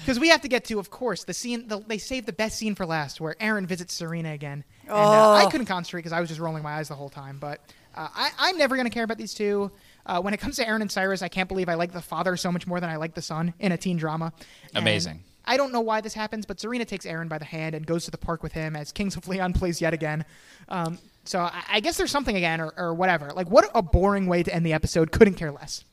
Because we have to get to, of course, the scene. The, they saved the best scene for last, where Aaron visits Serena again. And uh, Oh. I couldn't concentrate because I was just rolling my eyes the whole time. But uh, I, I'm never going to care about these two. Uh, when it comes to Aaron and Cyrus, I can't believe I like the father so much more than I like the son in a teen drama. And Amazing. I don't know why this happens, but Serena takes Aaron by the hand and goes to the park with him as Kings of Leon plays yet again. Um, so I, I guess there's something again, or, or whatever. Like, what a boring way to end the episode. Couldn't care less.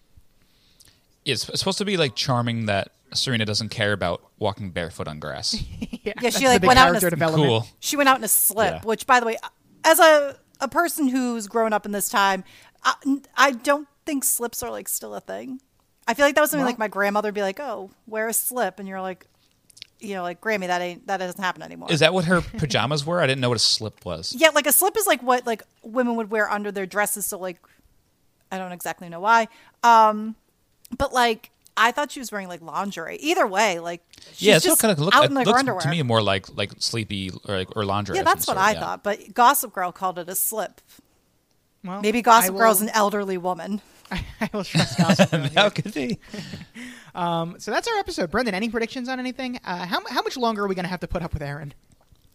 It's supposed to be like charming that Serena doesn't care about walking barefoot on grass. Yeah, Yeah, she, like, went out in a- development. cool. She went out in a slip, Yeah. which, by the way, as a a person who's grown up in this time, I, I don't think slips are like still a thing. I feel like that was something Well- like my grandmother would be like, "Oh, wear a slip," and you're like, you know, like Grammy, that ain't that doesn't happen anymore. Is that what her pajamas were? I didn't know what a slip was. Yeah, like a slip is like what like women would wear under their dresses. So like, I don't exactly know why. Um, but like I thought she was wearing like lingerie. Either way, like she's yeah, it's just kind of look, out it in her looks underwear. to me more like like sleepy or like or lingerie. yeah, that's what sort, I yeah. thought. But Gossip Girl called it a slip. Well, Maybe Gossip will- Girl's an elderly woman. I will trust Gossip Girl. How could be? So that's our episode. Brendan, any predictions on anything? Uh, how, how much longer are we going to have to put up with Aaron?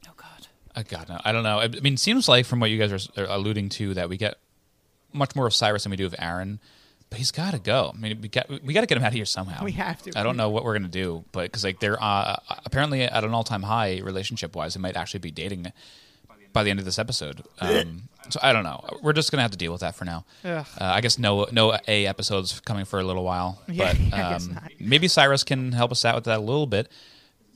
Oh God. I God, no, I don't know. I mean, it seems like from what you guys are, are alluding to that we get much more of Cyrus than we do of Aaron, but he's got to go. I mean, we got we got to get him out of here somehow. We have to. I don't know what we're gonna do, but because like they're uh, apparently at an all time high relationship wise, they might actually be dating by the end of this episode. Um, so I don't know. We're just gonna have to deal with that for now. Ugh. Uh, I guess no no A episodes coming for a little while, Yeah, but I guess um, not. maybe Cyrus can help us out with that a little bit.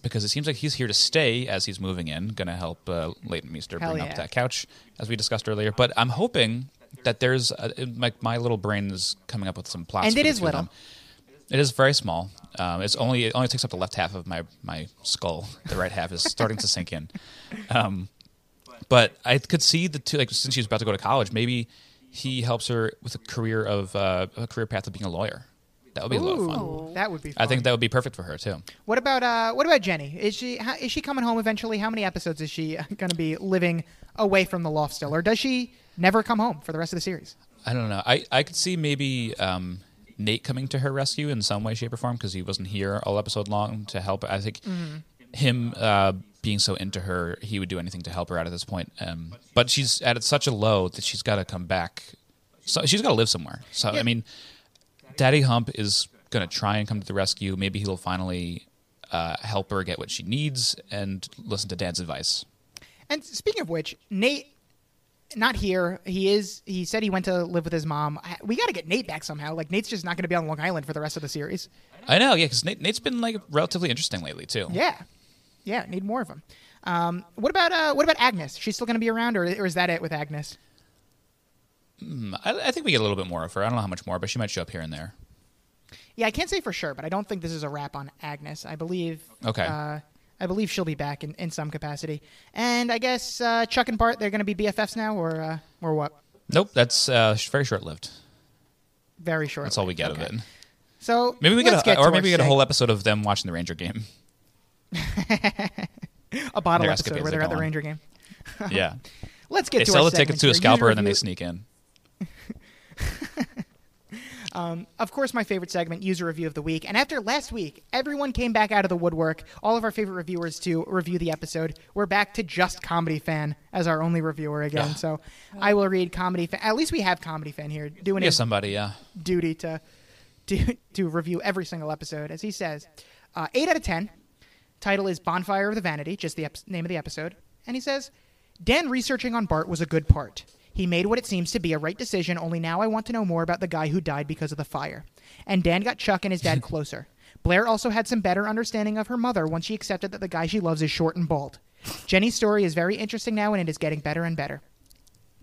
Because it seems like he's here to stay as he's moving in, going to help uh, Leighton Meester Hell bring yeah. up that couch, as we discussed earlier. But I'm hoping that there's a, like my little brain is coming up with some plots. And for it the is two of little. them. It is very small. Um, it's only it only takes up the left half of my my skull. The right half is starting to sink in. Um, but I could see the two like since she's about to go to college, maybe he helps her with a career of uh, a career path of being a lawyer. That would be a lot of fun. That would be. Fun. I think that would be perfect for her too. What about uh, what about Jenny? Is she how, is she coming home eventually? How many episodes is she going to be living away from the loft still, or does she never come home for the rest of the series? I don't know. I, I could see maybe um, Nate coming to her rescue in some way, shape, or form because he wasn't here all episode long to help. I think him uh, being so into her, he would do anything to help her out at this point. Um, but she's at such a low that she's got to come back. So she's got to live somewhere. So Yeah. I mean, Daddy Hump is going to try and come to the rescue. Maybe he'll finally uh, help her get what she needs and listen to Dad's advice. And speaking of which, Nate, not here. He is. He said he went to live with his mom. We got to get Nate back somehow. Like Nate's just not going to be on Long Island for the rest of the series. I know, yeah, because Nate, Nate's been like relatively interesting lately too. Yeah, yeah. Need more of them. Um, what about uh, what about Agnes? She's still going to be around, or, or is that it with Agnes? I, I think we get a little bit more of her. I don't know how much more, but she might show up here and there. Yeah, I can't say for sure, but I don't think this is a wrap on Agnes. I believe. Okay. Uh, I believe she'll be back in, in some capacity. And I guess uh, Chuck and Bart they're going to be BFFs now, or uh, or what? Nope, that's uh, very short lived. Very short. That's all we get of it. So Maybe we get, a, to or maybe we get a whole episode of them watching the Ranger game. A bottle their episode where they're at the. Ranger game. yeah, Let's get they to sell the tickets to a scalper and then they sneak in. Um, of course, my favorite segment, user review of the week. And after last week, everyone came back out of the woodwork. All of our favorite reviewers to review the episode. We're back to just comedy fan as our only reviewer again. So I will read comedy fan. At least we have comedy fan here doing Yeah, his somebody. Yeah. duty to to to review every single episode. As he says, uh, eight out of ten. Title is Bonfire of the Vanity, just the ep- name of the episode. And he says, Dan researching on Bart was a good part. He made what it seems to be a right decision, only now I want to know more about the guy who died because of the fire. And Dan got Chuck and his dad closer. Blair also had some better understanding of her mother once she accepted that the guy she loves is short and bald. Jenny's story is very interesting now, and it is getting better and better.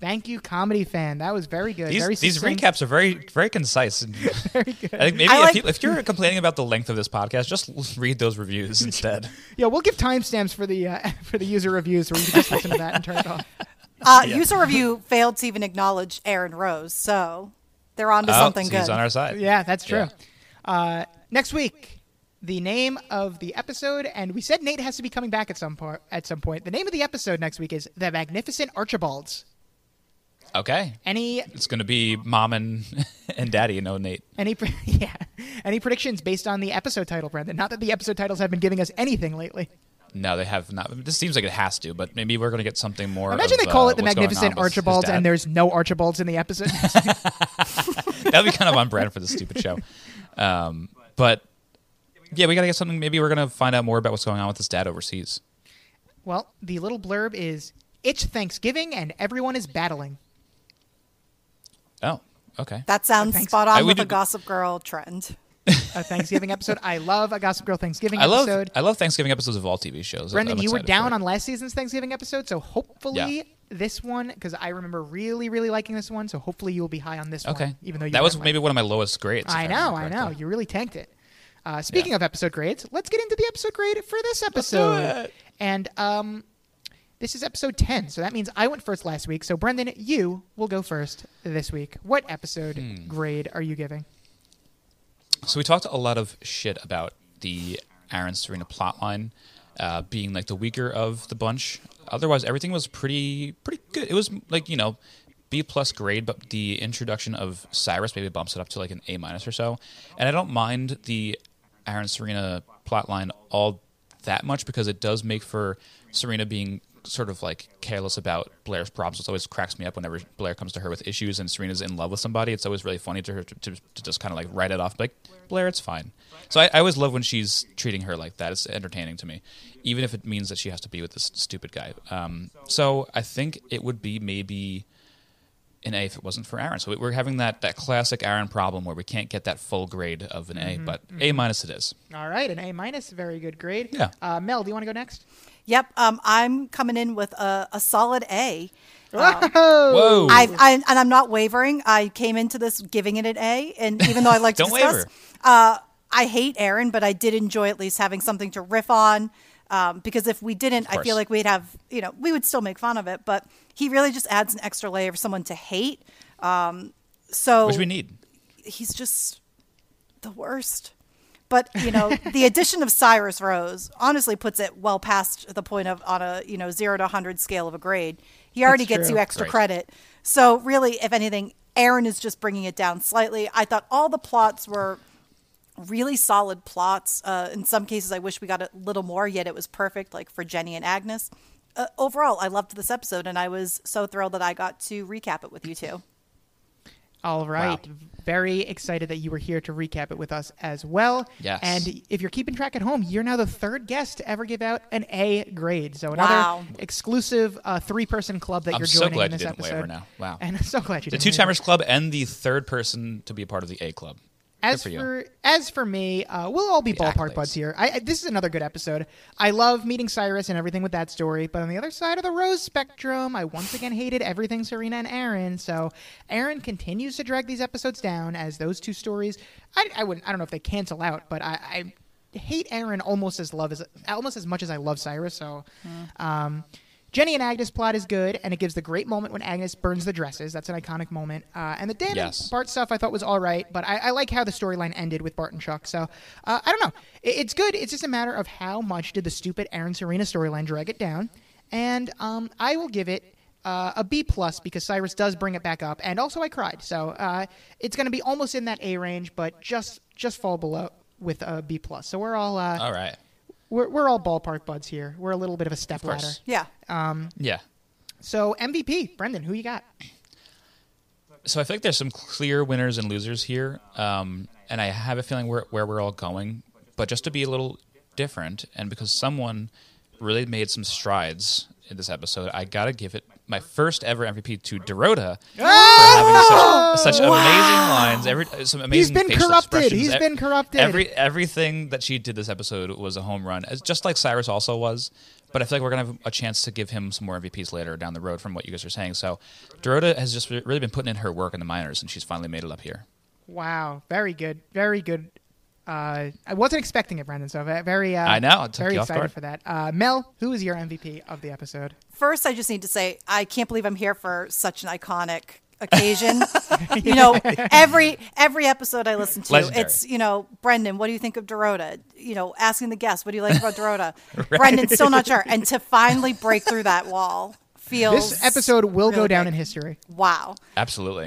Thank you, comedy fan. That was very good. These, very these recaps are very very concise. And Very good. I think maybe I if, like- you, if you're complaining about the length of this podcast, just read those reviews instead. Yeah, we'll give timestamps for the uh, for the user reviews, where you can just listen to that and turn it off. Uh, User review failed to even acknowledge Aaron Rose, so they're on to Oh, something so good. He's on our side. Yeah, that's true. Yeah. Uh, next week, the name of the episode, and we said Nate has to be coming back at some point. At some point, the name of the episode next week is "The Magnificent Archibalds." Okay. Any It's going to be mom and and daddy, you know, Nate. any pre- yeah any predictions based on the episode title, Brendan? Not that the episode titles have been giving us anything lately. No, they have not. This seems like it has to, but maybe we're going to get something more. Imagine of, they call uh, it the what's going on Magnificent Archibalds, and there's no Archibalds in the episode. That'd be kind of on brand for this stupid show. Um, but yeah, we got to get something. Maybe we're going to find out more about what's going on with his dad overseas. well, the little blurb is: "It's Thanksgiving and everyone is battling." Oh, okay. That sounds Thanks. spot on would with a Gossip Girl trend. A Thanksgiving episode. I love a Gossip Girl Thanksgiving I love episode. I love Thanksgiving episodes of all TV shows. Brendan, you were down on last season's Thanksgiving episode, so hopefully Yeah. this one, because I remember really, really liking this one, so hopefully you will be high on this Okay. one. Even though you that was maybe like- one of my lowest grades. I know, remember I know. You really tanked it. Uh, speaking Yeah. of episode grades, let's get into the episode grade for this episode. And um, this is episode 10, so that means I went first last week. So, Brendan, you will go first this week. What episode Hmm. grade are you giving? So we talked a lot of shit about the Aaron Serena plotline uh, being like the weaker of the bunch. Otherwise, everything was pretty pretty good. It was like you know B plus grade, but the introduction of Cyrus maybe bumps it up to like an A minus or so. And I don't mind the Aaron Serena plotline all that much because it does make for Serena being sort of like careless about Blair's problems. It always cracks me up whenever Blair comes to her with issues and Serena's in love with somebody. It's always really funny to her to, to, to just kind of like write it off, like Blair, it's fine. So I, I always love when she's treating her like that. It's entertaining to me, even if it means that she has to be with this stupid guy. Um, so I think it would be maybe an A if it wasn't for Aaron. So we're having that that classic Aaron problem where we can't get that full grade of an A, but A minus it is. All right, an A minus, very good grade. Yeah. Uh, Mel, do you want to go next? Yep, um, I'm coming in with a, a solid A. Whoa! I've, I, and I'm not wavering. I came into this giving it an A, and even though I like to Don't discuss, waver. uh, I hate Aaron, but I did enjoy at least having something to riff on. Um, because if we didn't, I feel like we'd have, you know, we would still make fun of it. But he really just adds an extra layer of someone to hate. Um, so Which we need. he's just the worst. But you know, the addition of Cyrus Rose honestly puts it well past the point of on a you know zero to hundred scale of a grade. He already gets you extra Right. credit. So really, if anything, Aaron is just bringing it down slightly. I thought all the plots were really solid plots. Uh, in some cases, I wish we got a little more. Yet it was perfect, like for Jenny and Agnes. Uh, overall, I loved this episode, and I was so thrilled that I got to recap it with you two. All right. Very excited that you were here to recap it with us as well. Yes. And if you're keeping track at home, you're now the third guest to ever give out an A grade. So another Wow. exclusive uh, three-person club that I'm you're so joining glad in you this didn't episode. waver now. Wow. And I'm so glad you The didn't two-timers Club and the third person to be a part of the A Club. As for for as for me, uh, we'll all be The ballpark accolades. buds here. I, I, this is another good episode. I love meeting Cyrus and everything with that story, but on the other side of the rose spectrum, I once again hated everything Serena and Aaron. So Aaron continues to drag these episodes down as those two stories. I, I wouldn't. I don't know if they cancel out, but I, I hate Aaron almost as love as almost as much as I love Cyrus. So. Um, Jenny and Agnes plot is good, and it gives the great moment when Agnes burns the dresses. That's an iconic moment. Uh, and the Dan Yes. and Bart stuff I thought was all right, but I, I like how the storyline ended with Bart and Chuck. So uh, I don't know. It, it's good. It's just a matter of how much did the stupid Aaron Serena storyline drag it down. And um, I will give it uh, a B plus because Cyrus does bring it back up, and also I cried. So uh, it's going to be almost in that A range, but just just fall below with a B plus. So we're all uh, All right. We're we're all ballpark buds here. We're a little bit of a step ladder. course. Yeah. Yeah. So MVP, Brendan, who you got? So I feel like there's some clear winners and losers here, um, and I have a feeling where where we're all going. But just to be a little different, and because someone really made some strides in this episode, I gotta give it my first ever MVP to Dorota for having such, such amazing lines. Every uh, some amazing. He's been corrupted. He's been corrupted. Every everything that she did this episode was a home run, as- just like Cyrus also was. But I feel like we're gonna have a chance to give him some more MVPs later down the road from what you guys are saying. So, Dorota has just really been putting in her work in the minors, and she's finally made it up here. Wow, very good, very good. Uh, I wasn't expecting it, Brendan. So ve- very, uh, I know, it took very excited guard. for that. Uh, Mel, who is your MVP of the episode? First, I just need to say I can't believe I'm here for such an iconic occasion. you know, every every episode I listen to, Legendary. it's you know, Brendan, what do you think of Dorota? You know, asking the guest, what do you like about Dorota? Brendan's still not sure, and to finally break through that wall feels. This episode will go down big. in history. Wow. Absolutely.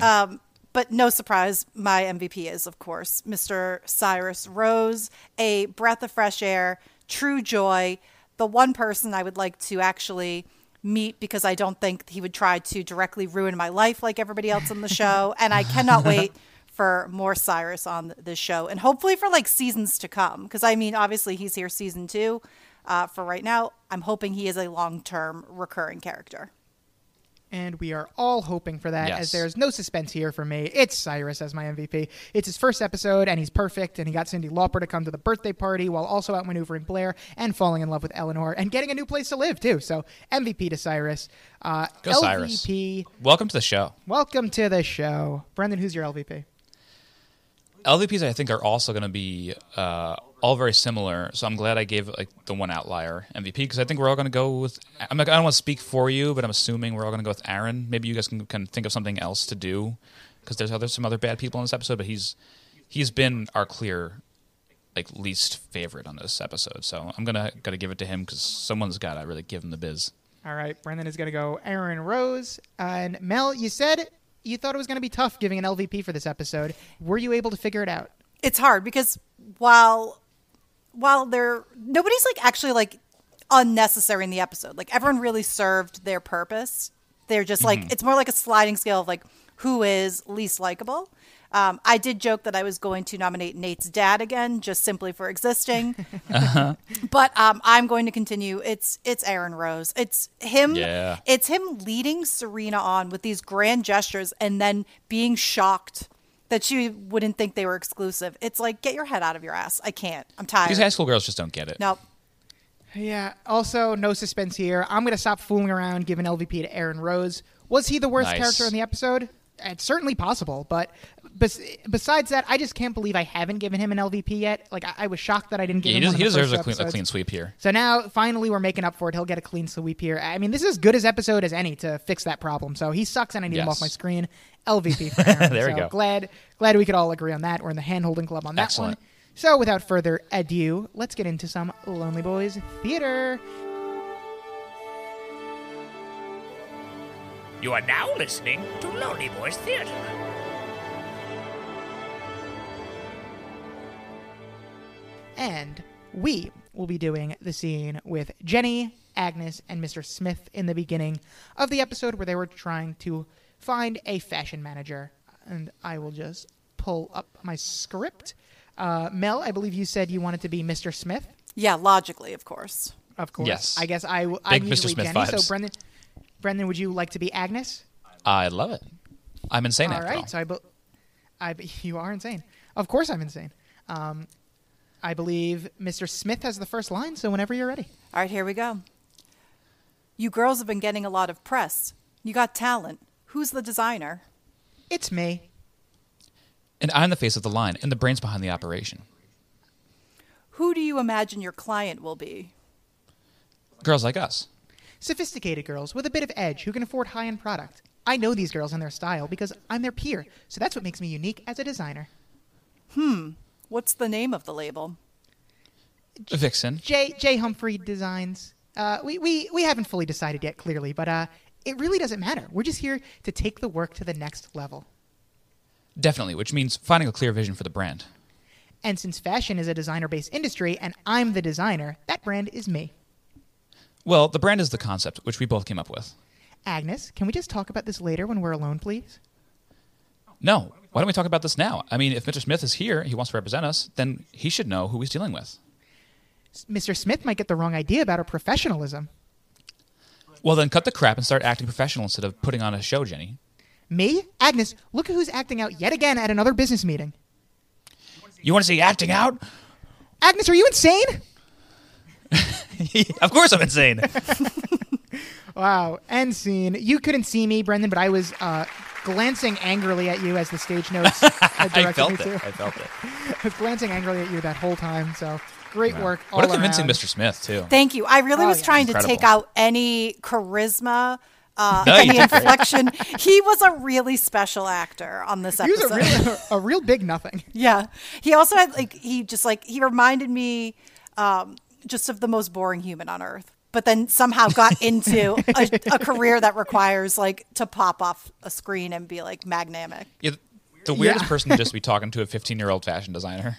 But no surprise, my MVP is, of course, Mr. Cyrus Rose, a breath of fresh air, true joy, the one person I would like to actually meet because I don't think he would try to directly ruin my life like everybody else on the show. and I cannot wait for more Cyrus on this show and hopefully for like seasons to come. Because I mean, obviously, he's here season two. Uh, for right now, I'm hoping he is a long term recurring character. And we are all hoping for that, Yes. as there's no suspense here for me. It's Cyrus as my MVP. It's his first episode, and he's perfect. And he got Cyndi Lauper to come to the birthday party while also outmaneuvering Blair and falling in love with Eleanor and getting a new place to live too. So MVP to Cyrus. Uh, Go Cyrus. LVP. Welcome to the show. Welcome to the show, Brendan. Who's your LVP? LVPs, I think, are also going to be uh, all very similar. So I'm glad I gave like the one outlier MVP because I think we're all going to go with. I'm like I don't want to speak for you, but I'm assuming we're all going to go with Aaron. Maybe you guys can, can think of something else to do because there's other some other bad people in this episode, but he's he's been our clear like least favorite on this episode. So I'm gonna gotta give it to him because someone's got to really give him the biz. All right, Brendan is going to go Aaron Rose. and Mel, you said you thought it was going to be tough giving an LVP for this episode. Were you able to figure it out? it's hard because while while they're nobody's like actually like unnecessary in the episode. Like everyone really served their purpose. They're just like it's more like a sliding scale of like who is least likable. Um, i did joke that i was going to nominate nate's dad again just simply for existing. Uh-huh. but um, i'm going to continue. It's it's aaron rose. It's him Yeah. it's him leading serena on with these grand gestures and then being shocked that you wouldn't think they were exclusive. It's like, get your head out of your ass. I can't. I'm tired. These high school girls just don't get it. Nope. Yeah. Also, no suspense here. I'm going to stop fooling around, giving LVP to Aaron Rose. Was he the worst Nice. character in the episode? It's certainly possible, but bes- besides that, I just can't believe I haven't given him an LVP yet. Like I, I was shocked that I didn't give he, him. des- one of he deserves first a clean, a clean sweep here. So now, finally, we're making up for it. He'll get a clean sweep here. I mean, this is as good as episode as any to fix that problem. So he sucks, and I need him off my screen. LVP for Aaron. There we go. Glad, glad we could all agree on that. We're in the hand holding club on that Excellent. one. So without further ado, let's get into some Lonely Boys theater. You are now listening to Lonely Boys Theater. And we will be doing the scene with Jenny, Agnes, and Mr. Smith in the beginning of the episode where they were trying to find a fashion manager. And I will just pull up my script. Uh, Mel, I believe you said you wanted to be Mr. Smith. Yeah, logically, of course. Of course. Yes. I guess I, w- I'm Big Mr. usually Smith Jenny. vibes. So Brendan, Brendan, would you like to be Agnes? I love it. I'm insane All after right. all. So I, be- I, be- you are insane. Of course, I'm insane. Um, I believe Mr. Smith has the first line. So whenever you're ready. All right, here we go. You girls have been getting a lot of press. You got talent. Who's the designer? It's me. And I'm the face of the line and the brains behind the operation. Who do you imagine your client will be? Girls like us. Sophisticated girls with a bit of edge who can afford high end product. I know these girls and their style because I'm their peer, so that's what makes me unique as a designer. Hmm. What's the name of the label? Vixen. J. J. Humphrey Designs. Uh, we, we, we haven't fully decided yet, clearly, but uh, it really doesn't matter. We're just here to take the work to the next level. Definitely, which means finding a clear vision for the brand. And since fashion is a designer based industry and I'm the designer, that brand is me. Well, the brand is the concept, which we both came up with. Agnes, can we just talk about this later when we're alone, please? No, why don't we talk about this now? I mean, if Mr. Smith is here, he wants to represent us, then he should know who he's dealing with. Mr. Smith might get the wrong idea about our professionalism. Well, then cut the crap and start acting professional instead of putting on a show, Jenny. Me? Agnes, look at who's acting out yet again at another business meeting. You want to see acting out? Agnes, are you insane? of course I'm insane. Wow. End scene. You couldn't see me, Brendan, but I was uh, glancing angrily at you as the stage notes I directed felt me it. to. I felt it. I was glancing angrily at you that whole time. So great work. All What a convincing around. Mr. Smith, too. Thank you. I really Oh, was yeah. trying to take out any charisma, uh, No, you any inflection. he was a really special actor on this episode. He was a real, a real big nothing. yeah. He also had like he just like he reminded me um, just of the most boring human on earth. But then somehow got into a, a career that requires like to pop off a screen and be like magnamic. Yeah, the weirdest Yeah. person to just be talking to a 15 year old fashion designer.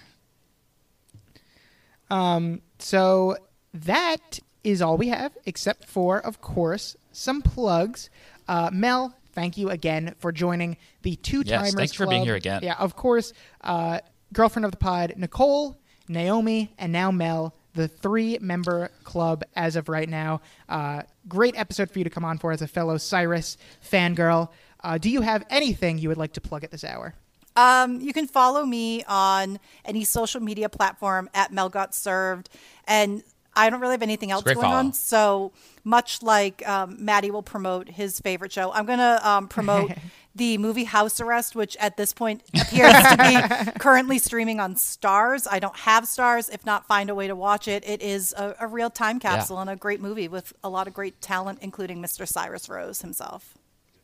So that is all we have, except for, of course, some plugs. Uh, Mel, thank you again for joining the two timers. Yes, thank you for being here again. Yeah, of course. Uh, girlfriend of the pod, Nicole, Naomi, and now Mel, the three member club as of right now. Uh, great episode for you to come on for as a fellow Cyrus fangirl. Uh, do you have anything you would like to plug at this hour? Um, you can follow me on any social media platform at Mel Got Served, and I don't really have anything else going follow. on. So much like um, Maddie will promote his favorite show, I'm gonna um, promote the movie House Arrest, which at this point appears to be currently streaming on Starz. I don't have Starz. If not, find a way to watch it. It is a, a real time capsule and a great movie with a lot of great talent, including Mr. Cyrus Rose himself.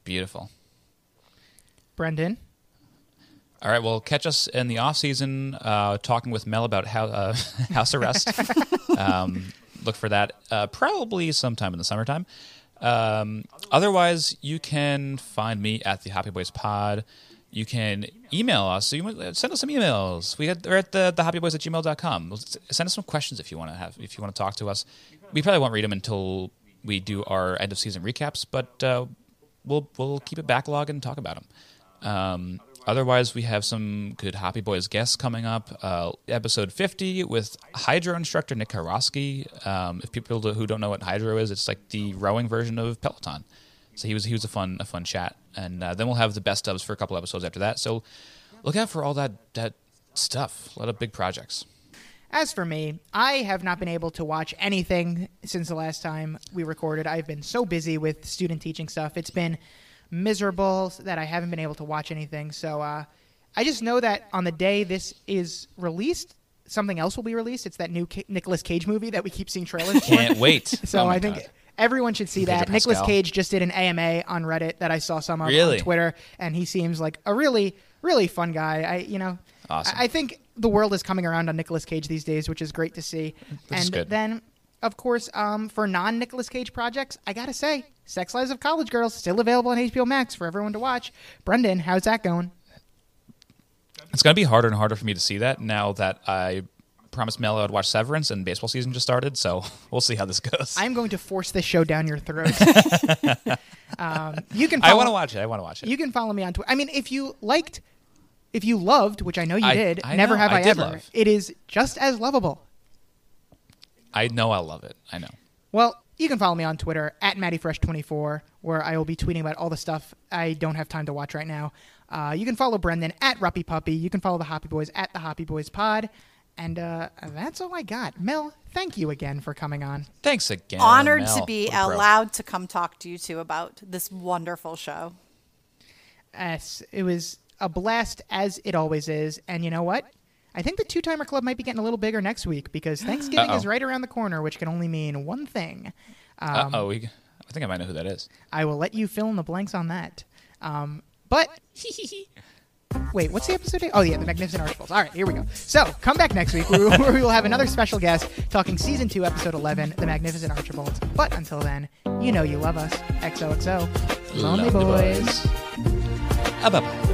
Beautiful. Brendan? All right, well, catch us in the off season uh, talking with Mel about how, uh, house arrest. um, look for that uh, probably sometime in the summertime. Um, otherwise, you can find me at the Happy Boys Pod. You can email us. So you might- send us some emails. We had, we're at the, the happyboys at gmail.com. Send us some questions if you want to have if you want to talk to us. We probably won't read them until we do our end of season recaps, but uh, we'll we'll keep it backlog and talk about them. Um, otherwise, we have some good Hoppy Boys guests coming up. Uh, episode 50 with Hydrow instructor Nick Karosky. Um, if people who don't know what Hydrow is, it's like the rowing version of Peloton. So he was he was a fun a fun chat, and uh, then we'll have the best dubs for a couple episodes after that. So look out for all that that stuff. A lot of big projects. As for me, I have not been able to watch anything since the last time we recorded. I've been so busy with student teaching stuff. It's been miserable that I haven't been able to watch anything. So uh, I just know that on the day this is released, something else will be released. It's that new Ca- Nicolas Cage movie that we keep seeing trailers for. Can't wait. So Oh I think God. everyone should see Pedro that. Nicolas Cage just did an AMA on Reddit that I saw some of Really? on Twitter, and he seems like a really, really fun guy. I, you know, Awesome. I, I think the world is coming around on Nicolas Cage these days, which is great to see. Which is and good. then, of course, um, for non Nicolas Cage projects, I gotta say, Sex Lives of College Girls still available on HBO Max for everyone to watch. Brendan, how's that going? It's going to be harder and harder for me to see that now that I promised Mel I'd watch Severance and baseball season just started. So we'll see how this goes. I'm going to force this show down your throat. um, you can. I want to watch it. I want to watch it. You can follow me on Twitter. I mean, if you liked, if you loved, which I know you I- did, I never know, have I I, ever. love. It is just as lovable. I know I'll love it. I know. Well, you can follow me on Twitter at MattyFresh24, where I will be tweeting about all the stuff I don't have time to watch right now. Uh, you can follow Brendan at Ruppy Puppy. You can follow the Hoppy Boys at the Hoppy Boys Pod. And uh, that's all I got. Mel, thank you again for coming on. Thanks again. Honored Mel. to be What allowed to come talk to you two about this wonderful show. Yes, it was a blast as it always is. And you know what? I think the two timer club might be getting a little bigger next week because Thanksgiving Uh-oh. is right around the corner, which can only mean one thing. Um, oh. I think I might know who that is. I will let you fill in the blanks on that. Um, but Wait, what's the episode? Oh, yeah, the Magnificent Archibald. All right, here we go. So, come back next week where we will have another special guest talking season two, episode 11, The Magnificent Archibald. But until then, you know you love us. XOXO. Lonely, Lonely boys. boys. Ah, bye-bye.